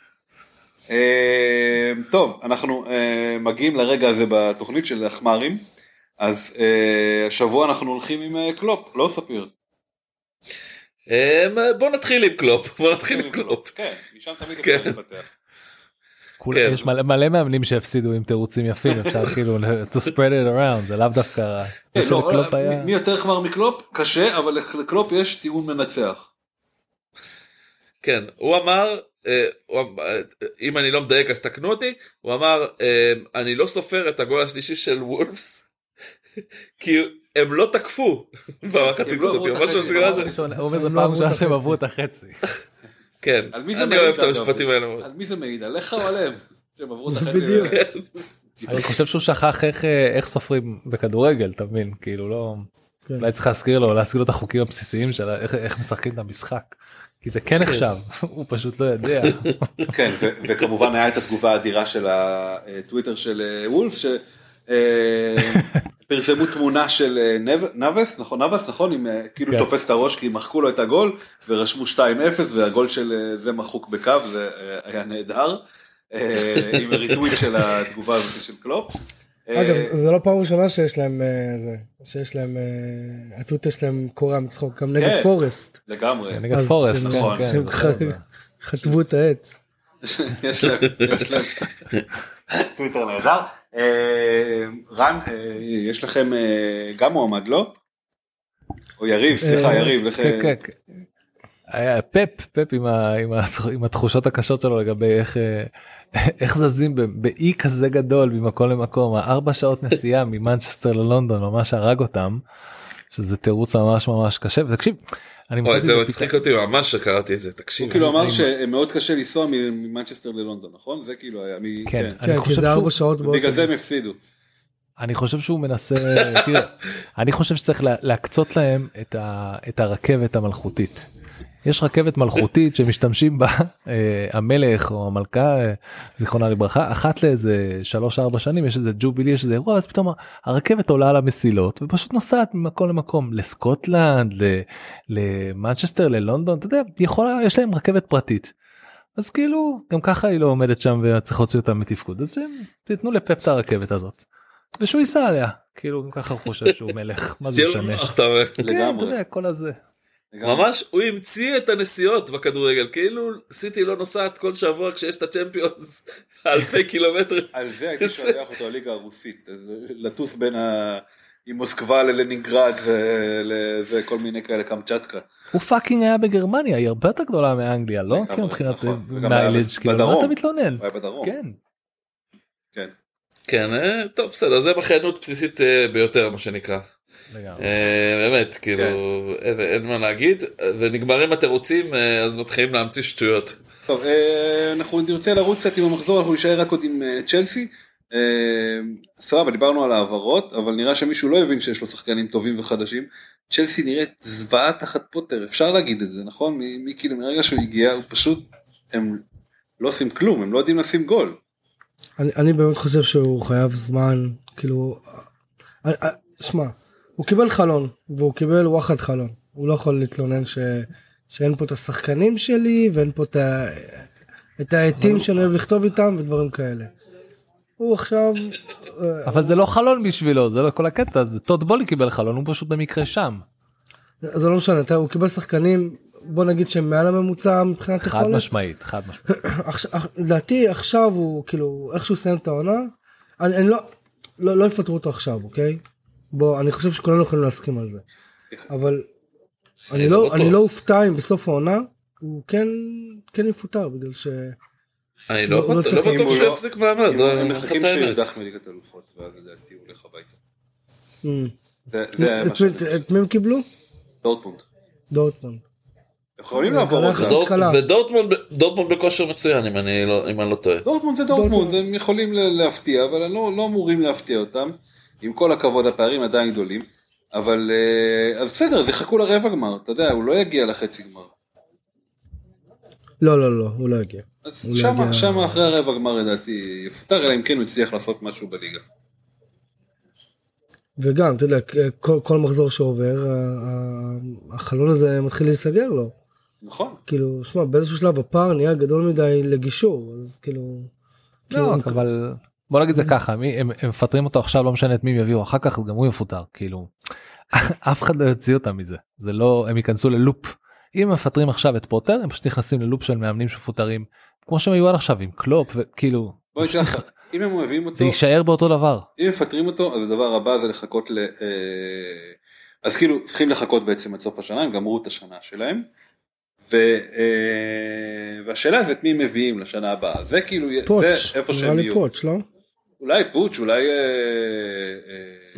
אה, טוב אנחנו אה, מגיעים לרגע הזה בתוכנית של החמורים אז אה, השבוע אנחנו הולכים עם קלופ לא סופר. בוא נתחיל עם קלופ, בוא נתחיל עם קלופ. כן, משם תמיד כן. אפשר להתפתח. כן. יש מלא מלא מאמנים שהפסידו עם תירוצים יפים אפשר כאילו to spread it around זה לאו דווקא רע. זה כן, לא, מי- היה- מי יותר חמור מקלופ? קשה, אבל לקלופ יש טיעון מנצח. כן, הוא אמר, אה, הוא אמ- אה, אם אני לא מדייק אז תקנו אותי, הוא אמר, אה, אני לא סופר את הגול השלישי של וולפס, כי הם לא תקפו במחצית לא הזאת, עברו את או משהו החצי, בסגנון לא הזה. הוא אומר זה הם לא פעם ראשונה שהם. עברו את החצי. כן, על מי זה אני אוהב את? המשפטים האלה מאוד. על מי זה מעיד? עליך או עליהם? שהם עברו את החצי. בדיוק. אני חושב שהוא שכח איך אה, איך סופרים בכדורגל אתה מבין כאילו לא כן. אולי צריך להזכיר לו להזכיר לו את החוקים הבסיסיים של איך משחקים את המשחק. כי זה כן נחשב הוא פשוט לא יודע. כן, וכמובן היה את התגובה האדירה של הטוויטר של אה, וולף, שפרסמו תמונה של אה, נב- נאבס, נכון, נאבס, נכון, עם אה, כאילו כן. תופס את הראש כי מחקו לו את הגול, ורשמו 2-0, והגול של אה, זה מחוק בקו, זה אה, היה נהדר, אה, עם retweet של התגובה הזאת של קלופ. אה, אגב, זה לא פעם ראשונה שיש להם אה, זה, שיש להם, אה, הטוויטר שלהם קורע מצחוק, גם נגד כן. פורסט, לגמרי, נגד אז פורסט. נכון, כן, כן, זה- חטבו את העץ. יש להם, יש להם טוויטר נהדר. אה, רן, אה, יש לכם אה, גם מועמד, לא? או יריב, סליחה, יריב. כן, כן, כן. פפ פפ עם, התחושות הקשות שלו לגבי איך איך זזים באי כזה גדול ממקום למקום הארבע שעות נסיעה ממנצ'סטר ללונדון ממש הרג אותם. שזה תירוץ ממש ממש קשה ותקשיב. אני אוי זה מצחיק אותי ממש שקראתי את זה תקשיב. הוא כאילו אמר שמאוד קשה לנסוע ממנצ'סטר ללונדון, נכון? זה כאילו היה, מ- כן, כן. אני כן, כי חושב זה שהוא- ארבע שעות בגלל. זה הם הפסידו. אני חושב שהוא מנסה תראה אני חושב שצריך לה- להקצות להם את הרכבת המלכותית. יש רכבת מלכותית שמשתמשים בה אה, המלך או המלכה אה, זיכרונה לברכה אחת לאיזה שלוש ארבע שנים יש איזה ג'ובילי יש איזה אירוע אז פתאום הרכבת עולה על המסילות ופשוט נוסעת ממקום למקום לסקוטלנד למנצ'סטר ללונדון אתה יודע יכולה יש להם רכבת פרטית. אז כאילו גם ככה היא לא עומדת שם וצריך להוציא אותה מתפקוד אז תיתנו לפפ את הרכבת הזאת. ושהוא ייסע עליה כאילו ככה הוא חושב שהוא מלך מה זה שיהיה לו משנה. כן, לגמרי. כל הזה. ממש הוא המציא את הנסיעות בכדורגל כאילו סיטי לא נוסעת כל שבוע כשיש את הצ'מפיונס אלפי קילומטרים. על זה הייתי שולח אותו לליגה הרוסית, לטוס בין ה... ממוסקבה ללנינגרד ולזה כל מיני כאלה קמצ'טקה. הוא fucking היה בגרמניה היא הרבה יותר גדולה מאנגליה לא כאילו מבחינת נכון. mileage כאילו מה. אתה מתלונן. הוא היה בדרום. כן. כן. כן אה, טוב בסדר זה בכיינות בסיסית אה, ביותר מה שנקרא. לגמרי. אה, באמת כאילו כן. אין- אין מה להגיד ונגמרים התירוצים אה, אז מתחילים להמציא שטויות. טוב, אה, אנחנו נרצה לרוץ קצת עם המחזור, אנחנו נשאר רק עוד עם צ'לסי. סבבה, דיברנו על העברות, אבל נראה שמישהו לא הבין שיש לו שחקנים טובים וחדשים. צ'לסי נראית זוועה תחת פוטר, אפשר להגיד את זה, נכון? מ- מ- כאילו מרגע שהוא הגיע, הוא פשוט, הם לא עושים כלום, הם לא יודעים לשים גול. אני, אני באמת חושב שהוא חייב זמן, כאילו, שמע, הוא קיבל חלון, והוא קיבל וואחד חלון, הוא לא יכול להתלונן ש, שאין פה את השחקנים שלי, ואין פה את, ה, את העטים שאני אוהב לכתוב איתם ודברים כאלה. הוא עכשיו, אה, אבל זה לא חלון בשבילו זה לא כל הקטע זה טוד בולי קיבל חלון הוא פשוט במקרה שם. זה לא משנה, אתה- הוא קיבל שחקנים, בוא נגיד שהם מעל הממוצע מבחינת חד יכולת. משמעית חד משמעית. לדעתי עכשיו הוא כאילו איכשהו יסיים את העונה אני, אני לא, לא לא יפטרו אותו עכשיו אוקיי בוא אני חושב שכולנו יכולים להסכים על זה אבל אני לא לא. אני לא אופתע אם בסוף העונה הוא כן כן יפוטר בגלל ש... אני לא- לא לא בטוח שהוא יחזיק מעמד. אם הם מחכים האמת. שיודח מליגת אלופות, ואז לדעתי הוא הולך הביתה. זה- זה את. מי- הם קיבלו? דורטמונד. דורטמונד. יכולים לעבור אותה. ודורטמונד דורטמונד בכושר מצוין אם אני לא לא טועה. דורטמונד זה דורטמונד, הם יכולים ל- להפתיע, אבל לא אמורים להפתיע אותם. עם כל הכבוד, הפערים עדיין גדולים. אבל אה, אז בסדר, אז יחכו לרבע גמר, אתה יודע, הוא לא יגיע לחצי גמר. לא לא לא הוא לא הגיע. אז לא שמה, יגיע- שמה אחרי הרבע גמר לדעתי יפוטר, אלא אם כן הוא הצליח לעשות משהו בליגה. וגם אתה יודע כל, כל מחזור שעובר החלון הזה מתחיל להיסגר לו. נכון. כאילו שמע באיזשהו שלב הפער נהיה גדול מדי לגישור אז כאילו. כאילו, לא, הם- אבל בוא נגיד זה ככה מי הם הם מפטרים אותו עכשיו לא משנה את מי הם יביאו אחר כך גם הוא יפוטר כאילו אף אחד לא יוציא אותם מזה זה לא הם ייכנסו ללופ אם מפטרים עכשיו את פוטר הם פשוט נכנסים ללופ של מאמנים שמפוטרים כמו שהם היו עד עכשיו עם קלופ וכאילו בואי ככה, אם הם מביאים אותו, זה יישאר באותו דבר אם מפטרים אותו, אז הדבר הבא זה לחכות ל... אה, אז כאילו צריכים לחכות בעצם עד סוף השנה, הם גמרו את השנה שלהם. ו, אה, והשאלה זה את מי מביאים לשנה הבאה, זה כאילו, פוץ', זה איפה נראה שהם לי יהיו. פוץ', לא? אולי פוץ', אולי... אה,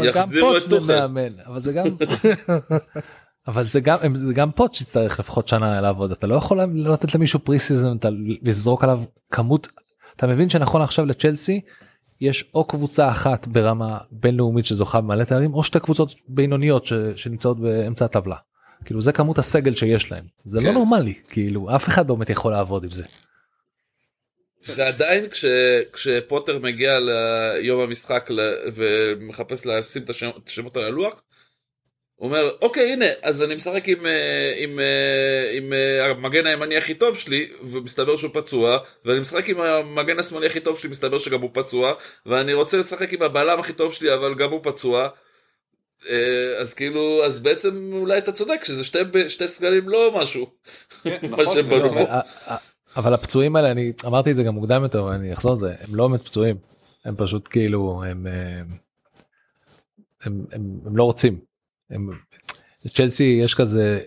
אה, יחזירו את זה טוחל. אבל זה גם אבל זה גם זה גם פה שתצטרך לפחות שנה לעבוד אתה לא יכול לתת למישהו פרי סיזון לזרוק עליו כמות אתה מבין שנכון עכשיו לצ'לסי יש או קבוצה אחת ברמה בינלאומית שזוכה במלא תארים או שתי קבוצות בינוניות ש, שנמצאות באמצע הטבלה. כאילו זה כמות הסגל שיש להם זה לא כן. נורמלי כאילו אף אחד לא באמת יכול לעבוד עם זה. ועדיין כש, כשפוטר מגיע ליום המשחק ל, ומחפש לשים את את השמות על הלוח, הוא אומר אוקיי הנה אז אני משחק עם, אה, עם, אה, עם אה, המגן הימני הכי טוב שלי ומסתבר שהוא פצוע ואני משחק עם המגן השמאלי הכי טוב שלי מסתבר שגם הוא פצוע ואני רוצה לשחק עם הבלם הכי טוב שלי אבל גם הוא פצוע. אז כאילו אז בעצם אולי אתה צודק שזה שתי, שתי סגלים לא משהו. כן, מה נכון, שהם בנו פה. אבל- הפצועים האלה אני אמרתי את זה גם מוקדם יותר ואני אחזור על זה הם לא באמת פצועים הם פשוט כאילו הם אה, הם, הם, הם לא רוצים. הם, צ'לסי יש כזה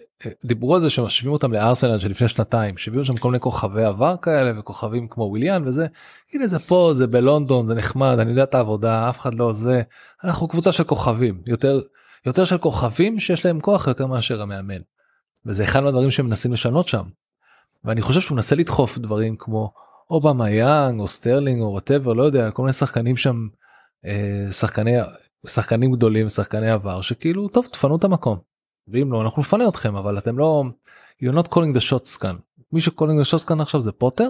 דיברו על זה שמשווים אותם לארסנל של לפני שנתיים שהביאו שם כל מיני כוכבי עבר כאלה וכוכבים כמו וויליאן וזה הנה זה פה זה בלונדון זה נחמד אני יודע את העבודה אף אחד לא זה אנחנו קבוצה של כוכבים יותר יותר של כוכבים שיש להם כוח יותר מאשר המאמן. וזה אחד מהדברים שהם מנסים לשנות שם. ואני חושב שהוא מנסה לדחוף דברים כמו אובמיאנג או סטרלינג או whatever לא יודע כל מיני שחקנים שם אה, שחקני שחקנים גדולים שחקני עבר שכאילו טוב תפנו את המקום. ואם לא אנחנו נפנה אתכם אבל אתם לא you're not calling the shots כאן מי ש calling the shots כאן עכשיו זה פוטר.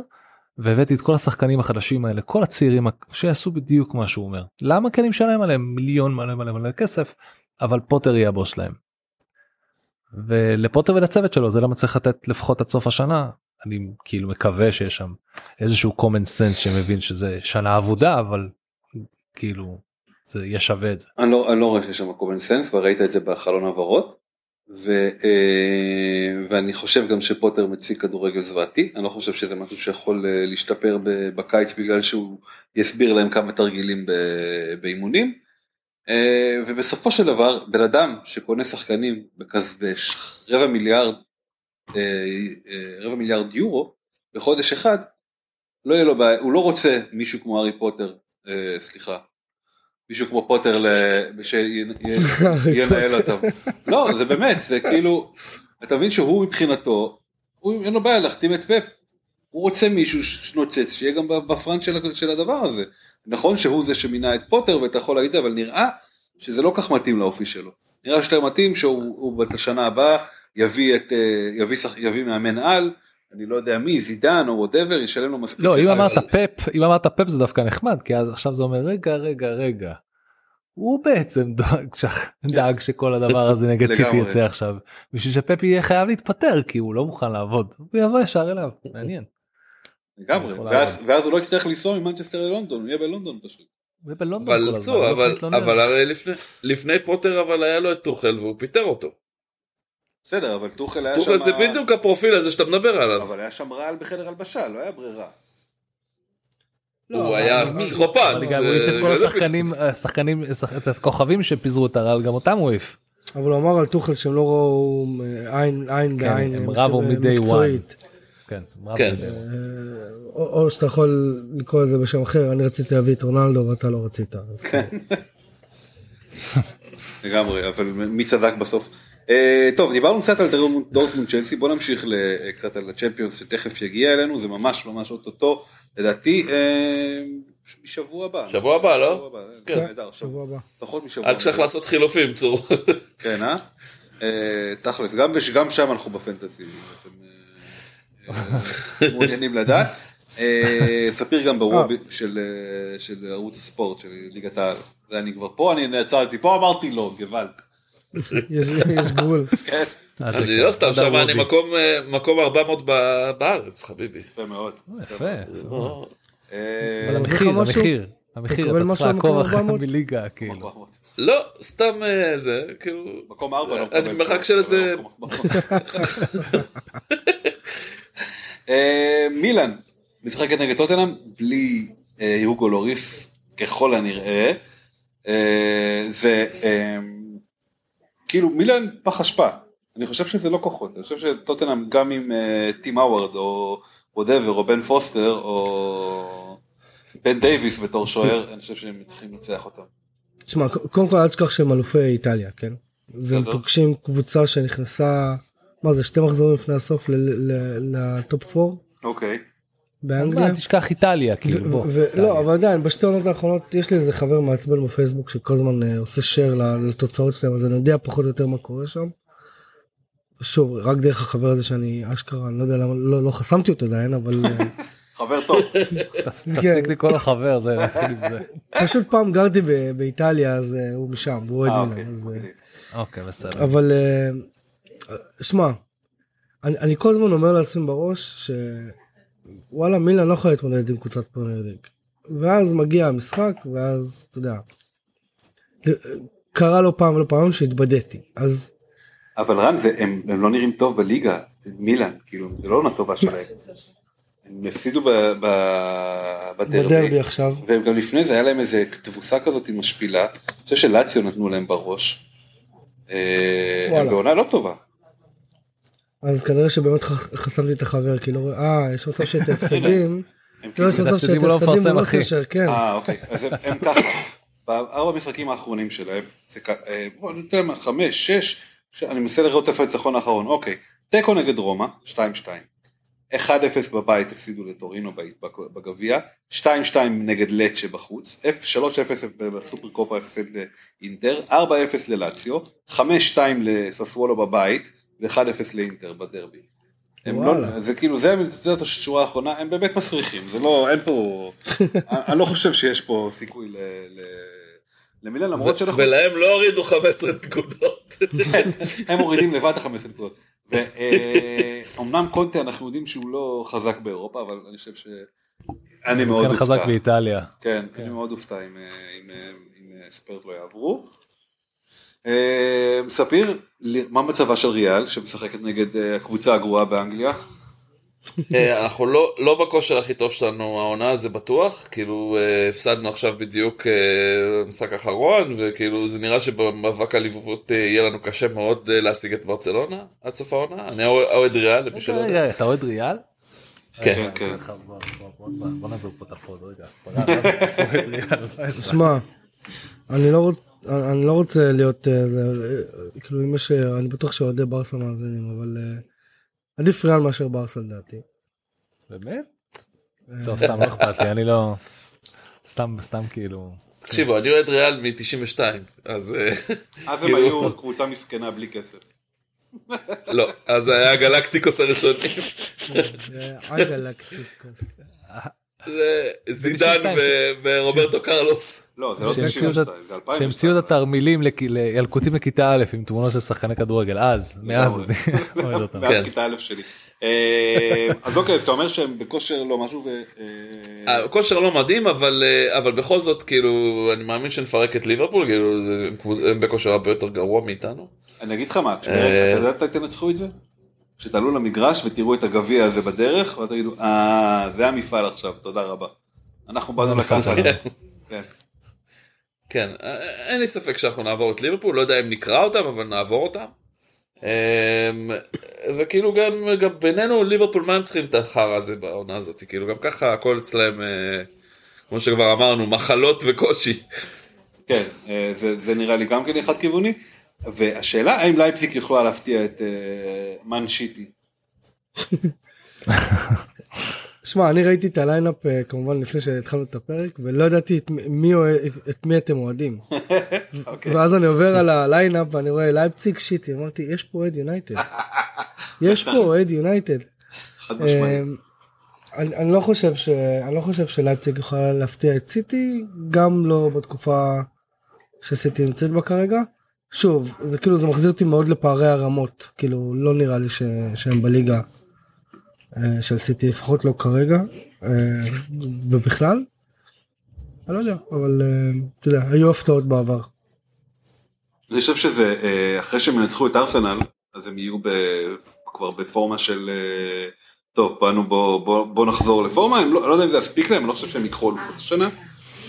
והבאתי את כל השחקנים החדשים האלה כל הצעירים שיעשו בדיוק מה שהוא אומר למה כי אני משלם עליהם מיליון מלא מלא מלא כסף אבל פוטר יהיה הבוס שלהם. ולפוטר ולצוות שלו זה למה צריך לתת לפחות עד סוף השנה אני כאילו מקווה שיש שם איזשהו common sense שמבין שזה שנה אבודה אבל כאילו זה יהיה שווה את זה. אני לא, אני לא רואה שיש שם common sense וראית את זה בחלון העברות. ו, אה, ואני חושב גם שפוטר מציג כדורגל זוועתי, אני לא חושב שזה משהו שיכול אה, להשתפר בקיץ בגלל שהוא יסביר להם כמה תרגילים באימונים. אה, ובסופו של דבר בן אדם שקונה שחקנים בכזה רבע מיליארד, אה, אה, רבע מיליארד יורו בחודש אחד, לא יהיה לו בעיה, הוא לא רוצה מישהו כמו הארי פוטר, סליחה, מישהו כמו פוטר שינהל אותם. לא, זה באמת, זה כאילו, אתה מבין שהוא מבחינתו, הוא אין לו בעיה להחתים את פפ. הוא רוצה מישהו שנוצץ, שיהיה גם ב- ב front של, ה- של הדבר הזה. נכון שהוא זה שמינה את פוטר ואתה יכול להגיד את זה, אבל נראה שזה לא כך מתאים לאופי שלו. נראה שיותר מתאים שהוא הוא בשנה הבאה יביא את, אה, יביא, שח- יביא מאמן על, אני לא יודע מי, זידן או whatever, ישלם לו מספיק. לא אם. אמרת פפ אם אמרת פפ זה דווקא נחמד כי אז עכשיו זה אומר רגע רגע רגע. הוא בעצם דאג, ש... דאג שכל הדבר הזה נגד סיטי. יצא עכשיו בשביל שפפ יהיה חייב להתפטר כי הוא לא מוכן לעבוד הוא יבוא ישר אליו מעניין. לגמרי, ואז, הוא לא יצטרך לנסוע ממנצ'סטר ללונדון, הוא יהיה בלונדון פשוט. ובלונדון כל אבל הזמן, לא אבל, להתלונן. אבל הרי לפני, לפני פוטר אבל היה לו את טוחל והוא פיטר אותו. בסדר, אבל טוחל היה שם... טוחל זה בדיוק הפרופיל הזה שאתה מדבר עליו. אבל היה שם רעל בחדר הלבשה, לא היה ברירה. לא, הוא היה פסיכופת. אבל גם הוא העיף את כל השחקנים השחקנים את הכוכבים שפיזרו את הרעל גם אותם הוא העיף. אבל הוא אמר על טוחל שהם לא ראו אה, עין כן, בעין הם רבו מ-day מקצועית. כן. כן. אה, או או שאתה יכול לקרוא לזה בשם אחר אני רציתי להביא את רונלדו ואתה לא רצית. אז כן. לגמרי, אבל מי צדק בסוף? אה, טוב, דיברנו קצת על דורטמונד- צ'לסי, בוא נמשיך ל- קצת על הצ'מפיונס שתכף יגיע אלינו, זה ממש ממש אוטוטו, לדעתי אה, משבוע הבא. שבוע הבא, לא? הבא, כן. נהדר, שבוע הבא. פחות משבוע אל תשכח לעשות חילופים צור. כן, אה? אה? תכלס, גם שם אנחנו בפנטזי, אם אתם אה, אה, מעוניינים לדעת. אה, ספיר גם בוובי של אה, של ערוץ הספורט של ליגת העל. זה אני כבר פה, אני נעצרתי, פה אמרתי לא, גוואלד. יש גבול. אני לא סתם, שם אני מקום, אה, מקום 400 ב- בארץ, חביבי. יפה מאוד. יפה. לא. אה, המחיר משהו? המחיר המחיר אתה צריך משהו לעקוב אחרי 400? מליגה כאילו. לא, סתם אה, זה, כאילו, מקום ארבע לא אני במרחק פה, של איזה- מקום- אה, מילאן משחקת נגד טוטנאם בלי אה, יוגו לוריס ככל הנראה. אה, זה אה, כאילו מילאן פח אשפה. אני חושב שזה לא כוחות, אני חושב שטוטנאם גם עם אה, טים האווארד או whatever או בן פוסטר או בן דייוויס בתור שוער, אני חושב שהם צריכים לנצח אותם. תשמע, קודם כל אל תשכח שהם אלופי איטליה, כן? זה הם. פוגשים קבוצה שנכנסה, מה זה, שתי מחזורים לפני הסוף ל- ל- לטופ 4 אוקיי. אז באנגליה. מה, תשכח איטליה כאילו בוא. לא אבל עדיין בשתי עונות האחרונות יש לי איזה חבר מעצבן בפייסבוק שכל הזמן אה, עושה share ל- לתוצאות שלהם אז אני יודע פחות או יותר מה קורה שם. שוב רק דרך החבר הזה שאני אשכרה אני לא יודע למה לא, לא חסמתי אותו עדיין אבל אה, חבר טוב. תפ- תפסיק לקרוא לו חבר זה נתחיל עם זה. פשוט פעם גרתי ב- באיטליה אז אה, הוא משם הוא אוהד מילאן. אוקיי, אוקיי. בסדר. אבל שמע אני, אני כל הזמן אומר לעצמי בראש שוואלה מילאן לא יכולה להתמודד עם קבוצת פרמייר ליג. ואז מגיע המשחק ואז אתה יודע. קרה לו פעם ולא פעם שהתבדיתי אז אבל רן, זה- הם הם לא נראים טוב בליגה, זה מילאן, כאילו, זה לא עונה טובה שלהם. הם הפסידו בדרבי בדרבי, עכשיו והם גם לפני זה היה להם איזה תבוסה כזאת משפילה, אני חושב שלאציו נתנו להם בראש. אה, הם. בעונה לא טובה. אז כנראה שבאמת חסמתי את החבר כי לא רואה אה יש מצב שאת ההפסדים. הם לא יש כאילו- מצב שאת הוא לא ההפסדים הוא מפרסם, לא אחי. עושה כן. אה אוקיי, אז הם, ככה, בארבע המשחקים האחרונים שלהם, זה אה, בוא ניתן חמש, שש, אני מנסה לראות איפה הניצחון האחרון, אוקיי, תיקו נגד רומא, 2-2, 1-0 בבית הפסידו לטורינו בגביע, 2-2 נגד לצ'ה בחוץ, 3-0 בסופר קופה הפסד לאינטר, 4-0 ללאציו, 5-2 לססוולו בבית, ו-1-0 לאינטר בדרבי. הם. לא, זה כאילו זה, זאת השורה האחרונה, הם באמת מסריחים, זה לא, אין פה, אני אני לא חושב שיש פה סיכוי ל, ל, למילן למרות שאנחנו, ולהם לא הורידו 15 נקודות. כן, הם מורידים לבד את ה-15 נקודות. ואומנם קונטה אנחנו יודעים שהוא לא חזק באירופה, אבל אני חושב ש... אני מאוד כן חזק אופתע. באיטליה. כן, כן. אני מאוד אופתע אם, אה, אה, אה, ספיירס לא יעברו. אה, ספיר, מה מצבה של ריאל שמשחקת נגד אה, הקבוצה הגרועה באנגליה? אה, אנחנו לא, לא בכושר הכי טוב שלנו העונה זה בטוח, כאילו הפסדנו עכשיו בדיוק משחק אחרון, וכאילו זה נראה שבמאבק האליפות אה, יהיה לנו קשה מאוד להשיג את ברצלונה עד סוף העונה. אני אוהד ריאל, למי שלא יודע. אתה אוהד ריאל? כן. כן. בוא- בוא- נעזוב פה את הפוד רגע. שמע, אני לא רוצ- אני לא רוצה להיות אה, זה, אה, כאילו אם יש, אה, אני בטוח שאוהדי ברסה מאזינים, אבל עדיף ריאל מאשר ברסה לדעתי. באמת? טוב סתם לא אכפת לי אני לא סתם סתם כאילו תקשיבו, אני אוהד ריאל מ-92, אז אז הם כאילו- היו קבוצה מסכנה בלי כסף. לא, אז זה היה גלקטיקוס הראשונים. זה זידן 92, ו- ורוברטו קרלוס. לא, זה לא שהמציאו 92, את- זה 2002. שהמציאו את התרמילים לילקוטים לכיתה א' עם תמונות של שחקני כדורגל אז מאז. מאז. כיתה א' שלי. אה, אז אוקיי, אז אתה אומר שהם בכושר לא משהו ו... אה, הכושר לא מדהים, אבל, אה, אבל בכל זאת, כאילו, אני מאמין שנפרק את ליברפול, כאילו, הם בכושר הרבה יותר גרוע מאיתנו. אני אגיד לך מה, אה, אתה יודע מתי תנצחו את זה? כשתעלו למגרש ותראו את הגביע הזה בדרך, ואתה תגידו, אה, זה המפעל עכשיו, תודה רבה. אנחנו באנו לקחת. כן, אה, אין לי ספק שאנחנו נעבור את ליברפול, לא יודע אם נקרא אותם, אבל נעבור אותם. אמ, וכאילו גם, גם בינינו ליברפול מה הם צריכים את החרא הזה בעונה הזאת כאילו גם ככה הכל אצלהם אה, כמו שכבר אמרנו מחלות וקושי כן, אה, זה, זה נראה לי גם כן חד כיווני. והשאלה האם לייפציג יכולה להפתיע את אה, מן סיטי. שמע, אני ראיתי את ה line-up אה, כמובן לפני שהתחלנו את הפרק, ולא ידעתי את מי, את מי אתם אוהדים. אוקיי. ואז אני עובר על ה line-up ואני רואה לייפציג סיטי, אמרתי, יש פה אוהד יונייטד. יש פה אוהד יונייטד. אמ, אני, אני לא חושב ש... אני לא חושב שלייפציג יכולה להפתיע את סיטי, גם לא בתקופה שסיטי נמצאת בה כרגע. שוב, זה כאילו זה מחזיר אותי מאוד לפערי הרמות, כאילו לא נראה לי ש... שהם בליגה של סיטי, לפחות לא כרגע, אה, ובכלל. אני לא יודע, אבל אה, אתה יודע, היו הפתעות בעבר. אני חושב שזה, אה, אחרי שהם ינצחו את ארסנל, אז הם יהיו ב, כבר בפורמה של, אה, טוב, באנו בוא, בוא, בוא נחזור לפורמה, הם לא, אני לא יודע אם זה יספיק להם, אני לא חושב שהם ייקחו אלופות השנה,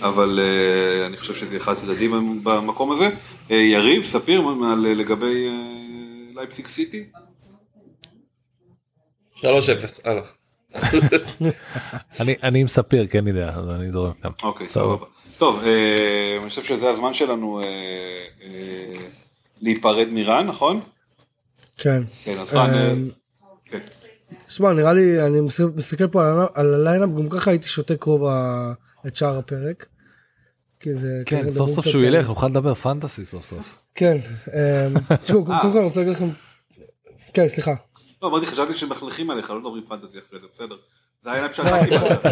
אבל אה, אני חושב שזה יהיה חד צדדי במקום הזה. אה, יריב, ספיר, מה- לגבי אה, לייפציג סיטי? 3-0 הלאה. אני אני עם ספיר כן יודע אז אני זורם גם. אוקיי, טוב. סבבה. טוב, אה, אני חושב שזה הזמן שלנו אה, אה, להיפרד מרן, נכון? כן. כן, אז רן, אה, אמ, כן. שמע, נראה לי, אני מסתכל- פה על ה line-up, גם ככה הייתי שותק רוב את שאר הפרק. כן סוף סוף שהוא ילך נוכל לדבר fantasy סוף סוף. כן. אמ, תשמעו, קודם כל אני רוצה להגיד לכם... כן, סליחה. לא, אמרתי, חשבתי שמלכלכים עליך, לא מדברים פנטזי אחרי זה, בסדר. זה היה לא, שאתה קיבלת.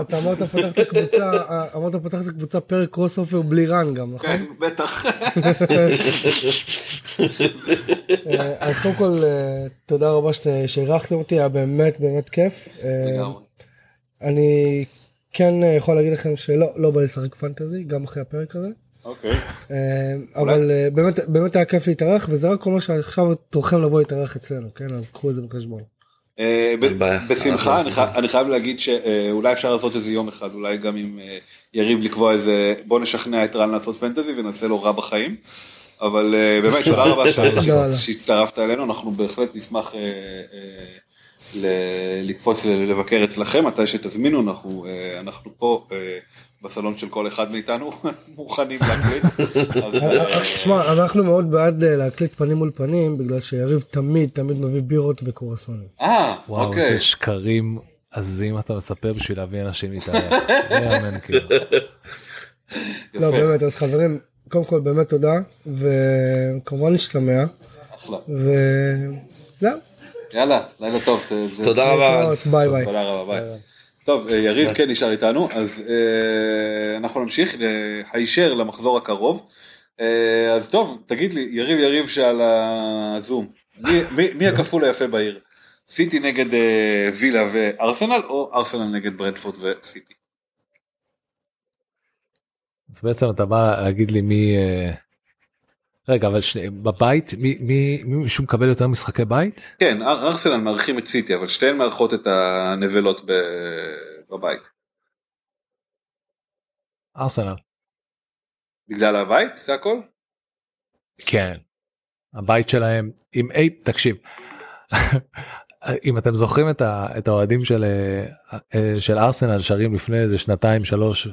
אתה- אמרת פתחת קבוצה, אמרת פתחת קבוצה פרק קרוס אופר בלי רן גם, נכון? כן, בטח. אה, אז קודם כל, אה, תודה רבה שאירחתם אותי, היה באמת באמת כיף. אה. אני כן יכול להגיד לכם שלא לא בא לי לשחק פנטזי, גם אחרי הפרק הזה. אוקיי. אה, אבל אה, באמת באמת היה כיף להתארח, וזה רק אומר שעכשיו תורכם לבוא להתארח אצלנו, כן? אז קחו את זה בחשבון. אה. בשמחה, אני חי- אני חייב להגיד שאולי אפשר לעשות איזה יום אחד, אולי גם עם יריב לקבוע איזה, בוא נשכנע את רן לעשות פנטזי ונעשה לו רע בחיים. אבל באמת, תודה רבה לא, לא. שהצטרפת אלינו, אנחנו בהחלט נשמח לקפוץ לבקר אצלכם, מתי שתזמינו, אנחנו אנחנו פה בסלון של כל אחד מאיתנו, מוכנים להקליט. אז, אה, שמע, אנחנו מאוד בעד אה, להקליט פנים מול פנים, בגלל שיריב תמיד תמיד מביא בירות וקורסונים. אה, וואו אוקיי. איזה שקרים עזים אתה מספר בשביל להביא אנשים להתארח. לא כאילו. לא, באמת, אז חברים, קודם כל באמת תודה, וכמובן נשתמע, אחלה. וזהו, יאללה, לילה טוב. תודה רבה. ביי ביי. תודה רבה, ביי. טוב, אה, יריב כן נשאר איתנו, אז אה, אנחנו נמשיך אה, הישר למחזור הקרוב. אה, אז טוב, תגיד לי, יריב יריב שעל הזום, מי- מי- מי הכפול היפה בעיר? סיטי נגד אה, וילה וארסנל, או ארסנל נגד ברדפורד וסיטי? אז בעצם אתה בא להגיד לי מי... אה, רגע אבל שני, בבית מי מי מי מישהו מקבל יותר משחקי בית? כן, אר- ארסנל מארחים את סיטי, אבל שתיהן מארחות את הנבלות ב- בבית. ארסנל. בגלל הבית? זה הכל? כן. הבית שלהם עם אי תקשיב. אם אתם זוכרים את האוהדים של, אה, אה, של ארסנל שרים לפני איזה שנתיים שלוש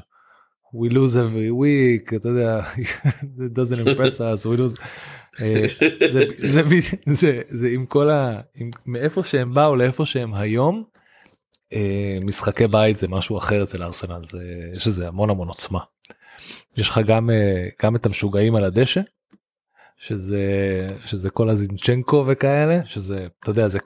we lose every week אתה יודע it doesn't impress us we lose. אה, זה, זה, זה, זה, זה עם כל ה... עם, מאיפה שהם באו לאיפה שהם היום אה, משחקי בית זה משהו אחר אצל ארסנל זה יש לזה המון המון עוצמה. יש לך גם אה, גם את המשוגעים על הדשא שזה שזה כל הזינצ'נקו וכאלה שזה אתה יודע זה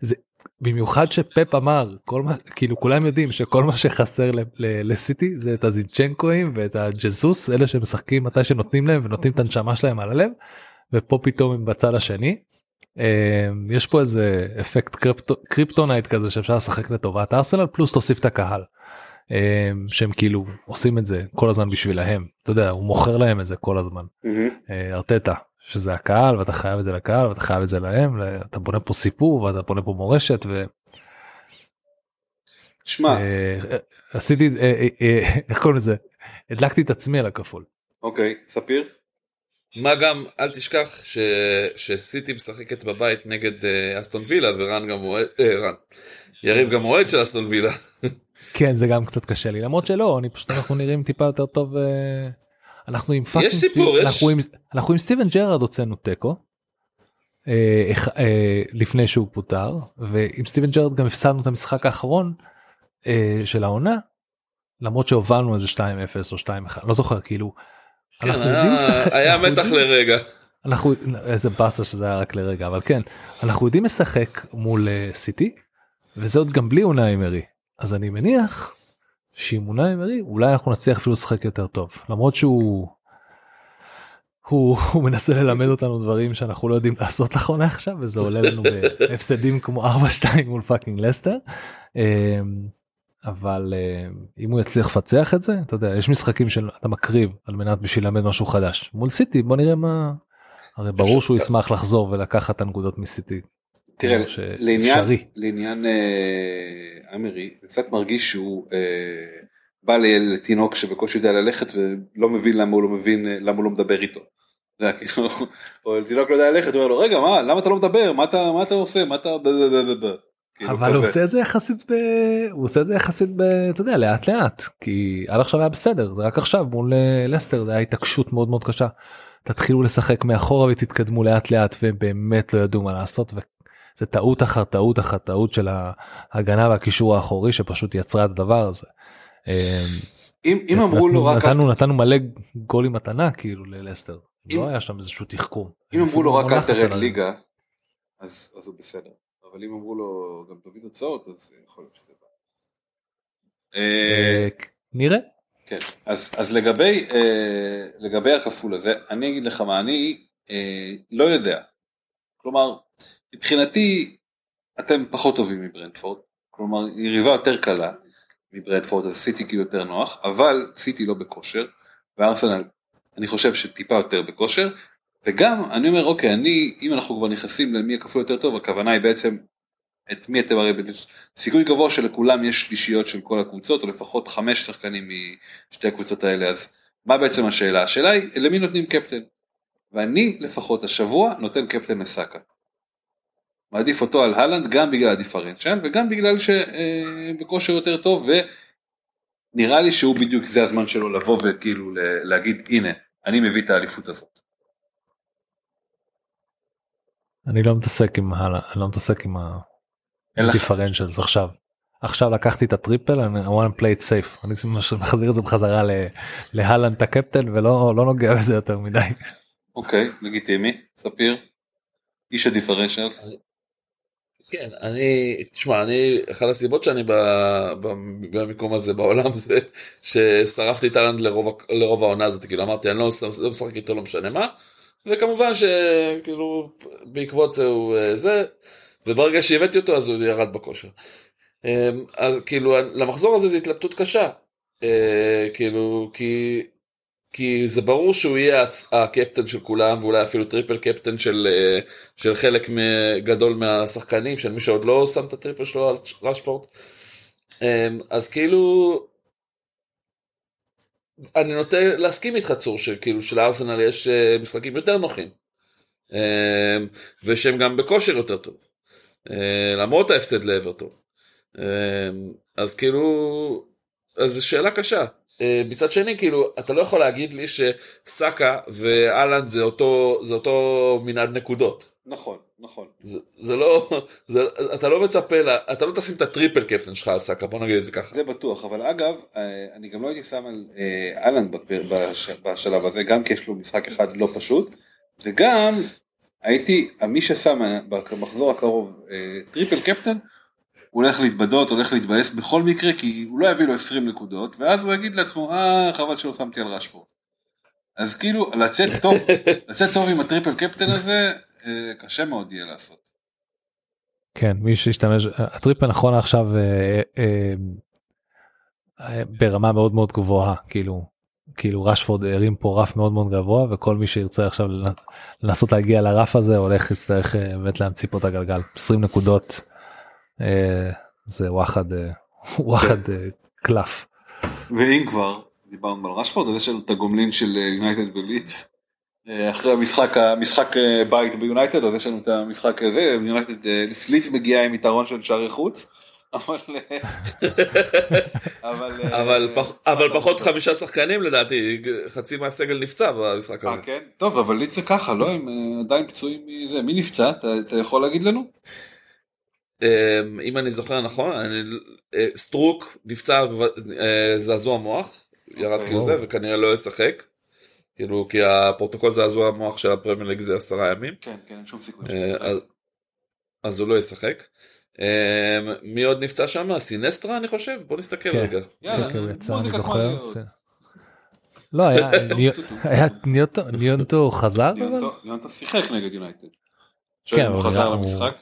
זה במיוחד שפפ אמר כל מה כאילו כולם יודעים שכל מה שחסר לסיטי זה את הזינצ'נקואים ואת הג'זוס אלה שמשחקים מתי שנותנים להם ונותנים את הנשמה שלהם על הלב ופה פתאום הם בצד השני. אה, יש פה איזה אפקט קריפטו, קריפטונייט כזה שאפשר לשחק לטובת ארסנל פלוס תוסיף את הקהל. אה, שהם כאילו עושים את זה כל הזמן בשבילהם אתה יודע הוא מוכר להם את זה כל הזמן. אה, ארטטה שזה הקהל ואתה חייב את זה לקהל ואתה חייב את זה להם אתה בונה פה סיפור ואתה בונה פה מורשת שמע, ועשיתי אה, איך קוראים לזה הדלקתי את עצמי על הכפול. אוקיי, ספיר? מה גם אל תשכח ש... שסיטי משחקת בבית נגד אה, אסטון וילה ורן גם אוהד, אה, רן, יריב גם אוהד של אסטון וילה. כן זה גם קצת קשה לי למרות שלא אני פשוט אנחנו נראים טיפה יותר טוב אה, אנחנו עם fucking סיפור, סטיב- יש- אנחנו עם- אנחנו עם סטיבן ג'רארד הוצאנו תיקו. אה, אח- אה, לפני שהוא פוטר ועם סטיבן ג'רארד גם הפסדנו את המשחק האחרון אה, של העונה למרות שהובלנו איזה 2-0 או 2-1 לא זוכר כאילו. כן, אנחנו היה- יודעים לשחק היה אנחנו מתח יודעים- לרגע. אנחנו איזה באסה שזה היה רק לרגע אבל כן אנחנו יודעים לשחק מול אה, סיטי וזה עוד גם בלי אונאי מרי אז אני מניח שעם אונאי מרי אולי אנחנו נצליח אפילו לשחק יותר טוב למרות שהוא. הוא, הוא מנסה ללמד אותנו דברים שאנחנו לא יודעים לעשות לאחרונה עכשיו וזה עולה לנו בהפסדים כמו 4-2 מול fucking לסטר. אה, אבל אה, אם הוא יצליח לפצח את זה אתה יודע יש משחקים שאתה מקריב על מנת בשביל ללמד משהו חדש מול סיטי בוא נראה מה הרי ברור שהוא ישמח לחזור ולקחת את הנקודות מסיטי. תראה, כמו לעניין. לעניין אה, אמרי, זה קצת מרגיש שהוא אה, בא לתינוק שבקושי יודע ללכת ולא מבין למה הוא לא מבין, אה, למה הוא לא מדבר איתו. כאילו, או תינוק לא יודע ללכת, הוא אומר לו, רגע, מה, למה אתה לא מדבר? מה אתה, מה אתה עושה? מה אתה... ב- ב- ב- ב- ב-" כאילו, אבל הוא. עושה את זה יחסית ב... הוא עושה את זה יחסית ב... אתה יודע לאט לאט כי עד עכשיו היה בסדר זה רק עכשיו מול אה, לסטר זה היה התעקשות מאוד מאוד קשה. תתחילו לשחק מאחורה ותתקדמו לאט לאט והם באמת לא ידעו מה לעשות וזה טעות אחר טעות אחר טעות של ההגנה והקישור האחורי שפשוט יצרה את הדבר הזה. אמ, אם, אם אמרו לו רק... נתנו, נתנו מלא גולים מתנה כאילו ללסטר. אם, לא היה שם איזשהו תחכום. אם אמרו לו רק אל תרד ליגה, אז, אז הוא בסדר. אבל אם אמרו לו גם תביא תוצאות, אז יכול להיות שזה בא. אה, נראה. כן, אז, אז לגבי, אה, לגבי הכפול הזה, אני אגיד לך מה, אני אה, לא יודע. כלומר, מבחינתי, אתם פחות טובים מברנדפורד, כלומר, יריבה יותר קלה מברנדפורד, אז סיטי כאילו יותר נוח, אבל סיטי לא בכושר, וארסנל, אני חושב שטיפה יותר בכושר, וגם, אני אומר, אוקיי, אני, אם אנחנו כבר נכנסים למי הכפול יותר טוב, הכוונה היא בעצם את מי אתם הרי סיכוי גבוה שלכולם יש שלישיות של כל הקבוצות או לפחות חמש שחקנים משתי הקבוצות האלה אז מה בעצם השאלה השאלה היא למי נותנים קפטן ואני לפחות השבוע נותן קפטן לסאקה. מעדיף אותו על הלנד גם בגלל הדיפרנציאל וגם בגלל שבכושר אה, יותר טוב ונראה לי שהוא בדיוק זה הזמן שלו לבוא וכאילו להגיד הנה אני מביא את האליפות הזאת. אני לא מתעסק עם הלאה, אני לא מתעסק עם ה... דיפרנציאלס עכשיו. עכשיו לקחתי את הטריפל אני want to play it safe אני מחזיר את זה בחזרה להלנד הקפטן ולא לא נוגע בזה יותר מדי. אוקיי לגיטימי ספיר איש הדיפרנציאלס. כן אני תשמע אני אחת הסיבות שאני במקום הזה בעולם זה ששרפתי את הלנד לרוב, לרוב העונה הזאת כאילו אמרתי אני לא, לא משחק איתו לא משנה מה וכמובן שכאילו בעקבות זה הוא אה, זה וברגע שהבאתי אותו אז הוא ירד בכושר. אמ, אז כאילו למחזור הזה זה התלבטות קשה. אה, כאילו כי כי זה ברור שהוא יהיה הקפטן של כולם ואולי אפילו triple captain של, אה, של חלק גדול מהשחקנים של מי שעוד לא שם את ה triple שלו על רשפורד. אמ, אז כאילו אני נוטה להסכים איתך צור שכאילו שלארסנל יש אה, משחקים יותר נוחים אמ, ושהם גם בכושר יותר טוב. אה, למרות ההפסד לאברטון. אה, אז כאילו, אז זו שאלה קשה. אה, מצד שני כאילו אתה לא יכול להגיד לי שסאקה והאלנד זה אותו זה אותו מנעד נקודות. נכון נכון. זה, זה לא זה, אתה לא מצפה לה, אתה לא תשים את ה triple captain שלך על סאקה בוא נגיד את זה ככה. זה בטוח אבל אגב אני גם לא הייתי שם על אלנד בשלב הזה גם כי יש לו משחק אחד לא פשוט וגם הייתי, מי ששם במחזור הקרוב אה, triple captain, הוא הולך להתבדות, הולך להתבאס בכל מקרה, כי הוא לא יביא לו 20 נקודות, ואז הוא יגיד לעצמו, אה, חבל שלא שמתי על רשפורד. אז כאילו, לצאת טוב, לצאת טוב עם הטריפל קפטן הזה, אה, קשה מאוד יהיה לעשות. כן, מי שישתמש, הטריפל נכון עכשיו ברמה מאוד מאוד גבוהה, כאילו, כאילו רשפורד הרים פה רף מאוד מאוד גבוה וכל מי שירצה עכשיו לנסות להגיע לרף הזה הולך להצטרך אה, באמת להמציא פה את הגלגל 20 נקודות אה, זה וואחד אה, וואחד קלף. ואם כבר דיברנו על רשפורד אז יש לנו את הגומלין של יונייטד וליץ אחרי המשחק המשחק בית ביונייטד אז יש לנו את המשחק הזה יונייטד ליץ מגיע עם יתרון של שערי חוץ. אבל אבל אבל אבל פחות חמישה שחקנים לדעתי חצי מהסגל נפצע במשחק הזה. כן טוב אבל ליץ זה ככה לא הם אה, עדיין פצועים מזה מי נפצע אתה יכול להגיד לנו? אמ, אם אני זוכר נכון אה, סטרויק נפצע אה, זעזוע מוח ירד אוקיי. כאילו זה וכנראה לא ישחק. כאילו כי הפרוטוקול זעזוע המוח של הפרמייר ליג זה עשרה ימים. כן כן אין שום סיכוי. אז הוא לא ישחק. אמ, מי עוד נפצע שם? סינסטרה אני חושב? בוא נסתכל כן. רגע. יאללה, כן, אני זוכר. לא, היה ניונטו חזר? ניונטו שיחק נגד יונייטד. כן, הוא חזר למשחק.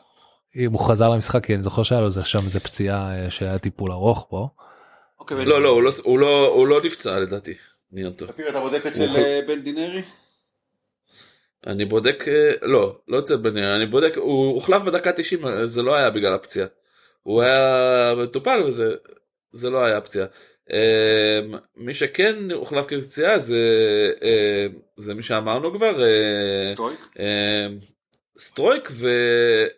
אם הוא חזר למשחק כי אני זוכר שהיה לו שם איזה פציעה אה, שהיה טיפול ארוך פה. אוקיי, לא לא, לא הוא לא נפצע לדעתי. ניונטו. אתה בודק אצל אה, בן דינרי? אני בודק, אה, לא, לא אצל בניר, אני בודק, הוא הוחלף בדקה 90, זה לא היה בגלל הפציעה. הוא היה מטופל וזה זה לא היה פציעה. אה, מי שכן הוחלף כפציעה זה, אה, זה מי שאמרנו כבר, סטרויק, סטרויק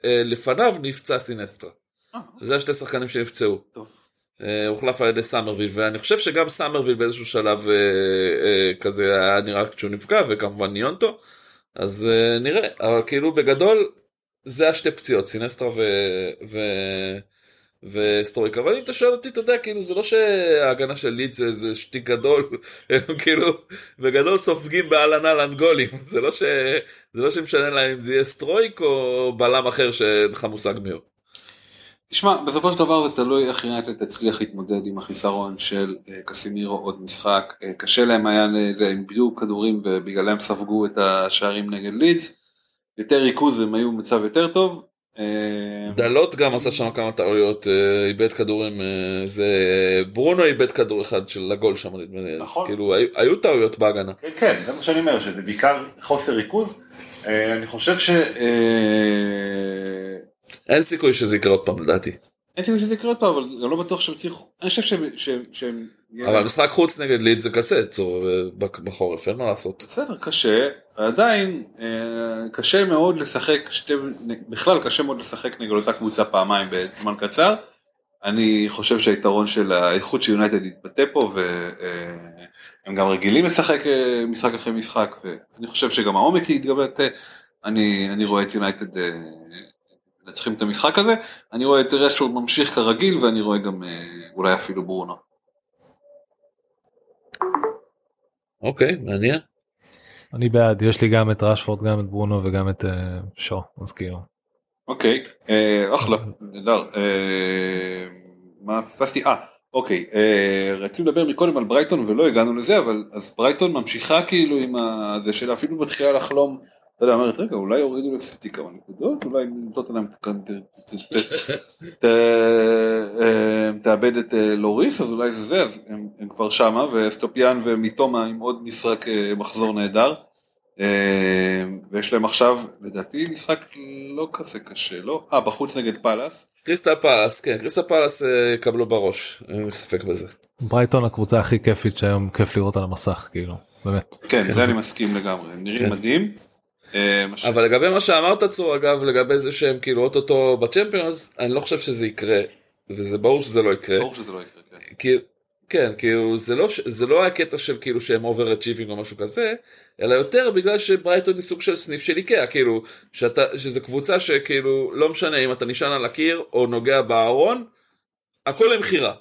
ולפניו נפצע סינסטרה. זה השתי שחקנים שנפצעו. אה, הוחלף על ידי סאמרוויל ואני חושב שגם סאמרוויל באיזשהו שלב אה, אה, כזה היה נראה שהוא נפגע וכמובן ניונטו אז אה, נראה אבל כאילו בגדול זה השתי פציעות סינסטרה ו... ו... וסטרויק אבל אם אתה שואל אותי אתה יודע כאילו זה לא שההגנה של לידס זה איזה שטיק גדול הם כאילו בגדול סופגים באהלן אהלן גולים זה לא ש... זה לא שמשנה להם אם זה יהיה סטרויק או בלם אחר שאין לך מושג מי. תשמע, בסופו של דבר זה תלוי איך יונייטד תצליח להתמודד עם החיסרון של אה, קסימירו עוד משחק. אה, קשה להם היה, לזה, הם איבדו כדורים ובגללם ספגו את השערים נגד לידס. יותר ריכוז והם היו במצב יותר טוב. אה, דלות גם עשה שם כמה טעויות אה, איבד כדורים אה, זה ברונו איבד כדור אחד של הגול שם נדמה לי נכון. כאילו היו- טעויות בהגנה. כן, כן, זה מה שאני אומר, שזה בעיקר חוסר ריכוז. אני חושב ש... אין סיכוי שזה יקרה עוד פעם לדעתי. אין סיכוי שזה יקרה אותו, אבל אני לא בטוח שהם הצליחו. אני חושב שהם... שהם- שהם... אבל משחק חוץ נגד ליד זה קשה אה, בחורף אין מה לעשות. בסדר, קשה, עדיין אה, קשה מאוד לשחק, שתי, בכלל קשה מאוד לשחק נגד אותה קבוצה פעמיים בזמן קצר. אני חושב שהיתרון של האיכות של יונייטד יתבטא פה והם גם רגילים לשחק אה, משחק אחרי משחק ואני חושב שגם העומק יתגבטא. אני, אני רואה את יונייטד מנצחים את המשחק הזה, אני רואה את רשפורד ממשיך כרגיל ואני רואה גם אה, אולי אפילו ברונו. אוקיי מעניין. אני בעד יש לי גם את רשפורד גם את ברונו וגם את אה, שו אז כאילו אוקיי, אה, אחלה, נהדר. מה פספסתי? אה, אוקיי, רצינו לדבר מקודם על ברייטון ולא הגענו לזה, אבל אז ברייטון ממשיכה כאילו עם ה- זה שלה אפילו מתחילה לחלום, אתה יודע, אומרת, רגע, אולי יורידו לסיטי כמה נקודות, אולי ת- אה, תאבד את אה, לוריס, אז אולי זה זה, אז הם כבר שמה, ואסטופיניאן ומיטומה עם עוד משחק אה, מחזור נהדר. ויש להם עכשיו לדעתי משחק לא כזה קשה לא אה בחוץ נגד פאלאס קריסטל פאלאס כן קריסטל פאלאס אה, יקבלו בראש אין לי ספק בזה. ברייטון הקבוצה הכי כיפית שהיום כיף לראות על המסך כאילו באמת. כן זה אני מסכים לגמרי נראים כן. מדהים. אה, אבל לגבי מה שאמרת צור אגב לגבי זה שהם כאילו אוטוטו בצ'מפיונס אני לא חושב שזה יקרה וזה ברור שזה לא יקרה. ברור שזה לא יקרה. כן. כי, כן, כאילו, זה לא, זה לא הקטע של כאילו שהם overachieving או משהו כזה, אלא יותר בגלל שברייטון היא סוג של סניף של איקאה, כאילו, שאתה, שזו קבוצה שכאילו, לא משנה אם אתה נשען על הקיר או נוגע בארון, הכל למכירה.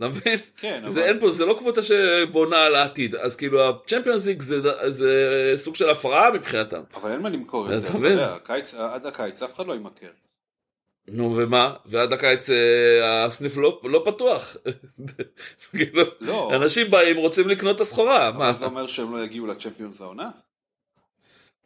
אתה מבין? כן, זה, אבל- אין פה, זה לא קבוצה שבונה על העתיד, אז כאילו הצ'מפיונס ליג זה, זה סוג של הפרעה מבחינתם. אבל אין מה למכור את זה. אתה? יודע, הקיץ- עד הקיץ אף אחד לא ימכר. נו ומה? ועד הקיץ אה, הסניף לא, לא פתוח. כאילו, לא. אנשים באים רוצים לקנות את הסחורה. מה? אבל זה אומר שהם לא יגיעו לצ'מפיונס העונה?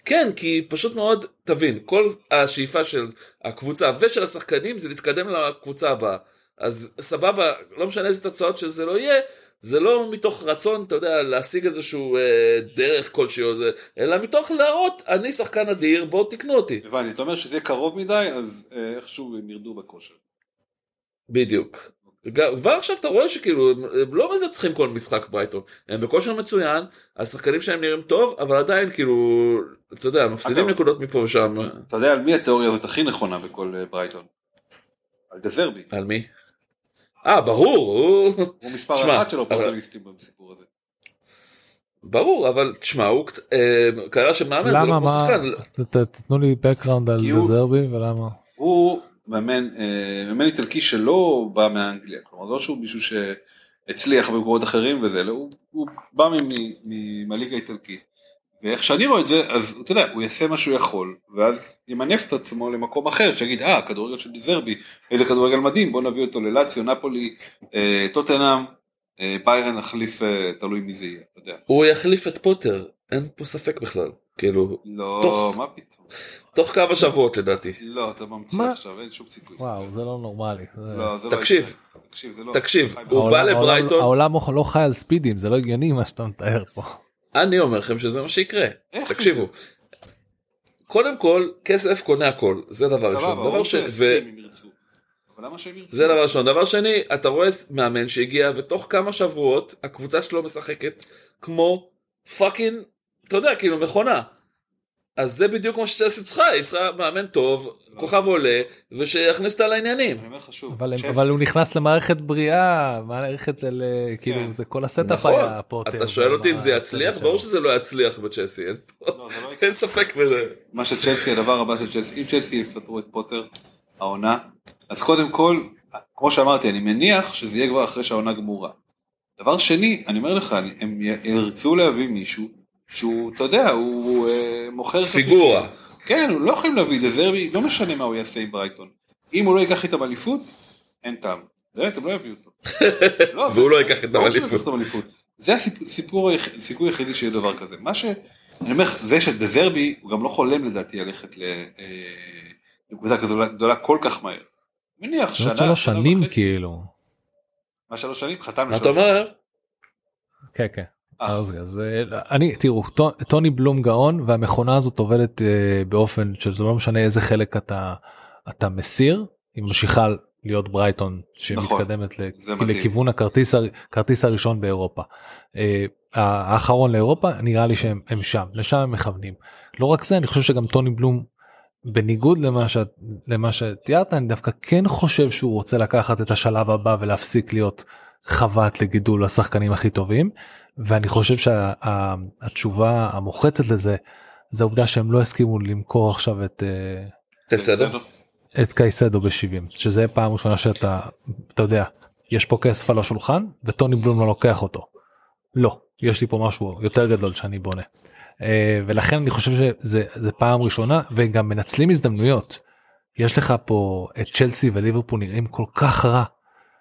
כן, כי פשוט מאוד, תבין, כל השאיפה של הקבוצה ושל השחקנים זה להתקדם לקבוצה הבאה. אז סבבה, לא משנה איזה תוצאות שזה לא יהיה, זה לא מתוך רצון, אתה יודע, להשיג איזשהו אה, דרך כלשהו, אלא מתוך להראות, אני שחקן אדיר, בואו תקנו אותי. הבנתי, אתה אומר שזה יהיה קרוב מדי, אז אה, איכשהו הם ירדו בכושר. בדיוק. גם- כבר עכשיו אתה רואה שכאילו הם, לא מנצחים כל משחק ברייטון הם בכושר מצוין השחקנים שלהם נראים טוב אבל עדיין כאילו אתה יודע מפסידים. נקודות מפה ושם אתה יודע על מי התיאוריה הזאת הכי נכונה בכל אה, ברייטון? על דזרבי. על מי? אה ברור הוא... הוא מספר תשמע, אחת של אבל- אופורטוניסטים בסיפור הזה. ברור אבל תשמע הוא קצת אה, קריירה של מאמן זה לא למה כמו שחקן ת- תתנו לי background על דזרבי ולמה. הוא מאמן, אה, מאמן איטלקי שלא בא מאנגליה, כלומר לא שהוא מישהו שהצליח במקומות אחרים וזה, אלא הוא, הוא בא מהליגה האיטלקית. ואיך שאני רואה את זה, אז אתה יודע, הוא יעשה מה שהוא יכול, ואז ימנף את עצמו למקום אחר, שיגיד, אה, כדורגל של דיזרבי, איזה כדורגל מדהים, בוא נביא אותו ללציו, נפולי, אה, טוטנאם, אה, ביירן נחליף, אה, תלוי מי זה יהיה, אתה יודע. הוא יחליף את פוטר אין פה ספק בכלל כאילו לא, תוך- מה פתאום. תוך כמה שבועות לדעתי לא, אתה ממציא מה? עכשיו, אין שום סיכוי. וואו זה לא נורמלי. זה- לא, זה לא תקשיב. יקרה. תקשיב, זה לא... תקשיב, הוא בא לברייטון. העולם העולם לא חי על ספידים זה לא הגיוני מה שאתה מתאר פה. אני אומר לכם שזה מה שיקרה? תקשיבו. קודם כל כסף קונה הכל זה דבר ראשון דבר ש... ו... זה דבר ראשון דבר שני אתה רואה מאמן שהגיע ותוך כמה שבועות הקבוצה שלו משחקת כמו פאקינג אתה יודע כאילו מכונה. אז זה בדיוק מה שצ'לסי צריכה, היא צריכה מאמן טוב, כוכב עולה, ושיכניסו אותה לעניינים. אני אומר לך שוב, אבל, הם- צ'לסי- אבל הוא נכנס למערכת בריאה מערכת של אה, כאילו זה כל ה setup נכון, היה פוטר. אתה שואל אותי אם זה יצליח? ברור. שזה לא יצליח בצ'לסי, אין פה- לא, לא ספק בזה. מה שצ'לסי, הדבר הבא של צ'לסי, אם צ'לסי יפטרו את פוטר, העונה, אז קודם כל, כמו שאמרתי, אני מניח שזה יהיה כבר אחרי שהעונה גמורה. דבר שני, אני אומר לך, אני- הם ירצו להביא מישהו שהוא, אתה יודע, הוא אה, מוכר... פיגורה. כן, הוא לא יכולים להביא דזרבי, לא משנה מה הוא יעשה עם ברייטון. אם הוא לא ייקח איתם אליפות, אין טעם. באמת, הם לא יביאו אותו. לא, והוא זה- לא ייקח איתם אליפות. זה הסיפור, סיפור, היח- סיכוי היחידי שיהיה דבר כזה. מה ש... אני אומר, לך, זה שדזרבי, הוא גם לא חולם לדעתי ללכת ל- אה, לקבוצה כזו גדולה כל כך מהר. מניח זה שנה, שלוש שנה שנים וחצי. כאילו. מה שלוש שנים? חתם מה אתה לשלוש אומר? כן כן. אה. אז אז, אה, אני תראו טו- טוני בלום גאון והמכונה הזאת עובדת אה, באופן שזה לא משנה איזה חלק אתה אתה מסיר היא ממשיכה להיות ברייטון שמתקדמת מדהים. לכיוון הכרטיס הכרטיס הראשון באירופה. האחרון לאירופה נראה לי שהם הם שם לשם הם מכוונים. לא רק זה אני חושב שגם טוני בלום בניגוד למה שאת למה שתיארת אני דווקא כן חושב שהוא רוצה לקחת את השלב הבא ולהפסיק להיות חוות לגידול השחקנים הכי טובים ואני חושב שהתשובה המוחצת לזה זה העובדה שהם לא הסכימו למכור עכשיו את אה, בסדר. את קייסדו ב-70 שזה פעם ראשונה שאתה אתה יודע יש פה כסף על השולחן וטוני בלום לא לוקח אותו. לא יש לי פה משהו יותר גדול שאני בונה. אה, ולכן אני חושב שזה זה פעם ראשונה וגם מנצלים הזדמנויות. יש לך פה את צ'לסי וליברפול נראים כל כך רע.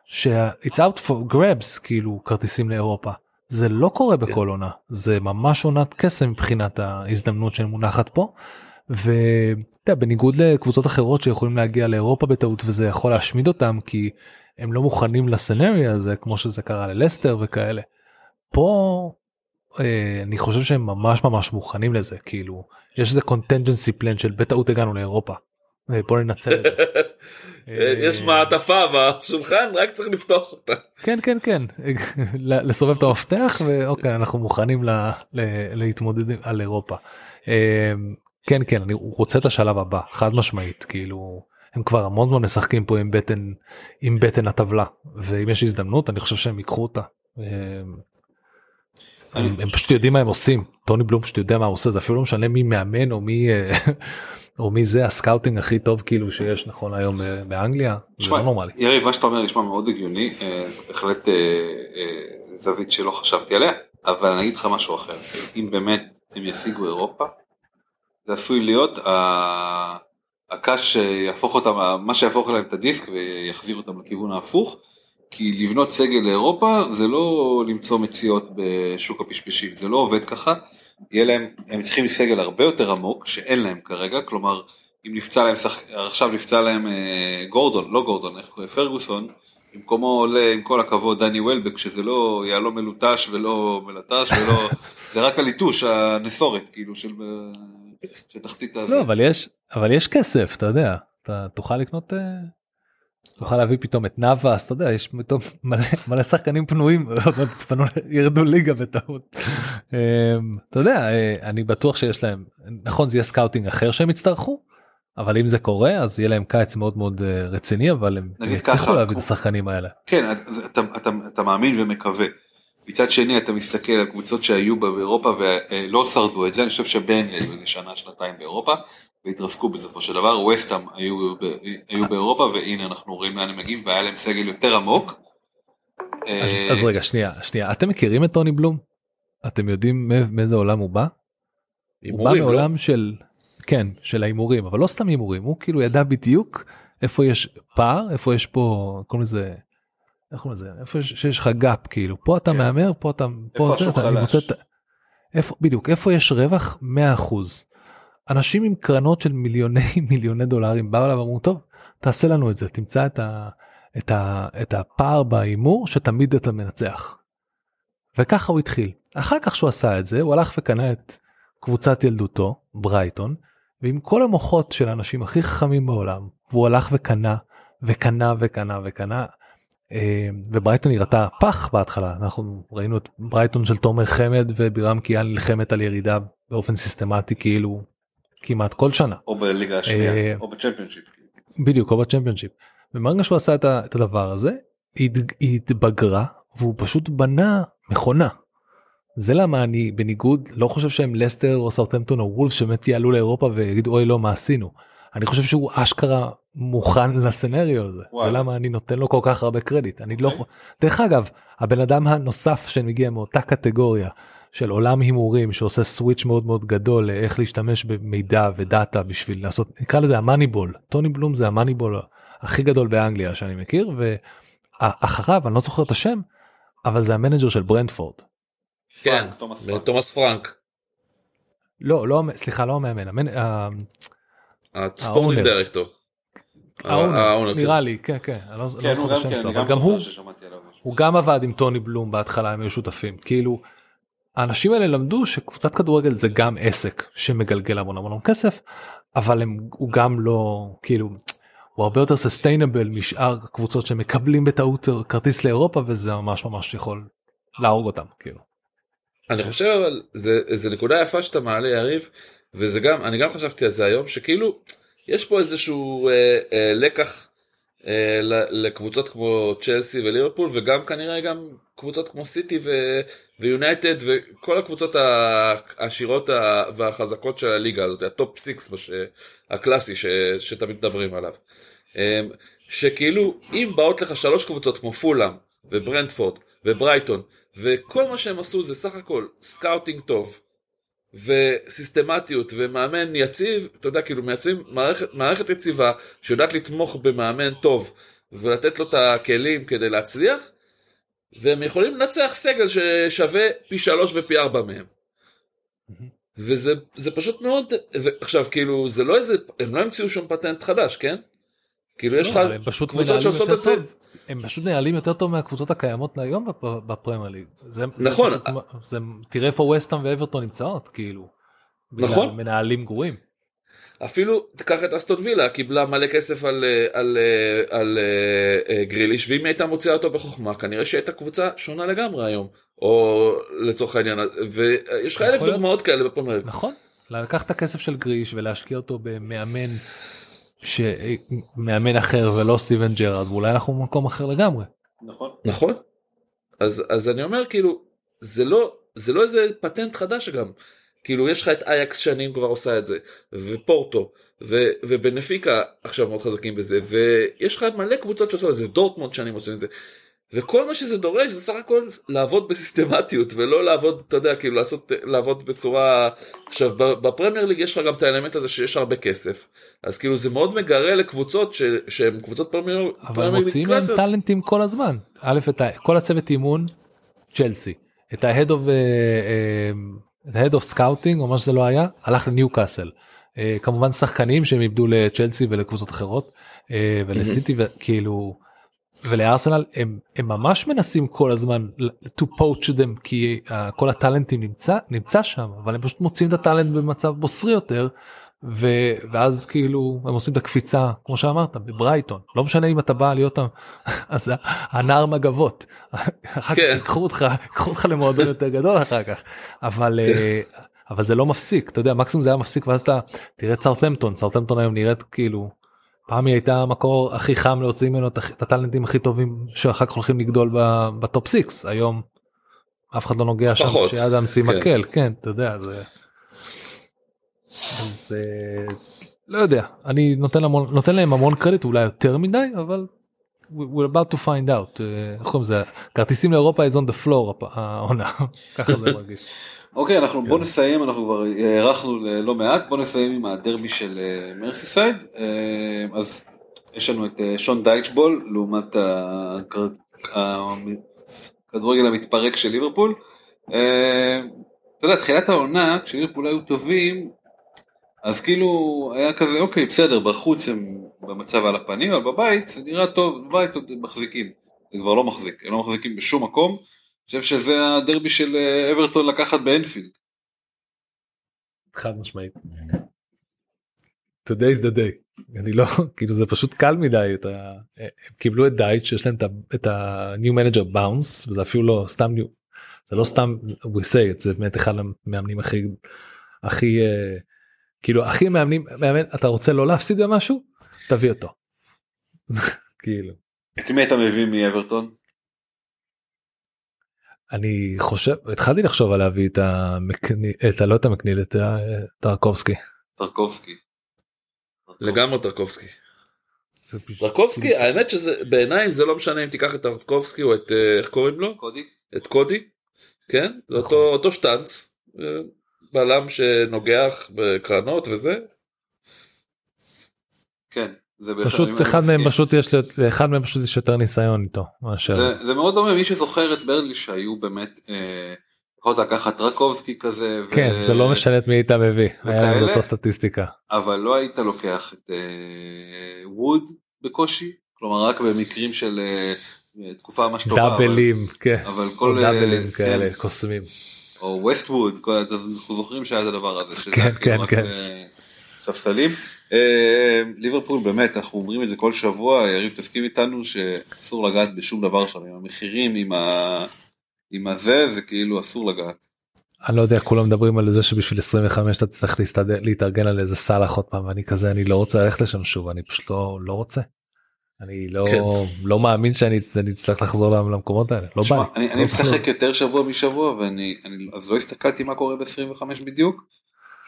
ש-it's out for grabs כאילו כרטיסים לאירופה. זה לא קורה בכל עונה זה ממש עונת קסם מבחינת ההזדמנות שמונחת פה. ואתה יודע, בניגוד לקבוצות אחרות שיכולים להגיע לאירופה בטעות וזה יכול להשמיד אותם כי הם לא מוכנים לסנריה הזה כמו שזה קרה ללסטר וכאלה. פה אה, אני חושב שהם ממש ממש מוכנים לזה כאילו יש איזה קונטנג'נסי פלן של בטעות הגענו לאירופה. אה, בוא ננצל את זה. יש מעטפה בשולחן, רק צריך לפתוח אותה. כן כן כן לסובב את המפתח ואוקיי אנחנו מוכנים להתמודד על אירופה. אה, כן כן אני רוצה את השלב הבא חד משמעית כאילו הם כבר המון זמן משחקים פה עם בטן עם בטן הטבלה ואם יש הזדמנות אני חושב שהם ייקחו אותה. אה, הם, פשוט יודעים מה הם עושים טוני בלום פשוט יודע מה הוא עושה זה אפילו לא משנה מי מאמן או מי אה, או מי זה הסקאוטינג הכי טוב כאילו שיש נכון להיום ב- באנגליה? זה לא נורמלי. יריב, מה שאתה אומר נשמע מאוד הגיוני, אה, זה בהחלט אה, אה, זווית שלא חשבתי עליה, אבל אני אגיד לך משהו אחר, אם באמת הם ישיגו אירופה, זה עשוי להיות הקש שיהפוך אותם, מה שיהפוך להם את הדיסק ויחזיר אותם לכיוון ההפוך, כי לבנות סגל לאירופה זה לא למצוא מציאות בשוק הפשפשים, זה לא עובד ככה, יהיה להם, הם צריכים סגל הרבה יותר עמוק שאין להם כרגע, כלומר אם נפצע להם, שח... עכשיו נפצע להם אה, גורדון, לא גורדון, איך קוראים? פרגוסון, במקומו עולה עם כל הכבוד דני וולבק, שזה לא יהלום מלוטש ולא מלטש ולא, זה רק הליטוש, הנסורת, כאילו, של, אה, של תחתית הזה. לא אבל יש אבל יש כסף אתה יודע אתה תוכל לקנות. תוכל להביא פתאום את נאבאס אתה יודע יש פתאום מלא מלא שחקנים פנויים ירדו ליגה בטעות. אמ, אתה יודע אה, אני בטוח שיש להם נכון זה יהיה סקאוטינג אחר שהם יצטרכו אבל אם זה קורה אז יהיה להם קיץ מאוד מאוד אה, רציני אבל הם יצליחו ככה, להביא את השחקנים האלה. כן, אתה, אתה, אתה, אתה מאמין ומקווה. מצד שני אתה מסתכל על קבוצות שהיו באירופה ולא שרדו את זה, אני חושב שברנלי היו איזה שנה שנתיים באירופה והתרסקו בסופו של דבר, ווסטהאם היו, היו באירופה והנה אנחנו רואים לאן הם מגיעים והיה להם סגל יותר עמוק. אז, אה, אז רגע שנייה שנייה אתם מכירים את טוני בלום? אתם יודעים מא- מאיזה עולם הוא בא? הוא בא לא? מעולם של כן של ההימורים אבל לא סתם הימורים הוא כאילו ידע בדיוק איפה יש פער איפה יש פה קוראים לזה. איך קוראים לזה איפה יש, שיש לך gap כאילו פה אתה כן. מהמר פה אתה פה איפה זה, אתה? מוצא את ה- איפה בדיוק איפה יש רווח 100% אנשים עם קרנות של מיליוני מיליוני דולרים באו אליו ואמרו טוב תעשה לנו את זה תמצא את, ה, את, ה, את הפער בהימור שתמיד אתה מנצח. וככה הוא התחיל אחר כך שהוא עשה את זה הוא הלך וקנה את קבוצת ילדותו ברייטון ועם כל המוחות של האנשים הכי חכמים בעולם והוא הלך וקנה וקנה וקנה וקנה. אה, וברייטון נראתה פח בהתחלה אנחנו ראינו את ברייטון של תומר חמד ובירם קיאן נלחמת על ירידה באופן סיסטמטי כאילו כמעט כל שנה. או בליגה השנייה, אה, או בצ'מפיונשיפ. בדיוק, או בצ'מפיונשיפ. ומרגע שהוא עשה את את הדבר הזה, היא הת- היא התבגרה והוא פשוט בנה מכונה. זה למה אני בניגוד לא חושב שהם לסטר או סאוטהמפטון או וולף שבאמת יעלו לאירופה ויגידו אוי לא מה עשינו. אני חושב שהוא אשכרה מוכן לסצנריו הזה. וואלה. זה למה אני נותן לו כל כך הרבה קרדיט. אני לא... יכול- דרך אגב, הבן אדם הנוסף שמגיע מאותה קטגוריה של עולם הימורים שעושה switch מאוד מאוד גדול לאיך להשתמש במידע ו data בשביל לעשות נקרא לזה ה Moneyball טוני בלום זה ה Moneyball הכי גדול באנגליה שאני מכיר ואחריו אני לא זוכר את השם אבל זה ה manager של ברנטפורד. כן, תומאס פרנק. תומאס פרנק, לא לא סליחה לא המאמן המנ... ה sporting. director. האונר, נראה לי כן כן אני לא, כן, לא הוא זוכר את השם כן, שלו, אבל גם הוא. הוא גם עבד עם טוני בלום בהתחלה הם היו שותפים כאילו האנשים האלה למדו שקבוצת כדורגל זה גם עסק שמגלגל המון המון כסף אבל הם, הוא גם לא כאילו הוא הרבה יותר סוסטיינבל משאר קבוצות שמקבלים בטעות כרטיס לאירופה וזה ממש ממש יכול להרוג אותם כאילו. אני חושב אבל זה, זה נקודה יפה שאתה מעלה יריב וזה גם אני גם חשבתי על זה היום שכאילו יש פה איזשהו אה, אה, לקח אה, לקבוצות כמו צ'לסי וליברפול וגם כנראה גם קבוצות כמו סיטי ויונייטד וכל הקבוצות העשירות והחזקות של הליגה הזאת ה top six בש- הקלאסי ש- שתמיד מדברים עליו. אה, שכאילו אם באות לך שלוש קבוצות כמו פולאם וברנטפורד וברייטון וכל מה שהם עשו זה סך הכל סקאוטינג טוב וסיסטמטיות ומאמן יציב, אתה יודע, כאילו מייצרים מערכת, מערכת יציבה שיודעת לתמוך במאמן טוב ולתת לו את הכלים כדי להצליח, והם יכולים לנצח סגל ששווה פי שלוש ופי ארבע מהם. וזה זה פשוט מאוד, עכשיו כאילו זה לא איזה, הם לא המציאו שום פטנט חדש, כן? כאילו יש לך לא, פשוט קבוצות שעושות את זה. הם פשוט מנהלים יותר טוב מהקבוצות הקיימות היום בפ- בפרמייר ליג. נכון. תראה איפה ווסטהאם ואברטון נמצאות כאילו. נכון. מנהלים גרועים. אפילו תיקח את אסטון וילה קיבלה מלא כסף על, אה, על, אה, על אה, אה, גריליש ואם היא הייתה מוציאה אותו בחוכמה כנראה שהייתה קבוצה שונה לגמרי היום או לצורך העניין ויש לך אלף להיות. דוגמאות כאלה בפרמייר. נכון. לקחת את הכסף של גריש ולהשקיע אותו במאמן שמאמן אחר ולא סטיבן ג'רארד ואולי אנחנו במקום אחר לגמרי. נכון. נכון אז אז אני אומר כאילו זה לא זה לא איזה פטנט חדש גם כאילו יש לך את אייקס שנים כבר עושה את זה ופורטו ו, ובנפיקה עכשיו מאוד חזקים בזה ויש לך מלא קבוצות שעושות את זה דורטמונד שנים עושים את זה וכל מה שזה דורש זה סך הכל לעבוד בסיסטמטיות ולא לעבוד אתה יודע כאילו לעשות לעבוד בצורה עכשיו בפרמייר ליג יש לך גם את האלמנט הזה שיש הרבה כסף אז כאילו זה מאוד מגרה לקבוצות ש- שהן קבוצות פרמייר אבל פרמייר ליג מוציאים להם קלאסיות. talentים כל הזמן. א' את ה- כל הצוות אימון צ'לסי את ה- head of ה- head of scouting או מה שזה לא היה הלך לניו קאסל. אה, כמובן שחקנים שהם איבדו לצ'לסי ולקבוצות אחרות אה, ולסיטי וכאילו ולארסנל הם, הם ממש מנסים כל הזמן to poach them כי uh, כל הטאלנטים נמצא נמצא שם אבל הם פשוט מוצאים את הטאלנט במצב בוסרי יותר ואז כאילו הם עושים את הקפיצה כמו שאמרת בברייטון לא משנה אם אתה בא להיות אז הנער מגבות אחר כך כן. ייקחו אותך ייקחו אותך למועדון יותר גדול אחר כך אבל אה, אבל זה לא מפסיק אתה יודע מקסימום זה היה מפסיק ואז אתה תראה את סארטמפטון סארטמפטון היום נראית כאילו פעם היא הייתה המקור הכי חם להוציא ממנו את הטאלנטים הכי טובים שאחר כך הולכים לגדול ב top six היום. אף אחד לא נוגע שם שאדם עם כן. מקל כן אתה יודע זה. אז אה, לא יודע אני נותן המון נותן להם המון קרדיט אולי יותר מדי אבל we- we're about to find out אה, איך קוראים לזה כרטיסים לאירופה is on the floor העונה ככה זה מרגיש. אוקיי, אנחנו בוא נסיים, אנחנו כבר הארכנו לא מעט, בוא נסיים עם הדרבי של אה, מרסיסייד. אז יש לנו את שון דייטשבול לעומת הכדורגל המתפרק של ליברפול. אתה יודע, תחילת העונה, כשליברפול היו טובים, אז כאילו היה כזה, אוקיי, בסדר, בחוץ הם במצב על הפנים, אבל בבית זה נראה טוב, בבית עוד מחזיקים. זה כבר לא מחזיק, הם לא מחזיקים בשום מקום. אני חושב שזה הדרבי של אה, אברטון לקחת באנפילד. חד משמעית. Today is the day. אני לא כאילו זה פשוט קל מדי את ה... הם קיבלו את דייט שיש להם את ה-new manager bounce וזה אפילו לא סתם new זה לא סתם we say it זה באמת אחד המאמנים הכי הכי אה, כאילו הכי מאמנים מאמן אתה רוצה לא להפסיד במשהו תביא אותו. כאילו את מי אתה מביא מאברטון? אני חושב התחלתי לחשוב על להביא את המקניל את ה- לא את המקניל את טרקובסקי. טרקובסקי. לגמרי טרקובסקי. טרקובסקי האמת שזה בעיניי זה לא משנה אם תיקח את טרקובסקי או את אה, איך קוראים לו קודי? את קודי כן זה נכון. אותו אותו שטאנץ אה, בלם שנוגח בקרנות וזה כן. זה פשוט אחד מהם מסכים. פשוט יש לאחד מהם פשוט יש יותר ניסיון איתו מאשר זה, זה מאוד דומה מי שזוכר את ברנלי שהיו באמת אה, יכולת לקחת טרקובסקי כזה. ו- כן זה לא משנה את מי היית מביא היה להם וכאלה? אותו סטטיסטיקה אבל לא היית לוקח את אה, ווד בקושי כלומר רק במקרים של אה, תקופה ממש טובה. דאבלים כן אבל, אבל או כל דאבלים אה, כאלה כן, קוסמים או ווסט ווד כל אנחנו זוכרים שהיה את הדבר הזה. שזה כן, כאילו כן, רק, כן. אה, ספסלים. אה, ליברפול באמת אנחנו אומרים את זה כל שבוע יריב תסכים איתנו שאסור לגעת בשום דבר שם עם המחירים עם ה... עם הזה זה כאילו אסור לגעת. אני לא יודע כולם מדברים על זה שבשביל 25 אתה צריך להסתדר להתארגן על איזה סאלח עוד פעם ואני כזה אני לא רוצה ללכת לשם שוב אני פשוט לא לא רוצה. אני לא כן. לא מאמין שאני אני אצטרך לחזור למקומות האלה לא בא שמע, לי. אני, לא אני בא. משחק יותר שבוע משבוע ואני אני, אז לא הסתכלתי מה קורה ב-25 בדיוק.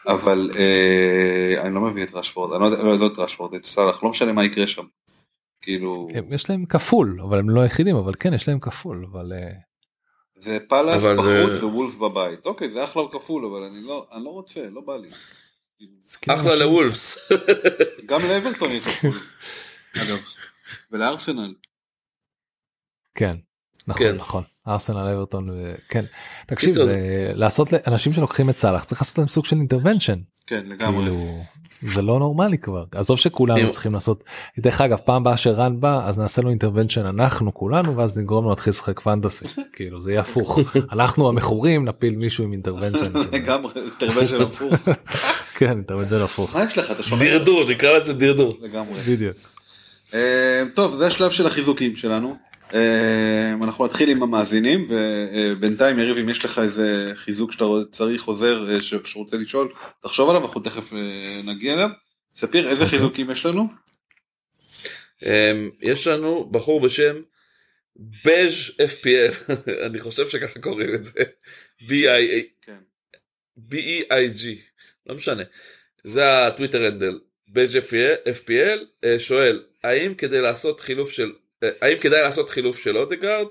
אבל אה, אני לא מביא את רשפורד, אני לא יודע, לא, לא את רשפורד, את סאלח, לא משנה מה יקרה שם. כאילו, הם- יש להם כפול אבל הם לא היחידים אבל כן יש להם כפול אבל אה, זה פאלאס בחוץ זה- וולפס בבית. אוקיי, זה אחלה כפול, אבל אני לא, אני לא רוצה, לא בא לי. כאילו אחלה לוולפס גם לאברטון יהיה כפול. ולארסנל. כן. נכון כן. נכון ארסנל אברטון ו- כן תקשיב זה לעשות לאנשים שלוקחים את סאלח צריך לעשות להם סוג של intervention כן, לגמרי. כאילו זה לא נורמלי כבר עזוב שכולנו צריכים לעשות דרך אגב פעם באה שרן בא אז נעשה לו intervention אנחנו כולנו ואז נגרום לו להתחיל לשחק fantasy כאילו זה יהיה הפוך אנחנו המכורים נפיל מישהו עם intervention לגמרי, intervention הפוך. כן intervention הפוך מה יש לך? אתה שומע? דרדור נקרא לזה דרדור לגמרי. בדיוק טוב, זה השלב של החיזוקים שלנו. אה, אנחנו נתחיל עם המאזינים, ובינתיים יריב, אם יש לך איזה חיזוק שאתה צריך עוזר אה, שרוצה לשאול, תחשוב עליו, אנחנו תכף אה, נגיע אליו. ספיר, איזה אוקיי. חיזוקים יש לנו? אמ, יש לנו בחור בשם בז' FPL אני חושב שככה קוראים את זה B-I- כן. B-E-I-G לא משנה זה הטוויטר הנדל בז' FPL אה, שואל האם כדי לעשות חילוף של אה, האם כדאי לעשות חילוף של אודגרד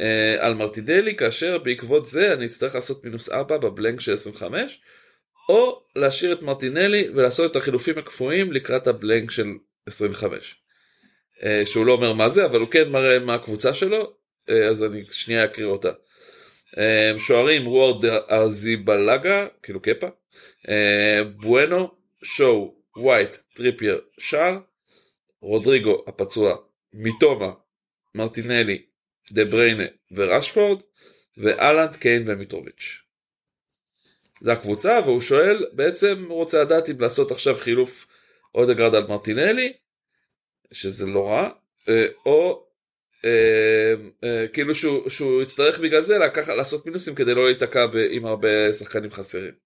אה, על מרטינלי כאשר בעקבות זה אני אצטרך לעשות מינוס 4 ב blank של 25 או להשאיר את מרטינלי ולעשות את החילופים הקפואים לקראת ה blank של 25. אה, שהוא לא אומר מה זה אבל הוא כן מראה מה הקבוצה שלו אה, אז אני שנייה אקריא אותה. אה, שוערים וורד אריזבלגה כאילו קפה אה, בואנו שואו ווייט טריפייר שער רודריגו הפצוע מיטומה מרטינלי דה בריינה ורשפורד ואלנד קיין ומיטרוביץ'. זה הקבוצה והוא שואל בעצם הוא רוצה לדעת אם לעשות עכשיו חילוף אודגרד על מרטינלי שזה לא רע אה, או אה, אה, כאילו שהוא, שהוא יצטרך בגלל זה לקח, לעשות מינוסים כדי לא להיתקע עם הרבה שחקנים חסרים.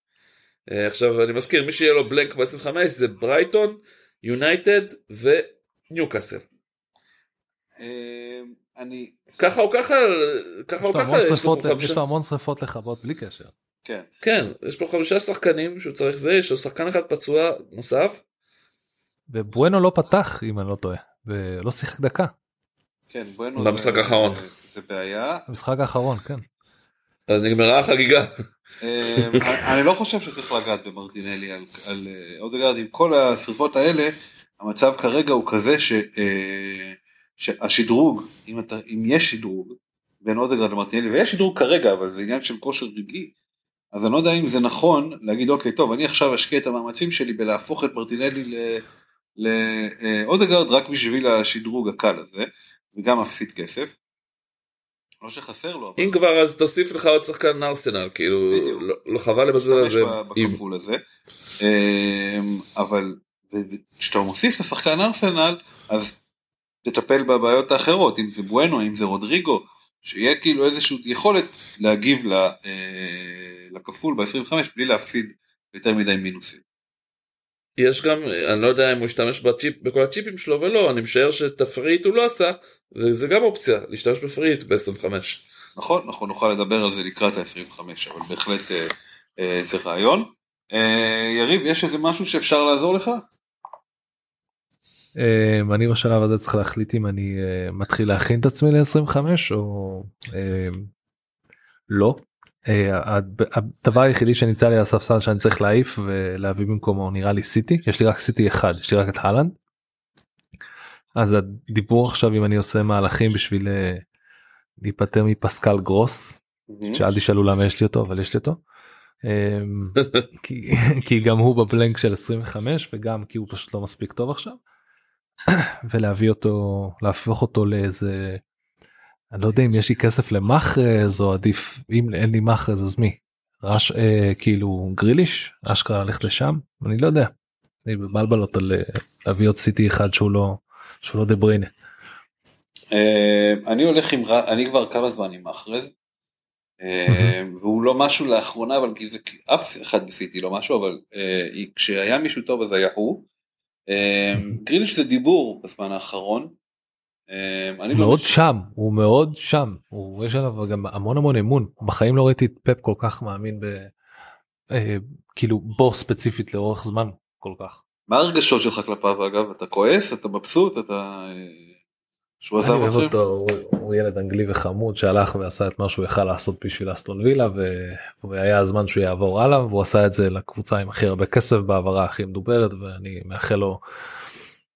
אה, עכשיו אני מזכיר מי שיהיה לו בלנק ב-25 זה ברייטון, יונייטד וניוקאסל. אה, אני, ככה או ככה ככה או ככה יש לו פה יש חמישה לו המון שריפות לכבות בלי קשר. כן. כן יש פה חמישה שחקנים שהוא צריך זה יש לו שחקן אחד פצוע נוסף ובואנו לא פתח אם אני לא טועה ולא שיחק דקה כן, בואנו. במשחק האחרון. זה בעיה. במשחק האחרון כן. אז נגמרה החגיגה. אה, אני לא חושב שצריך לגעת במרטינלי על, על אה, אודגרד עם כל השרפות האלה המצב כרגע הוא כזה ש, אה, שהשדרוג אם, אתה, אם יש שדרוג בין אודגרד למרטינלי ויש שדרוג כרגע אבל זה עניין של כושר רגעי אז אני לא יודע אם זה נכון להגיד אוקיי טוב אני עכשיו אשקיע את המאמצים שלי בלהפוך את מרטינלי לאודגרד רק בשביל השדרוג הקל הזה וגם מפסיד כסף. לא שחסר לו אבל אם כבר אז תוסיף לך עוד שחקן ארסנל כאילו בדיוק. לא, לא חבל לבזבז על זה. בכפול הזה. אמ, אבל כשאתה מוסיף את השחקן ארסנל אז תטפל בבעיות האחרות אם זה בואנו אם זה רודריגו שיהיה כאילו איזושהי יכולת להגיב ל- אה, לכפול ב-25 בלי להפסיד יותר מדי מינוסים. יש גם, אני לא יודע אם הוא השתמש בצ'יפ, בכל הצ'יפים שלו ולא, אני משער שתפריט הוא לא עשה, וזה גם אופציה, להשתמש בפריט ב-25. נכון, אנחנו נוכל לדבר על זה לקראת ה-25, אבל בהחלט אה, אה, זה רעיון. אה, יריב, יש איזה משהו שאפשר לעזור לך? אה, אני בשלב הזה צריך להחליט אם אני אה, מתחיל להכין את עצמי ל-25 או אה, לא. אה, הד- הדבר היחידי שנמצא לי על הספסל שאני צריך להעיף ולהביא במקומו נראה לי סיטי יש לי רק סיטי אחד יש לי רק את הלנד. אז הדיבור עכשיו אם אני עושה מהלכים בשביל אה, להיפטר מפסקל גרוס שאל תשאלו למה יש לי אותו אבל יש לי אותו. אמ, כי, כי גם הוא בבלנק של 25 וגם כי הוא פשוט לא מספיק טוב עכשיו. ולהביא אותו להפוך אותו לאיזה אני לא יודע אם יש לי כסף למאחרז או עדיף אם אין לי מאחרז אז מי. רש אה, כאילו גריליש אשכרה ללכת לשם אני לא יודע. אני מבלבלות על אה, להביא עוד סיטי אחד שהוא לא שהוא לא דה בריינה. אה, אני הולך עם, אני כבר כמה זמן עם מאחרז. אה, והוא לא משהו לאחרונה אבל כי זה אף אחד ניסיתי לא משהו אבל אה, כשהיה מישהו טוב אז היה הוא. גריליש זה דיבור בזמן האחרון. אה, אני לא מאוד מש- שם הוא מאוד שם הוא יש עליו גם המון המון אמון בחיים לא ראיתי את פפ כל כך מאמין ב... אה, כאילו בו ספציפית לאורך זמן כל כך. מה הרגשות שלך כלפיו אגב אתה כועס אתה מבסוט אתה אה, שהוא עזב אתכם? אותו הוא, הוא ילד אנגלי וחמוד שהלך ועשה את מה שהוא יכל לעשות בשביל אסטון וילה ו... והיה הזמן שהוא יעבור הלאה והוא עשה את זה לקבוצה עם הכי הרבה כסף בהעברה הכי מדוברת ואני מאחל לו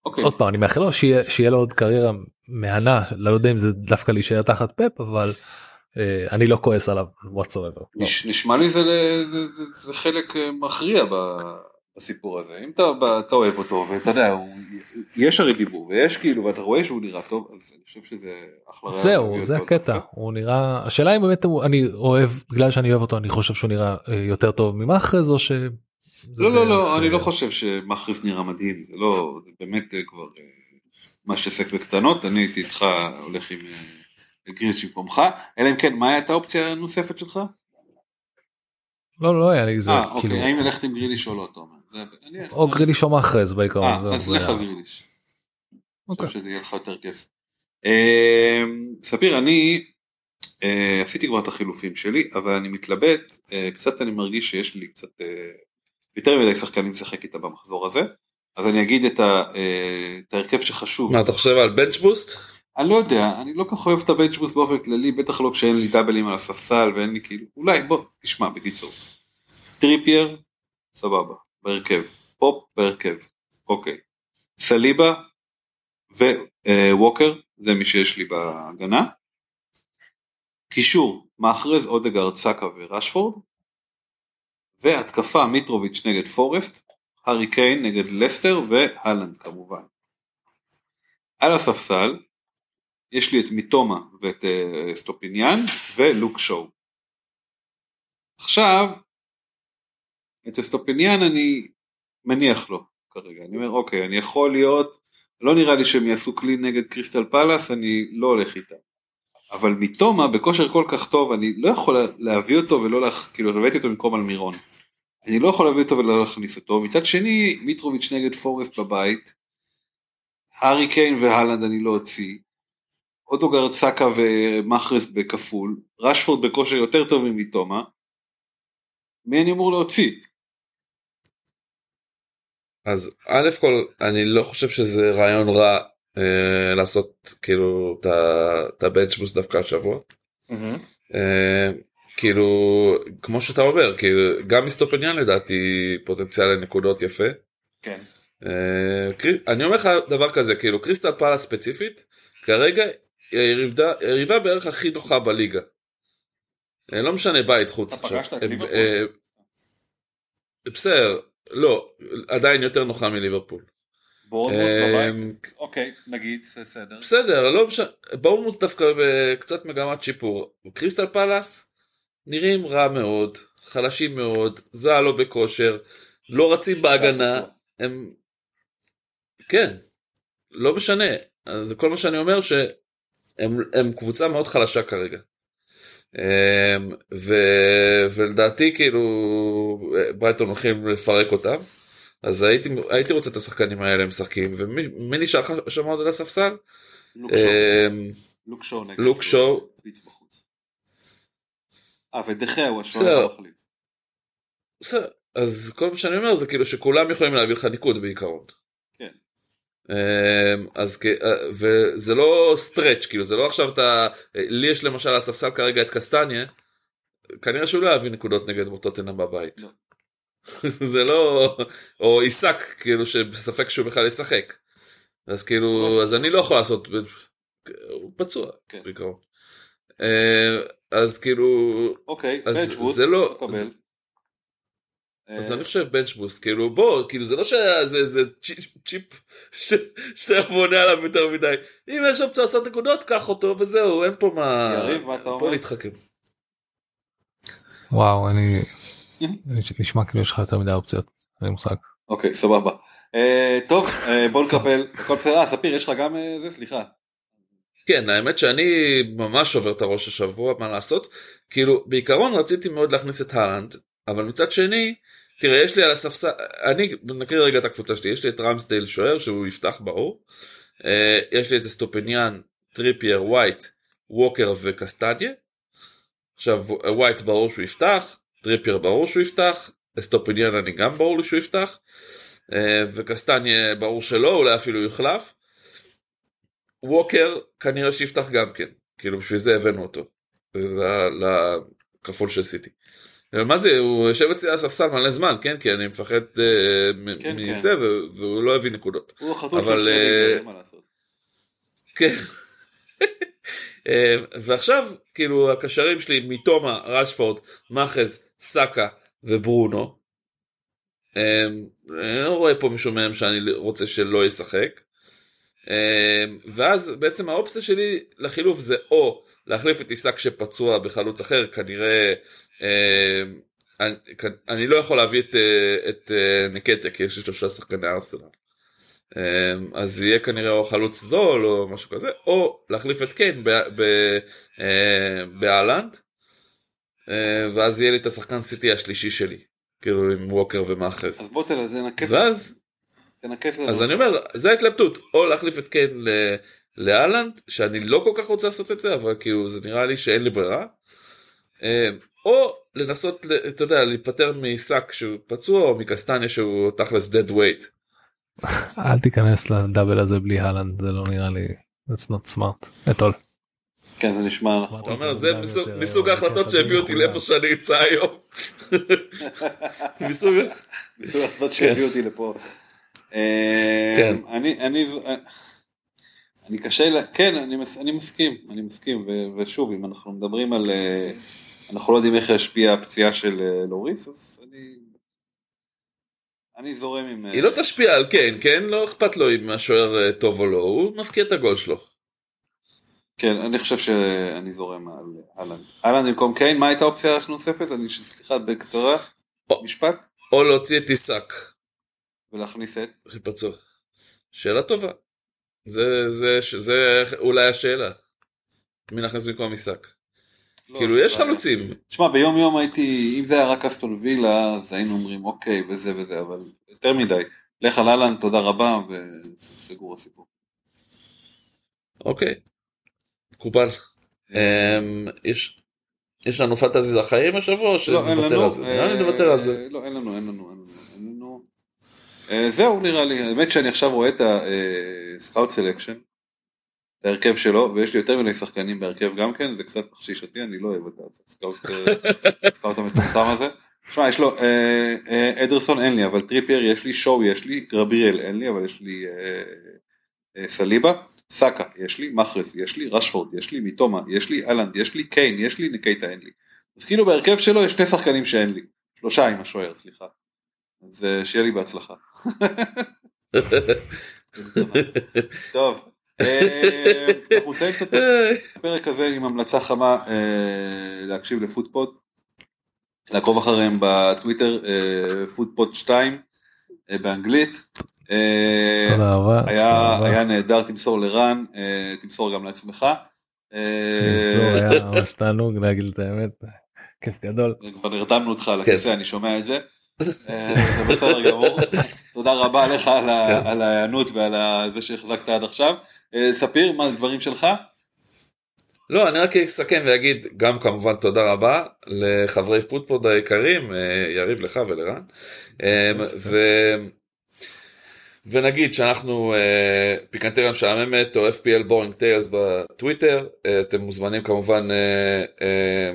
אוקיי. עוד פעם אני מאחל לו שיהיה, שיהיה לו עוד קריירה מהנה לא יודע אם זה דווקא להישאר תחת פפ אבל אה, אני לא כועס עליו whatsoever. לא. נש, נשמע לי זה, זה, חלק אה, מכריע בסיפור הזה אם אתה, אתה אוהב אותו ואתה יודע הוא, יש הרי דיבור ויש כאילו ואתה רואה שהוא נראה טוב אז אני חושב שזה אחלה זהו זה הקטע. הוא נראה השאלה אם באמת הוא אני אוהב בגלל שאני אוהב אותו אני חושב שהוא נראה אה, יותר טוב ממאחז או ש... לא לא לא אני לא חושב שמכריס נראה מדהים זה לא באמת כבר אה, מה שעסק בקטנות אני הייתי איתך הולך עם אה, גריש במקומך אלא אם כן מה הייתה האופציה הנוספת שלך? לא לא היה לי זה אה כאילו אוקיי האם ללכת עם גריליש או לא אתה אומר. אני- או גריליש או מאחז בעיקרון. אה, אז לך. על גריליש. אני אוקיי. חושב שזה יהיה לך יותר כיף. אה, ספיר, אני אה, עשיתי כבר את החילופים שלי, אבל אני מתלבט, אה, קצת אני מרגיש שיש לי קצת אה, יותר מדי שחקנים לשחק איתה במחזור הזה, אז אני אגיד את ה- אה, את ההרכב שחשוב. מה אתה חושב על bench boost? אני לא יודע, אני לא כל כך אוהב את ה bench boost באופן כללי, בטח לא כשאין לי דאבלים על הספסל ואין לי כאילו, אולי בוא, תשמע בקיצור. טריפייר, סבבה, בהרכב. פופ בהרכב, אוקיי. סליבה וווקר, זה מי שיש לי בהגנה. קישור, מאחרז אודגרד, סאקה ורשפורד. והתקפה מיטרוביץ' נגד פורסט, הארי קיין נגד לסטר והלנד כמובן. על הספסל יש לי את מיטומה ואת uh, סטופיניאן ולוק שואו. עכשיו, את סטופיניאן אני מניח לו כרגע, אני אומר אוקיי, אני יכול להיות, לא נראה לי שהם יעשו clean נגד קריסטל פלאס, אני לא הולך איתם. אבל מיטומה בכושר כל כך טוב, אני לא יכול להביא אותו ולא, להכ... כאילו הבאתי אותו במקום אלמירון. אני לא יכול להביא אותו ולא להכניס אותו. מצד שני, מיטרוביץ' נגד פורסט בבית, הארי קיין והלנד אני לא אוציא. אודוגרד סאקה ומאחרס בכפול, רשפורד בכושר יותר טוב ממיטומה, מי אני אמור להוציא? אז א' כל אני לא חושב שזה רעיון רע אה, לעשות כאילו את ה- את הבנץ' בוסט דווקא השבוע. אה, כאילו כמו שאתה אומר כאילו גם מסטופניאן לדעתי פוטנציאל לנקודות יפה. כן. אה, אני אומר לך דבר כזה כאילו קריסטל פאלה ספציפית כרגע היא היריבה- היריבה בערך הכי נוחה בליגה. אה, לא משנה בית חוץ אה? אה, בסדר לא עדיין יותר נוחה מליברפול. בורנמוס אה, בבית? אוקיי, נגיד, בסדר. בסדר לא משנה בורנמוט דווקא בקצת מגמת שיפור קריסטל פלאס נראים רע מאוד חלשים מאוד זעה לא בכושר לא רצים בהגנה הם כן לא משנה זה כל מה שאני אומר שהם הם קבוצה מאוד חלשה כרגע. אמ, ו, ולדעתי כאילו ברייטון הולכים לפרק אותם אז הייתי, הייתי רוצה את השחקנים האלה משחקים, ומי מי נשאר לך שם עוד על הספסל? לוק שואו. אמ, לוק שואו נגד. לוק שואו. פיץ בחוץ. אה, ודחיה הוא. השוער המחליף. בסדר, אז כל מה שאני אומר זה כאילו שכולם יכולים להביא לך ניקוד בעיקרון. כן. אמ, אז אה, וזה לא סטרץ' כאילו זה לא עכשיו אתה לי יש למשל הספסל כרגע את קסטניה כנראה שהוא לא יביא נקודות נגד טוטנאם בבית. לא. זה לא או עיסק כאילו שבספק שהוא בכלל ישחק. אז כאילו אז אני לא יכול לעשות הוא פצוע כן. בעיקרון. אה, אז כאילו אוקיי, אז בנצ'בוט. זה לא- מקבל. אז אה, אני חושב בנץ' בוסט כאילו בוא כאילו זה לא שזה איזה צ'יפ, שאתה בונה עליו יותר מדי אם יש אופציה לעשות נקודות קח אותו וזהו אין פה מה יריב, מה אתה פה אומר? להתחכם. וואו אני נשמע כאילו יש לך יותר מדי אופציות. אין לי מושג. אוקיי, סבבה. אה, טוב, אה, בוא נקבל. הכל בסדר. ספיר, יש לך גם אה, זה? סליחה. כן האמת שאני ממש שובר את הראש השבוע מה לעשות? כאילו בעיקרון רציתי מאוד להכניס את הלנד אבל מצד שני תראה יש לי על הספסל אני נקריא רגע את הקבוצה שלי יש לי את רמסדייל שוער שהוא יפתח ברור אה, יש לי את אסטופניאן טריפייר ווייט ווקר וקסטניה. עכשיו ווייט ברור שהוא יפתח טריפייר ברור שהוא יפתח אסטופניאן אני גם ברור לי שהוא יפתח אה, וקסטניה ברור שלא אולי אפילו יוחלף ווקר כנראה שיפתח גם כן, כאילו בשביל זה הבאנו אותו, לכפול של סיטי. מה זה, הוא יושב אצלי על הספסל מלא זמן, כן? כי אני מפחד אה, מ- כן, מזה, ו- והוא לא הביא נקודות. הוא החתול של אה, שרדינגר, אין מה לעשות. כן. אה, ועכשיו, כאילו, הקשרים שלי מתומה, רשפורד, מאחז, סאקה וברונו. אה, אני לא רואה פה מישהו מהם שאני רוצה שלא ישחק. אה, ואז בעצם האופציה שלי לחילוף זה או להחליף את עיסק שפצוע בחלוץ אחר, כנראה אה, אני, אני לא יכול להביא את, אה, את אה, נקטיה כי יש לי שלושה שחקני ארסנל. אה, אז יהיה כנראה או חלוץ זול או משהו כזה, או להחליף את קיין אה, באלנד, ואז יהיה לי את השחקן סיטי השלישי שלי, כאילו עם ווקר ומאחז. אז בוא תל- תנקף ואז תנקף לנו. אז אני אומר, זה ההתלבטות, או להחליף את קיין ל- לאלנד, שאני לא כל כך רוצה לעשות את זה, אבל כאילו זה נראה לי שאין לי ברירה, אה, או לנסות, ל- אתה יודע, להיפטר משק שהוא פצוע, או מקסטניה שהוא תכלס dead weight. אל תיכנס לדאבל הזה בלי הלנד זה לא נראה לי. that's not smart at all. כן, זה נשמע נכון. אתה אומר, זה מסוג- ההחלטות שהביאו אותי. לאיפה שאני נמצא היום. מסוג ההחלטות שהביאו אותי לפה. כן. אני, אני, אני קשה, לה- כן, אני, מס, אני מסכים, אני מסכים, ו, ושוב, אם אנחנו מדברים על, אה, אנחנו לא יודעים איך ישפיע הפציעה של אה, לוריס, אז אני, אני זורם עם, אה, היא לא תשפיע על קיין, כן? לא אכפת לו אם השוער טוב או לא, הוא מפקיע את הגול שלו. כן, אני חושב שאני זורם על אהלן. אהלן במקום קיין, מה הייתה האופציה הנוספת? אני, סליחה, בקצרה. משפט, או להוציא את עיסק. ולהכניס את, שפצוע. שאלה טובה. זה, זה, זה אולי השאלה. מי נכנס במקום עיסק? לא, כאילו זה יש. חלוצים. תשמע, ביום יום הייתי, אם זה היה רק אסטון וילה, אז היינו אומרים אוקיי וזה וזה, אבל יותר מדי. לך על אהלן, תודה רבה, וסגור הסיפור. אוקיי. מקובל. אמ, יש יש לנו פנטזי לחיים השבוע או לא, שנוותר לנו, על זה? נראה לי נוותר על זה. אה, לא, אין לנו, אין לנו, אין לנו, אין לנו. אה, זהו נראה לי, האמת שאני עכשיו רואה את ה scout selection, את ההרכב שלו, ויש לי יותר מיני שחקנים בהרכב גם כן, זה קצת מחשיש אותי, אני לא אוהב את ה scout אה, המטומטם הזה. תשמע, יש לו, אה, אה, אדרסון אין לי, אבל טריפייר יש לי, שואו יש לי, גבריאל אין לי, אבל יש לי אה, אה, סליבה, סאקה יש לי, מחרז יש לי, רשפורד יש לי, מיטומה יש לי, הלנד יש לי, קיין יש לי, נקטייה אין לי. אז כאילו בהרכב שלו יש שני שחקנים שאין לי, שלושה עם השוער, סליחה. אז שיהיה לי בהצלחה. טוב, אה, אנחנו נסיים קצת את הפרק הזה עם המלצה חמה אה, להקשיב לפוטפוד, לעקוב אחריהם בטוויטר, אה, פוטפוד 2 אה, באנגלית. תודה רבה. היה, נהדר, תמסור לרן, תמסור גם לעצמך. היה ממש תענוג להגיד את האמת. כיף גדול. כבר נרדמנו אותך על כן. הכיסא, אני שומע את זה. אה, זה בסדר גמור. תודה רבה לך על כן. ההיענות ועל זה שהחזקת עד עכשיו. אה, ספיר, מה הדברים שלך? לא, אני רק אסכם ואגיד גם כמובן תודה רבה לחברי פוטפוד היקרים, אה, יריב לך ולרן. ו... ונגיד שאנחנו אה, פיקנטריה משעממת או FPL Boring Tales בטוויטר, אה, אתם מוזמנים כמובן, אה, אה,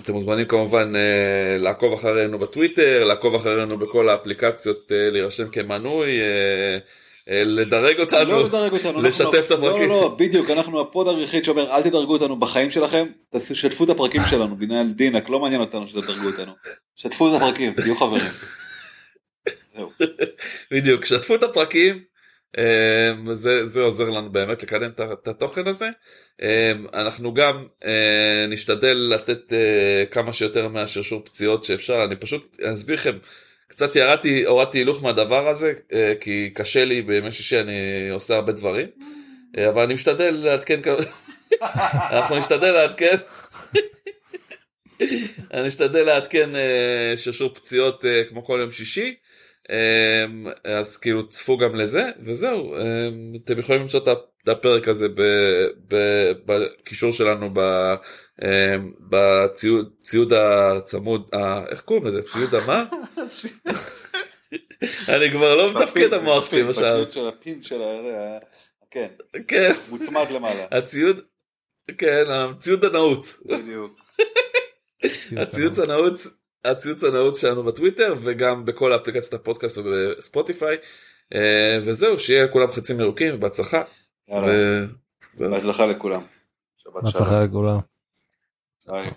אתם מוזמנים כמובן אה, לעקוב אחרינו בטוויטר, לעקוב אחרינו בכל האפליקציות, אה, להירשם כמנוי, אה, אה, לדרג אותנו, לא לדרג אותנו. אנחנו- לשתף את הפרקים. לא, לא, בדיוק, אנחנו ה pod היחיד שאומר אל תדרגו אותנו בחיים שלכם, תשתפו את הפרקים שלנו, ינעל דינק, לא מעניין אותנו שתדרגו אותנו. שתפו את הפרקים, תהיו חברים. בדיוק, שתפו את הפרקים, זה, זה עוזר לנו באמת לקדם את התוכן הזה. אמ, אנחנו גם אה, נשתדל לתת אה, כמה שיותר מהשרשור פציעות שאפשר, אני פשוט אסביר לכם, קצת ירדתי, הורדתי הילוך מהדבר הזה, אה, כי קשה לי בימי שישי, אני עושה הרבה דברים, אבל אני משתדל לעדכן, כמה- אנחנו נשתדל לעדכן. אני אשתדל לעדכן שרשור פציעות כמו כל יום שישי. אמ, אז כאילו צפו גם לזה וזהו אמ, אתם יכולים למצוא את הפרק הזה בקישור שלנו ב- אמ, בציוד ציוד הצמוד איך קוראים לזה? ציוד המה? אני כבר לא מתפקד המוח שלי בשעה בציוד של הפין של ה... כן, כן. מוצמד למעלה. הציוד כן הציוד הנעוץ. בדיוק. הציוץ הנעוץ הציוץ הנעוץ שלנו בטוויטר וגם בכל אפליקציות הפודקאסט ובספוטיפיי אה, וזהו שיהיה לכולם חצים ירוקים ובהצלחה. יאללה, ו- זהו. בהצלחה לכולם. בהצלחה לכולם. ביי.